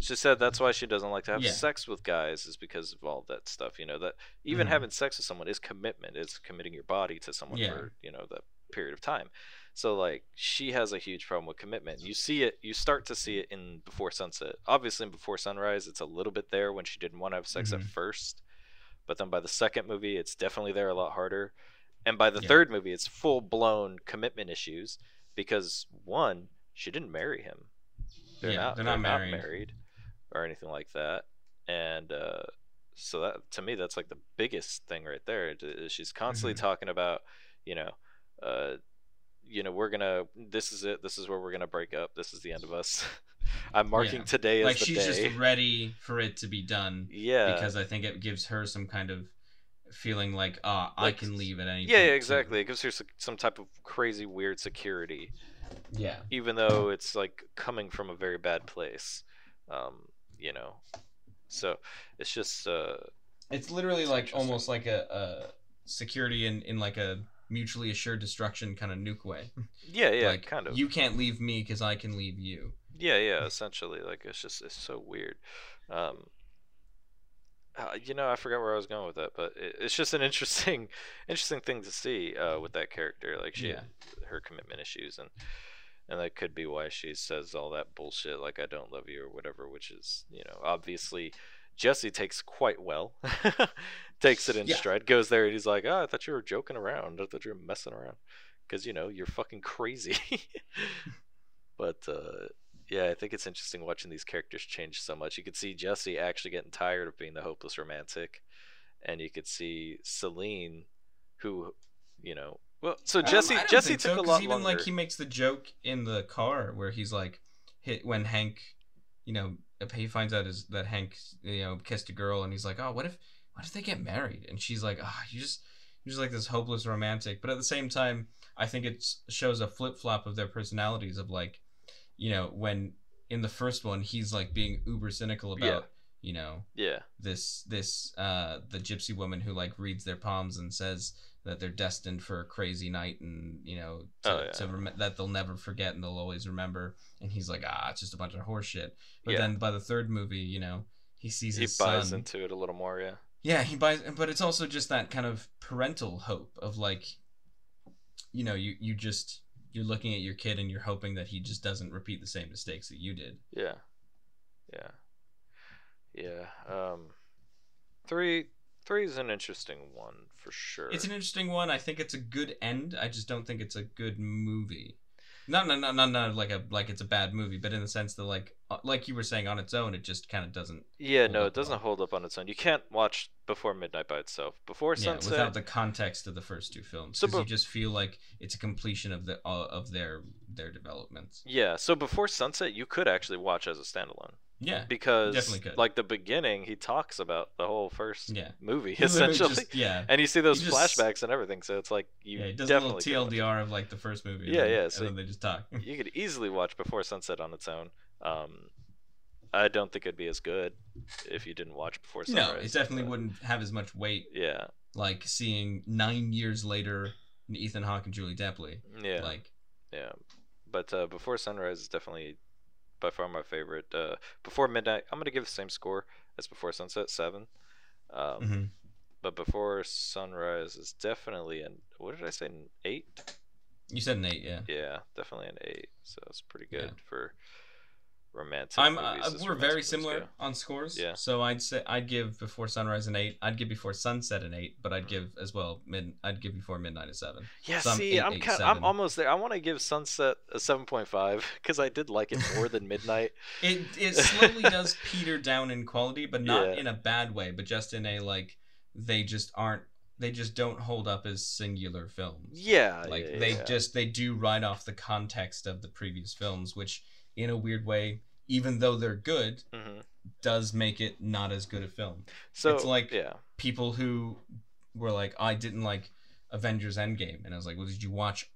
she said that's why she doesn't like to have Yeah. sex with guys is because of all that stuff. You know that even Mhm. having sex with someone is commitment. Is committing your body to someone Yeah. for you know that period of time. So like she has a huge problem with commitment. You see it. You start to see it in Before Sunset. Obviously, in Before Sunrise, it's a little bit there when she didn't want to have sex at Mhm. first, but then by the second movie, it's definitely there a lot harder. And by the Yeah. third movie, it's full blown commitment issues because one, she didn't marry him. They're Yeah, not. they're They're, not not married. married. or anything like that. And uh, so that to me, that's like the biggest thing right there She's constantly Mhm. talking about, you know, uh, you know, we're gonna. This is it. This is where we're gonna break up. This is the end of us. I'm marking Yeah. today as like the she's day. just ready for it to be done yeah. because I think it gives her some kind of feeling like ah I Like, can leave at any yeah, yeah, too. exactly. It gives her some type of crazy, weird security, Yeah. even though it's like coming from a very bad place. Um, you know, so it's just uh, It's literally It's like almost like a, a security in, in like a mutually assured destruction kind of nuke way. yeah, yeah, like kind of. you can't leave me because I can leave you. Yeah, yeah, essentially. Like it's just it's so weird. Um, uh, you know, I forgot where I was going with that, but it, it's just an interesting, interesting thing to see uh, with that character. Like she, Yeah. her commitment issues, and and that could be why she says all that bullshit, like "I don't love you" or whatever. Which is, you know, obviously Jesse takes quite well, takes it in Yeah. stride, goes there, and he's like, "Oh, I thought you were joking around. I thought you were messing around." Because you know you're fucking crazy. but uh, yeah, I think it's interesting watching these characters change so much. You could see Jesse actually getting tired of being the hopeless romantic, and you could see Celine, who, you know, well, so Jesse Um, Jesse took so, a lot even longer. like he makes the joke in the car where he's like hit when Hank, you know, he finds out is that Hank, you know, kissed a girl and he's like, oh, what if what if they get married? And she's like, ah, you just you're just like this hopeless romantic. But at the same time, I think it shows a flip flop of their personalities of like, you know, when in the first one he's like being uber cynical about. Yeah. You know yeah, this this uh the gypsy woman who like reads their palms and says that they're destined for a crazy night and you know to, Oh, yeah. to rem- that they'll never forget and they'll always remember and he's like ah it's just a bunch of horse shit but Yeah. then by the third movie you know he sees he his buys son into it a little more. Yeah, yeah he buys but it's also just that kind of parental hope of like you know you you just you're looking at your kid and you're hoping that he just doesn't repeat the same mistakes that you did yeah, yeah, yeah. Um, three three is an interesting one for sure. It's an interesting one. I think it's a good end. I just don't think it's a good movie. No, no, no, not, not like a like it's a bad movie, but in the sense that like uh, like you were saying on its own, it just kind of doesn't. yeah, no, it doesn't well. hold up on its own. You can't watch Before Midnight by itself. Before Yeah, Sunset, without the context of the first two films, So because you just feel like it's a completion of the uh, of their their developments. Yeah, so before Sunset, you could actually watch as a standalone Yeah, because, Definitely like the beginning, he talks about the whole first yeah. movie essentially, just- yeah, and you see those just- flashbacks and everything. So it's like you yeah. It does a little definitely TLDR of like the first movie. and Yeah, then- yeah, And so- then they just talk. You could easily watch Before Sunset on its own. Um, I don't think it'd be as good if you didn't watch Before Sunrise. no, it definitely but- wouldn't have as much weight Yeah, like seeing nine years later Ethan Hawke and Julie Delpy. yeah, Like yeah. But uh, Before Sunrise is definitely by far my favorite. Uh, Before Midnight, I'm gonna give the same score as Before Sunset, seven. Um, mhm. but before sunrise is definitely an what did I say an eight? you said an eight, yeah. Yeah, definitely an eight. So it's pretty good Yeah. for romantic. I'm uh, we're romantic very similar go. on scores. Yeah. So I'd say I'd give Before Sunrise an eight. I'd give Before Sunset an eight, but I'd Mhm. give as well mid. I'd give Before Midnight a seven. Yeah, So I'm see, eight, I'm eight, kind I'm almost there. I want to give Sunset a seven point five because I did like it more than Midnight. It it slowly does peter down in quality, but not Yeah. in a bad way, but just in a like they just aren't. They just don't hold up as singular films. Yeah, like yeah, they yeah. just they do write off the context of the previous films which in a weird way even though they're good hmm does make it not as good a film. So It's like- yeah, people who were like i didn't like avengers endgame and i was like well did you watch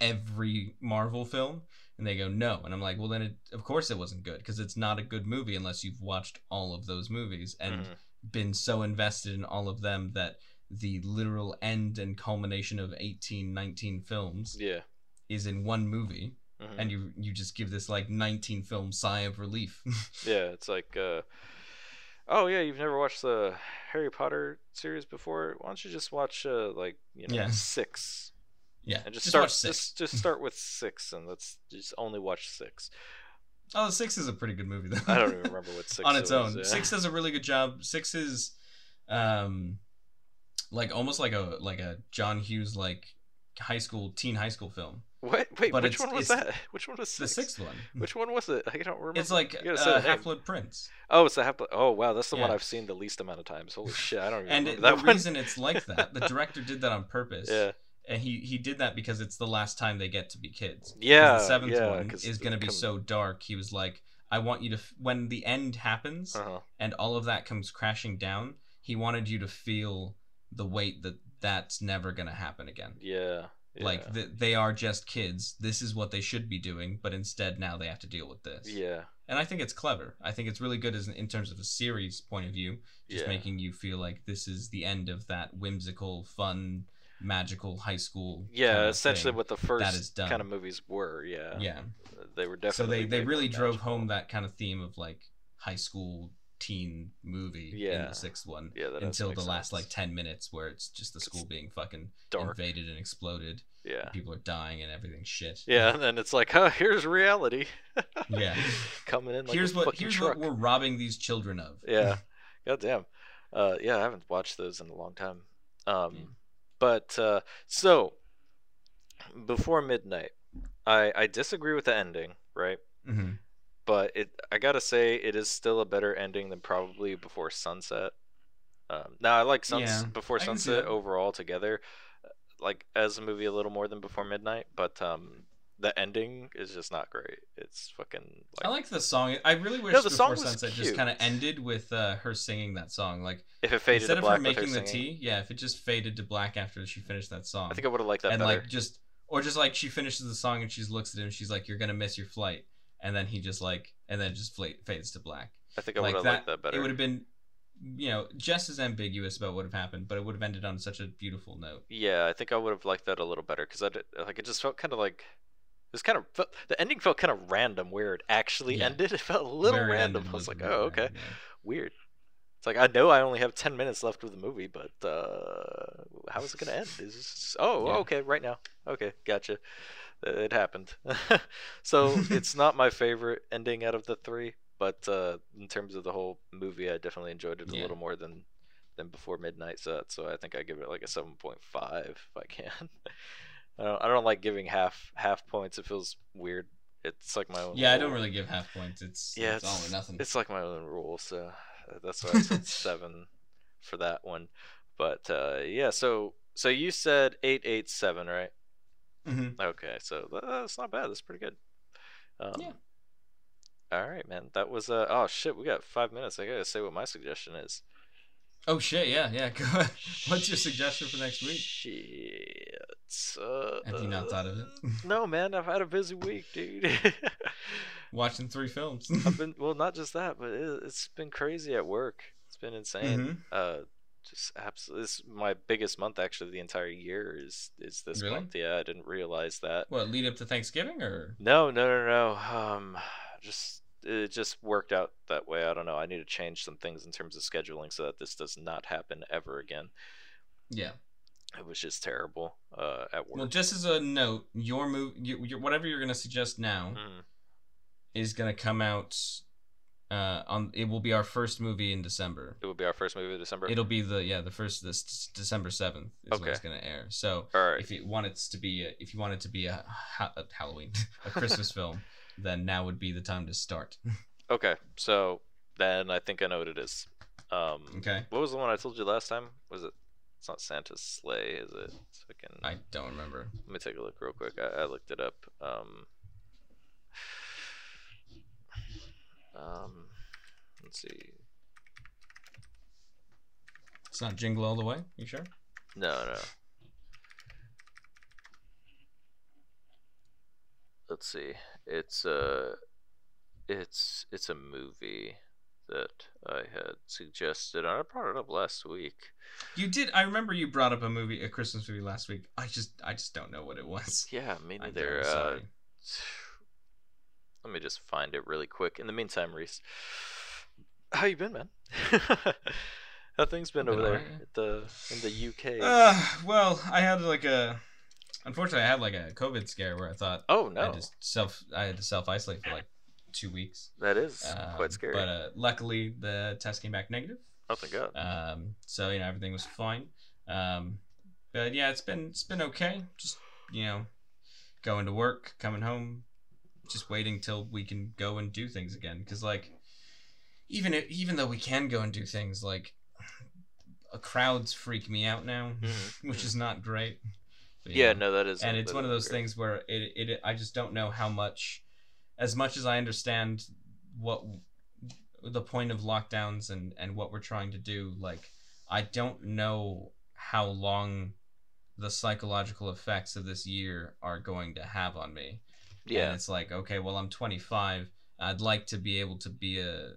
every marvel film? And they go no. And i'm like well then it, of course it wasn't good because it's not a good movie unless you've watched all of those movies and mhm. been so invested in all of them that the literal end and culmination of 18 19 films yeah, is in one movie mhm. and you you just give this like 19 film sigh of relief yeah. It's like, uh, oh yeah, you've never watched the Harry Potter series before? Why don't you just watch uh, like you know Yeah. six yeah and just, just start just just start with six and let's just only watch six. oh six is a pretty good movie though I don't even remember what six on its was, own yeah. six does a really good job six is um like almost like a like a john hughes like high school teen high school film What? Wait, but which one was that? Which one was the sixth one Which one was it? I don't remember. it's like uh, half blood prince Oh, it's the Half-Blood. Oh, wow, that's the one I've seen the least amount of times. Holy shit, I don't even and it, the one. reason it's like that the director did that on purpose Yeah, and he he did that because it's the last time they get to be kids. Yeah, the seventh yeah, one is going to be come- so dark. He was like, I want you to f- when the end happens Uh-huh. and all of that comes crashing down. He wanted you to feel the weight that that's never going to happen again. Yeah. Yeah. Like th- they are just kids. This is what they should be doing, but instead now they have to deal with this. Yeah. And I think it's clever. I think it's really good as in terms of a series point of view, just yeah. making you feel like this is the end of that whimsical, fun, magical high school. Yeah, kinda essentially thing. what the first kind of movies were. Yeah. Yeah. They were definitely. So they they really drove magical. home that kind of theme of like high school teen movie in the sixth one Yeah, until the last like 10 minutes where it's just the school being fucking dark. invaded and exploded Yeah. people are dying and everything shit Yeah, and then it's like, huh, here's reality. Yeah. Coming in like here's what here's truck. what we're robbing these children of Yeah. God damn. Uh, yeah, I haven't watched those in a long time. Um, Yeah. But uh, so before midnight, I I disagree with the ending, right? Mhm. But it I gotta say it is still a better ending than probably before sunset. Um, now I like suns Yeah, before I can see sunset overall together, uh, like as a movie a little more than before midnight. But um, the ending is just not great. It's fucking like I like the song. I really wish No, the Before Sunset just kind of ended with uh, her singing that song. Like if it faded instead of her making the tea, yeah, if it just faded to black after she finished that song, I think I would have liked that and better. like just or just like she finishes the song and she looks at him, she's like, "You're gonna miss your flight," and then he just like, and then it just fades to black. I think I would have liked that better. It would have been, you know, just as ambiguous about what would have happened, but it would have ended on such a beautiful note. Yeah, I think I would have liked that a little better because I did, like it just felt kind of like it was kind of felt, the ending felt kind of random where it actually Yeah. ended. It felt a little Very random. I was like, oh okay, random, weird. It's like I know I only have ten minutes left of the movie, but uh, how is it gonna end? Is this, oh Yeah. okay right now? Okay, gotcha. It happened. so it's not my favorite ending out of the three, but uh, in terms of the whole movie, I definitely enjoyed it a Yeah. little more than than before midnight. So so I think I give it like a seven point five if I can. I don't I don't like giving half half points. It feels weird. It's like my own. Yeah, I don't really give half points. It's Yeah, it's, all or nothing. It's like my own rule, so uh, that's why I said seven for that one. But uh, yeah, so so you said eight eight seven, right? Mhm. Okay, so that's not bad. That's pretty good. Um, Yeah. All right, man. That was uh oh shit. We got five minutes. I gotta say what my suggestion is. Oh shit! Yeah, yeah. Go ahead. What's your suggestion for next week? Shit. Uh, Have you not thought of it? no, man. I've had a busy week, dude. Watching three films. I've been well, not just that, but it, it's been crazy at work. It's been insane. Mhm. Uh, just absolutely. This is my biggest month actually. The entire year is is this Really? month. Yeah, I didn't realize that. What lead up to Thanksgiving or? No, no, no, no. Um, just it just worked out that way. I don't know. I need to change some things in terms of scheduling so that this does not happen ever again. Yeah. It was just terrible uh, at work. Well, just as a note, your move, your, your, whatever you're gonna suggest now, Mm. is gonna come out. Uh, on it will be our first movie in December. It will be our first movie in December. It'll be the yeah the first this December seventh is when it's gonna air. So right. if you want it to be a, if you want it to be a, ha- a Halloween a Christmas film, then now would be the time to start. Okay. So then I think I know what it is. Um, okay, What was the one I told you last time? Was it? It's not Santa's sleigh, is it? It's fucking. I don't remember. Let me take a look real quick. I, I looked it up. Um, let's see. It's not Jingle All the Way. You sure? No, no. Let's see. It's uh it's it's a movie that I had suggested. I brought it up last week. You did. I remember you brought up a movie, a Christmas movie last week. I just, I just don't know what it was. Yeah, me neither. Uh, let me just find it really quick. In the meantime, Reese, how you been, man? how things been over there alright. at the in the UK? Uh, well, I had like a. Unfortunately, I had like a COVID scare where I thought oh I no, had to self, I had to self isolate for like two weeks. that is Um, quite scary. But uh, luckily, the test came back negative. oh thank God. Um, so you know everything was fine. Um, but yeah, it's been it's been okay. Just you know, going to work, coming home, just waiting till we can go and do things again. Because like, even if, even though we can go and do things, like, uh, crowds freak me out now, Mhm, which is not great. you Yeah, know? no, that is. and it's one of those great. things where it, it I just don't know how much as much as I understand what the point of lockdowns and and what we're trying to do like I don't know how long the psychological effects of this year are going to have on me. And Yeah, it's like, okay, well, I'm 25. I'd like to be able to be a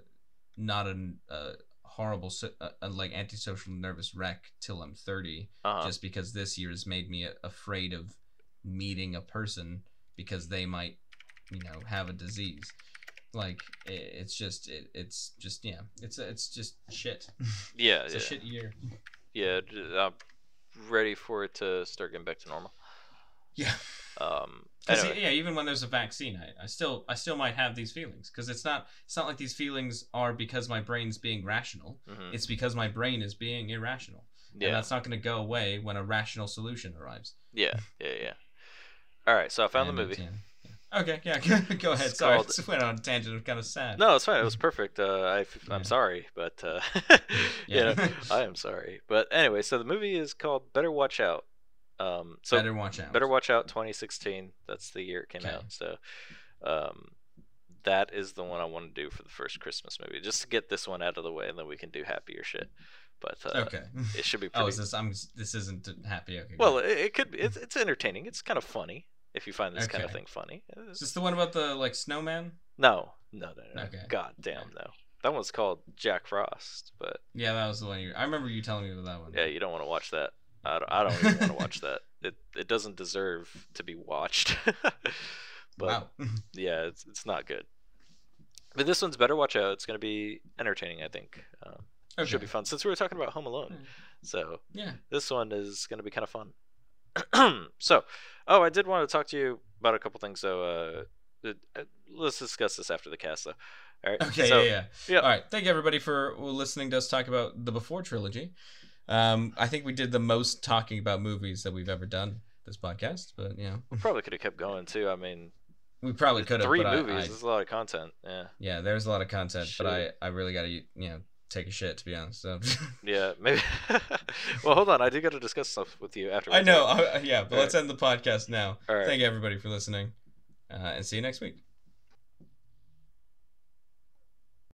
not an, a horrible, so- a, a, like antisocial, nervous wreck till I'm 30, uh-huh. just because this year has made me a, afraid of meeting a person because they might, you know, have a disease. Like it's just, it, it's just, yeah, it's it's just shit. yeah, it's yeah, a shit year. yeah. I'm ready for it to start getting back to normal. Yeah. Um, anyway, yeah, even when there's a vaccine, I, I still I still might have these feelings because it's not it's not like these feelings are because my brain's being rational. mhm, It's because my brain is being irrational, and that's not going to go away when a rational solution arrives. yeah, yeah, yeah. All right, so I found the movie. yeah, yeah. Okay, yeah, go ahead. It's Sorry, I called- just went on a tangent. Was kind of sad. No, it's fine. It was perfect. Uh, I, Yeah. I'm sorry, but uh, Yeah. yeah, I am sorry. But anyway, so the movie is called Better Watch Out. Um, so better watch out. Better Watch Out 2016. That's the year it came Okay. out. So, um, that is the one I want to do for the first Christmas movie, just to get this one out of the way, and then we can do happier shit. But uh, Okay. it should be Oh, is this? I'm. This isn't happy. Okay. well, it, it could. Be, it's it's entertaining. It's kind of funny if you find this kind of thing funny. is this the one about the like snowman? No, no, no, no. Okay. God damn, no. That one's called Jack Frost, but Yeah, that was the one. You, I remember you telling me about that one. yeah, you don't want to watch that. I don't, I don't even want to watch that. It it doesn't deserve to be watched. but wow. yeah, it's it's not good. But this one's better. Watch out. It's gonna be entertaining. I think. Um, okay. Should be fun since we were talking about Home Alone. Hmm. So Yeah. this one is gonna be kind of fun. so, oh, I did want to talk to you about a couple things. though. uh, uh, let's discuss this after the cast, though. All right. Okay, So, yeah, yeah. yeah. All right. Thank you, everybody, for listening to us talk about the Before trilogy. Um, I think we did the most talking about movies that we've ever done this podcast, but you know, we probably could have kept going too. I mean, we probably could have. three but I- movies. I, There's a lot of content. Yeah. yeah, there's a lot of content, but I, I really got to, you know, take a shit to be honest. So Yeah. Maybe. well, hold on. I do got to discuss stuff with you after. I know, I, yeah, but All let's end the podcast now. All right. Thank you, everybody, for listening, uh, and see you next week.